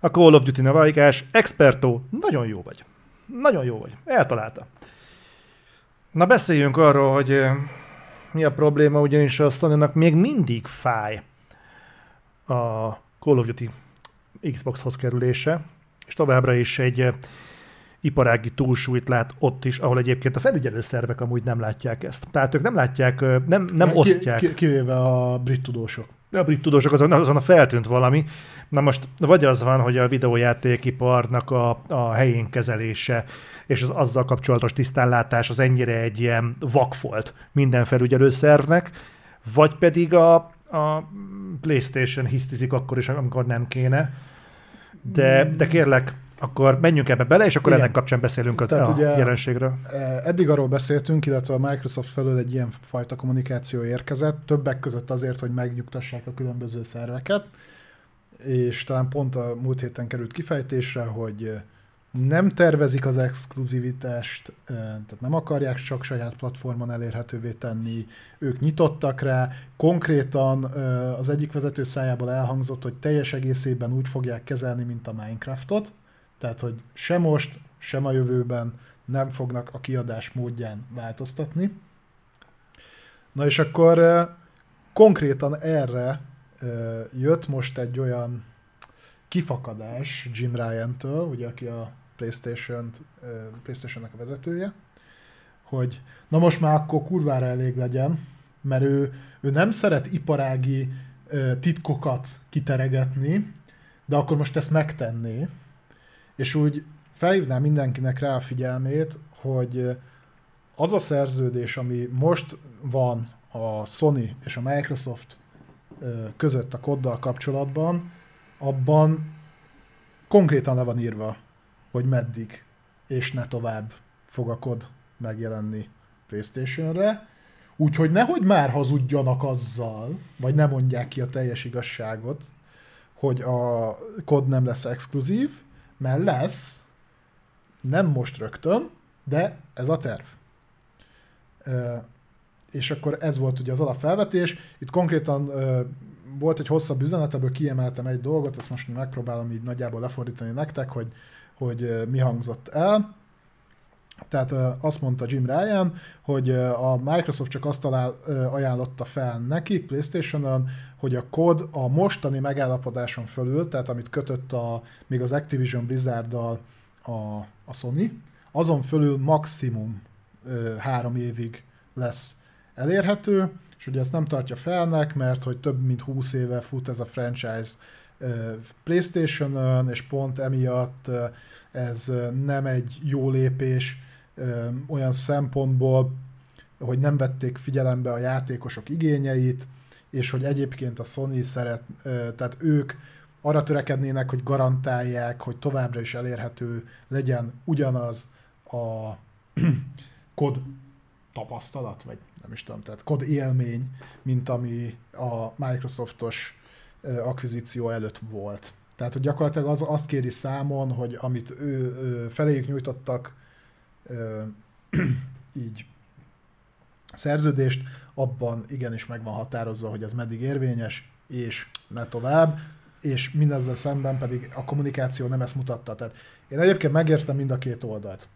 A Call of Duty navigás, Experto, nagyon jó vagy. Nagyon jó vagy. Eltalálta. Na beszéljünk arról, hogy eh, mi a probléma, ugyanis a sony még mindig fáj a Call of Duty Xboxhoz kerülése, és továbbra is egy eh, iparági túlsúlyt lát ott is, ahol egyébként a felügyelő szervek amúgy nem látják ezt. Tehát ők nem látják, nem, nem Ki- osztják. Ki, kivéve a brit tudósok. A brit tudósok azon, azon a feltűnt valami. Na most vagy az van, hogy a videójátékiparnak a, a helyén kezelése és az azzal kapcsolatos tisztánlátás az ennyire egy ilyen vakfolt minden felügyelőszervnek, vagy pedig a, a PlayStation hisztizik akkor is, amikor nem kéne. De, de kérlek, akkor menjünk ebbe bele, és akkor Igen. ennek kapcsán beszélünk Tehát a ugye- jelenségről. Eh, Eddig arról beszéltünk, illetve a Microsoft felől egy ilyen fajta kommunikáció érkezett, többek között azért, hogy megnyugtassák a különböző szerveket, és talán pont a múlt héten került kifejtésre, hogy eh, nem tervezik az exkluzivitást, eh, tehát nem akarják csak saját platformon elérhetővé tenni, ők nyitottak rá, konkrétan az egyik vezető szájából elhangzott, hogy teljes egészében úgy fogják kezelni, mint a Minecraftot, tehát hogy se most, sem a jövőben nem fognak a kiadás módján változtatni. Na és akkor konkrétan erre jött most egy olyan kifakadás Jim Ryan-től, ugye aki a PlayStation, PlayStation-nek a vezetője, hogy na most már akkor kurvára elég legyen, mert ő, ő nem szeret iparági titkokat kiteregetni, de akkor most ezt megtenné, és úgy felhívnám mindenkinek rá a figyelmét, hogy az a szerződés, ami most van a Sony és a Microsoft között a koddal kapcsolatban, abban konkrétan le van írva, hogy meddig és ne tovább fog a kod megjelenni PlayStation-re, úgyhogy nehogy már hazudjanak azzal, vagy nem mondják ki a teljes igazságot, hogy a kod nem lesz exkluzív, mert lesz, nem most rögtön, de ez a terv. És akkor ez volt ugye az alapfelvetés. Itt konkrétan volt egy hosszabb üzenet, ebből kiemeltem egy dolgot, ezt most megpróbálom így nagyjából lefordítani nektek, hogy, hogy mi hangzott el. Tehát azt mondta Jim Ryan, hogy a Microsoft csak azt ajánlotta fel nekik PlayStation-on, hogy a kod a mostani megállapodáson fölül, tehát amit kötött a, még az Activision Blizzard-dal a, a Sony, azon fölül maximum három évig lesz elérhető, és ugye ezt nem tartja felnek, mert hogy több mint 20 éve fut ez a franchise PlayStation-ön, és pont emiatt ez nem egy jó lépés olyan szempontból, hogy nem vették figyelembe a játékosok igényeit, és hogy egyébként a Sony szeret, tehát ők arra törekednének, hogy garantálják, hogy továbbra is elérhető legyen ugyanaz a kod tapasztalat, vagy nem is tudom, tehát kod élmény, mint ami a Microsoftos akvizíció előtt volt. Tehát, hogy gyakorlatilag az, azt kéri számon, hogy amit ő, ő feléjük nyújtottak így szerződést, abban igenis meg van határozva, hogy ez meddig érvényes, és ne tovább, és mindezzel szemben pedig a kommunikáció nem ezt mutatta. Tehát én egyébként megértem mind a két oldalt.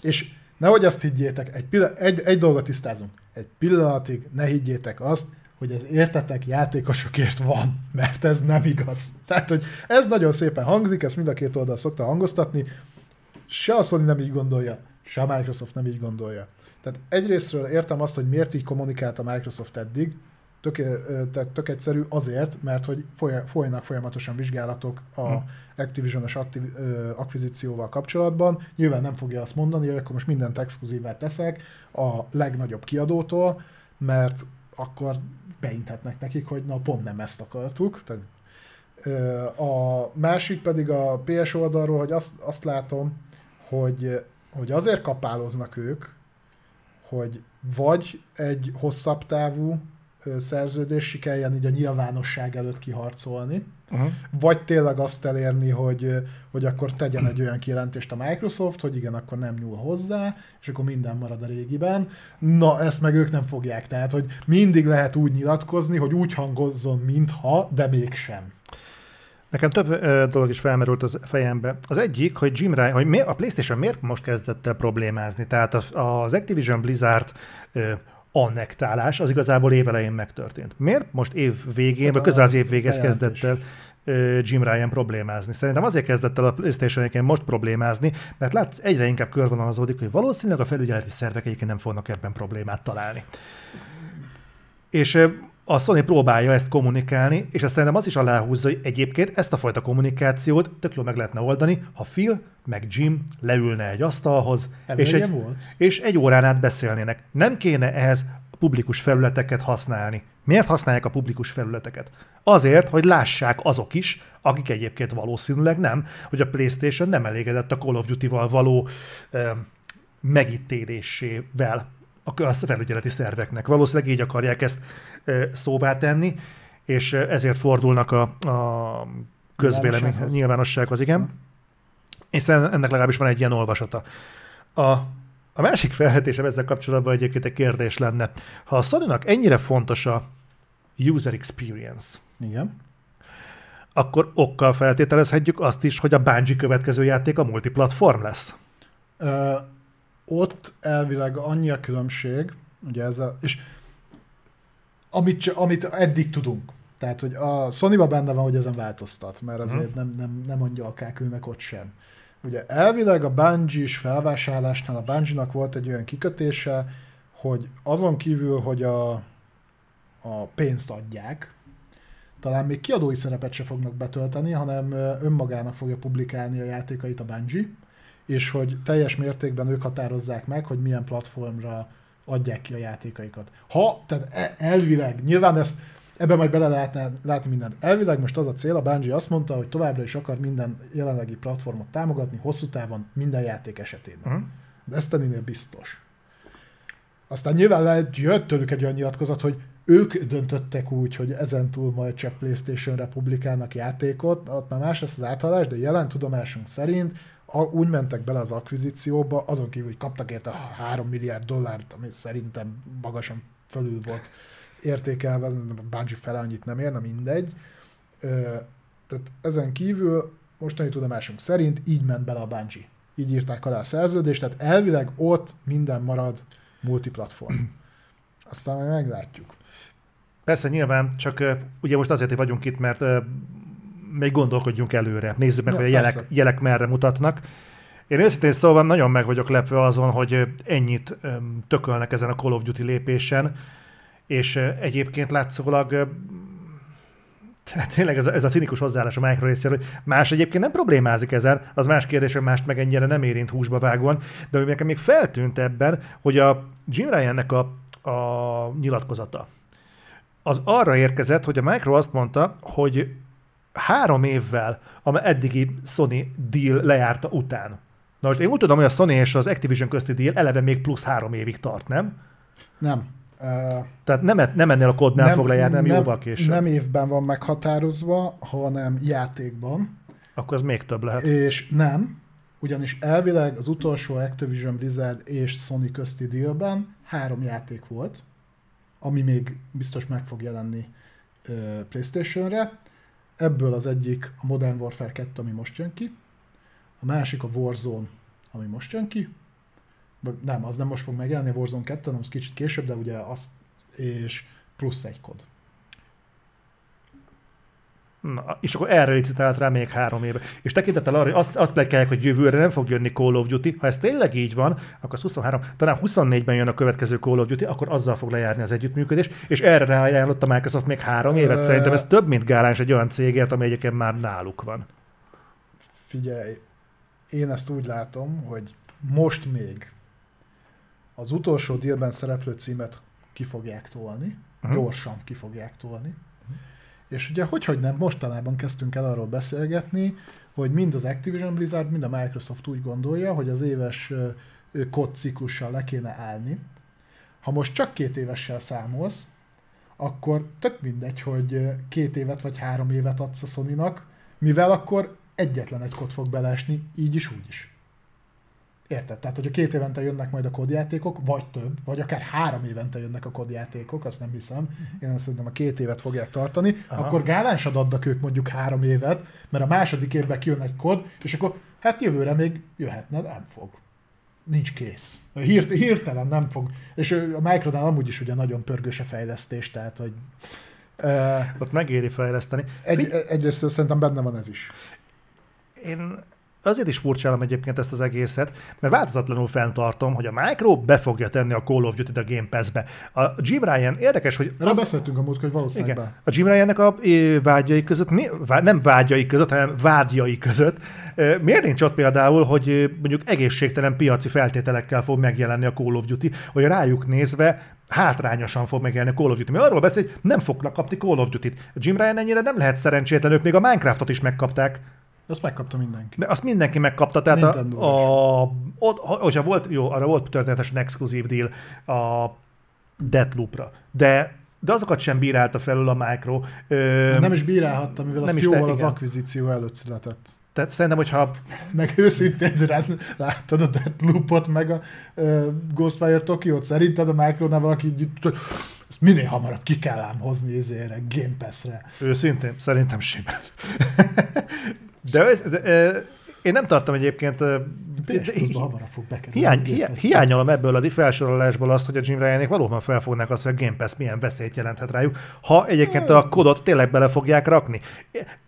És nehogy azt higgyétek, egy, pillanat, egy, egy dolgot tisztázunk. Egy pillanatig ne higgyétek azt, hogy ez értetek játékosokért van, mert ez nem igaz. Tehát, hogy ez nagyon szépen hangzik, ezt mind a két oldal szokta hangoztatni, se a Sony nem így gondolja, se a Microsoft nem így gondolja. Tehát egyrésztről értem azt, hogy miért így kommunikált a Microsoft eddig, tök, tehát tök egyszerű azért, mert hogy folynak folyamatosan vizsgálatok a hmm. Activision-os aktiv, akvizícióval kapcsolatban. Nyilván nem fogja azt mondani, hogy akkor most mindent exkluzívát teszek a legnagyobb kiadótól, mert akkor beinthetnek nekik, hogy na pont nem ezt akartuk. Tehát, a másik pedig a PS oldalról, hogy azt, azt látom, hogy, hogy azért kapáloznak ők, hogy vagy egy hosszabb távú szerződés sikerjen így a nyilvánosság előtt kiharcolni, uh-huh. vagy tényleg azt elérni, hogy, hogy akkor tegyen egy olyan kijelentést a Microsoft, hogy igen, akkor nem nyúl hozzá, és akkor minden marad a régiben. Na, ezt meg ők nem fogják, tehát, hogy mindig lehet úgy nyilatkozni, hogy úgy hangozzon, mintha, de mégsem. Nekem több ö, dolog is felmerült az fejembe. Az egyik, hogy Jim Ryan, hogy mi, a PlayStation miért most kezdett el problémázni? Tehát az, Activision Blizzard ö, annektálás az igazából évelején megtörtént. Miért most év végén, hát vagy közel az év végéhez kezdett el Jim Ryan problémázni. Szerintem azért kezdett el a playstation most problémázni, mert látsz, egyre inkább körvonalazódik, hogy valószínűleg a felügyeleti szervek egyébként nem fognak ebben problémát találni. És a Sony próbálja ezt kommunikálni, és ezt szerintem az is aláhúzza, hogy egyébként ezt a fajta kommunikációt tök jól meg lehetne oldani, ha Phil meg Jim leülne egy asztalhoz, és egy, volt? és egy órán át beszélnének. Nem kéne ehhez publikus felületeket használni. Miért használják a publikus felületeket? Azért, hogy lássák azok is, akik egyébként valószínűleg nem, hogy a PlayStation nem elégedett a Call of Duty-val való ö, megítélésével a felügyeleti szerveknek. Valószínűleg így akarják ezt szóvá tenni, és ezért fordulnak a, a közvélemény nyilvánossághoz, igen. És ennek legalábbis van egy ilyen olvasata. A, a másik felhetésem ezzel kapcsolatban egyébként egy kérdés lenne. Ha a sony ennyire fontos a user experience, igen. akkor okkal feltételezhetjük azt is, hogy a Bungie következő játék a multiplatform lesz. Ö, ott elvileg annyi a különbség, ugye ez a, és amit, amit eddig tudunk. Tehát, hogy a sony benne van, hogy ezen változtat, mert mhm. azért hmm. nem, nem, nem angyalkák ülnek ott sem. Ugye elvileg a bungie is felvásárlásnál a Bungie-nak volt egy olyan kikötése, hogy azon kívül, hogy a, a pénzt adják, talán még kiadói szerepet se fognak betölteni, hanem önmagának fogja publikálni a játékait a Bungie, és hogy teljes mértékben ők határozzák meg, hogy milyen platformra adják ki a játékaikat. Ha, tehát e, elvileg, nyilván ezt Ebben majd bele lehetne látni mindent. Elvileg most az a cél, a Bungie azt mondta, hogy továbbra is akar minden jelenlegi platformot támogatni, hosszú távon minden játék esetében. Mhm. Destiny-nél biztos. Aztán nyilván lehet, jött tőlük egy olyan nyilatkozat, hogy ők döntöttek úgy, hogy ezentúl majd csak PlayStation-re publikálnak játékot, ott már más lesz az áthallás, de jelen tudomásunk szerint úgy mentek bele az akvizícióba, azon kívül, hogy kaptak érte 3 milliárd dollárt, ami szerintem magasan fölül volt értékelve, az a Bungie fele annyit nem érne, mindegy. Tehát ezen kívül mostani tudomásunk szerint így ment bele a Bungie. Így írták alá a szerződést, tehát elvileg ott minden marad multiplatform. Aztán majd meglátjuk. Persze, nyilván, csak ugye most azért vagyunk itt, mert még gondolkodjunk előre. Nézzük meg, Ja, hogy a jelek, persze. jelek merre mutatnak. Én őszintén szóval nagyon meg vagyok lepve azon, hogy ennyit tökölnek ezen a Call of Duty lépésen, és egyébként látszólag tehát tényleg ez a, ez a cinikus hozzáállás a Micro részéről, hogy más egyébként nem problémázik ezen, az más kérdés, hogy mást meg ennyire nem érint húsba vágóan, de ami nekem még feltűnt ebben, hogy a Jim Ryan-nek a, a nyilatkozata, az arra érkezett, hogy a Micro azt mondta, hogy három évvel a eddigi Sony deal lejárta után. Na most én úgy tudom, hogy a Sony és az Activision közti deal eleve még plusz három évig tart, nem? Nem. Tehát nem, nem ennél a kódnál nem, fog lejárni, nem, jóval később. Nem évben van meghatározva, hanem játékban. Akkor az még több lehet. És nem, ugyanis elvileg az utolsó Activision Blizzard és Sony közti dealben három játék volt, ami még biztos meg fog jelenni PlayStation-re. Ebből az egyik a Modern Warfare 2, ami most jön ki, a másik a Warzone, ami most jön ki, vagy nem, az nem most fog megjelenni, a Warzone 2, hanem az kicsit később, de ugye azt, és plusz egy kod. Na, és akkor erre licitált rá még három éve. És tekintettel arra, hogy azt, azt plekkálják, hogy jövőre nem fog jönni Call of Duty, ha ez tényleg így van, akkor az 23, talán 24-ben jön a következő Call of Duty, akkor azzal fog lejárni az együttműködés, és erre ráajánlott a Microsoft még három évet. Szerintem ez több, mint gáláns egy olyan cégért, amely egyébként már náluk van. Figyelj, én ezt úgy látom, hogy most még az utolsó dealben szereplő címet ki fogják tolni, Mhm. gyorsan ki fogják tolni. És ugye, hogy, hogy nem, mostanában kezdtünk el arról beszélgetni, hogy mind az Activision Blizzard, mind a Microsoft úgy gondolja, hogy az éves ö, kódciklussal le kéne állni. Ha most csak két évessel számolsz, akkor tök mindegy, hogy két évet vagy három évet adsz a Sony-nak, mivel akkor egyetlen egy kod fog beleesni, így is, úgy is. Érted? Tehát, hogy a két évente jönnek majd a kodjátékok, vagy több, vagy akár három évente jönnek a kodjátékok, azt nem hiszem. Én azt szerintem a két évet fogják tartani, Aha. Akkor gálánsan adnak ők mondjuk három évet, mert a második évben kijön egy kod, és akkor hát jövőre még jöhetne, nem fog. Nincs kész. Hirt, hirtelen nem fog. És a Micronál amúgy is ugye nagyon pörgős a fejlesztés, tehát hogy uh, Ott megéri fejleszteni. egy, egyrészt szerintem benne van ez is. Én azért is furcsálom egyébként ezt az egészet, mert változatlanul fenntartom, hogy a Micro be fogja tenni a Call of Duty-t a Game Pass-be. A Jim Ryan érdekes, hogy Erről beszéltünk a múltkor, hogy valószínűleg Igen. be. A Jim Ryannek a vágyai között, mi, nem vágyai között, hanem vágyai között, miért nincs ott például, hogy mondjuk egészségtelen piaci feltételekkel fog megjelenni a Call of Duty, hogy rájuk nézve hátrányosan fog megjelenni a Call of Duty. Mi arról beszél, hogy nem fognak kapni Call of Duty-t. A Jim Ryan ennyire nem lehet szerencsétlen, ők még a Minecraftot is megkapták. Azt megkapta mindenki. De azt mindenki megkapta, tehát a, a, ott, ha- hogyha volt, jó, arra volt történetesen exkluzív deal a Deathloop-ra, de, de azokat sem bírálta felül a Micro. Ö, Nem is bírálhatta, mivel nem az is jóval te- az akvizíció előtt született. tehát szerintem, hogyha Meg őszintén rend, láttad a Deathloopot, meg a uh, Ghostwire Tokyo-t, szerinted a Micronál valaki ezt minél hamarabb ki kell ám hozni ezére, Game Pass-re. őszintén, szerintem simán. De, de, ö, én nem tartom egyébként, de- fog bekerülni. Hiány, hiány, hiányolom ebből a felsorolásból azt, hogy a Jim Ryanék valóban felfognák azt, hogy a Game Pass milyen veszélyt jelenthet rájuk, ha egyébként a kodot tényleg bele fogják rakni.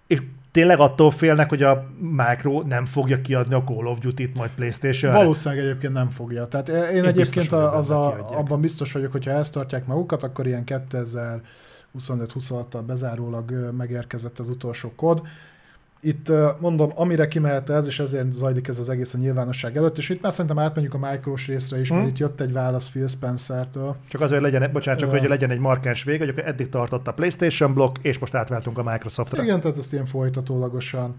És tényleg attól félnek, hogy a Micro nem fogja kiadni a Call of Duty-t majd Playstation-re? Valószínűleg egyébként nem fogja. Tehát én, én biztos egyébként a, az a, kiadják. abban biztos vagyok, hogyha ezt tartják magukat, akkor ilyen 2025-26-tal bezárólag megérkezett az utolsó kod. Itt mondom, amire kimehet ez, és ezért zajlik ez az egész a nyilvánosság előtt, és itt már szerintem átmenjük a micros részre is, mert hmm. itt jött egy válasz Phil Spencer-től. Csak azért legyen, bocsánat, csak uh, hogy legyen egy markáns vég, hogy eddig tartott a PlayStation blokk, és most átváltunk a Microsoftra. Igen, tehát ezt ilyen folytatólagosan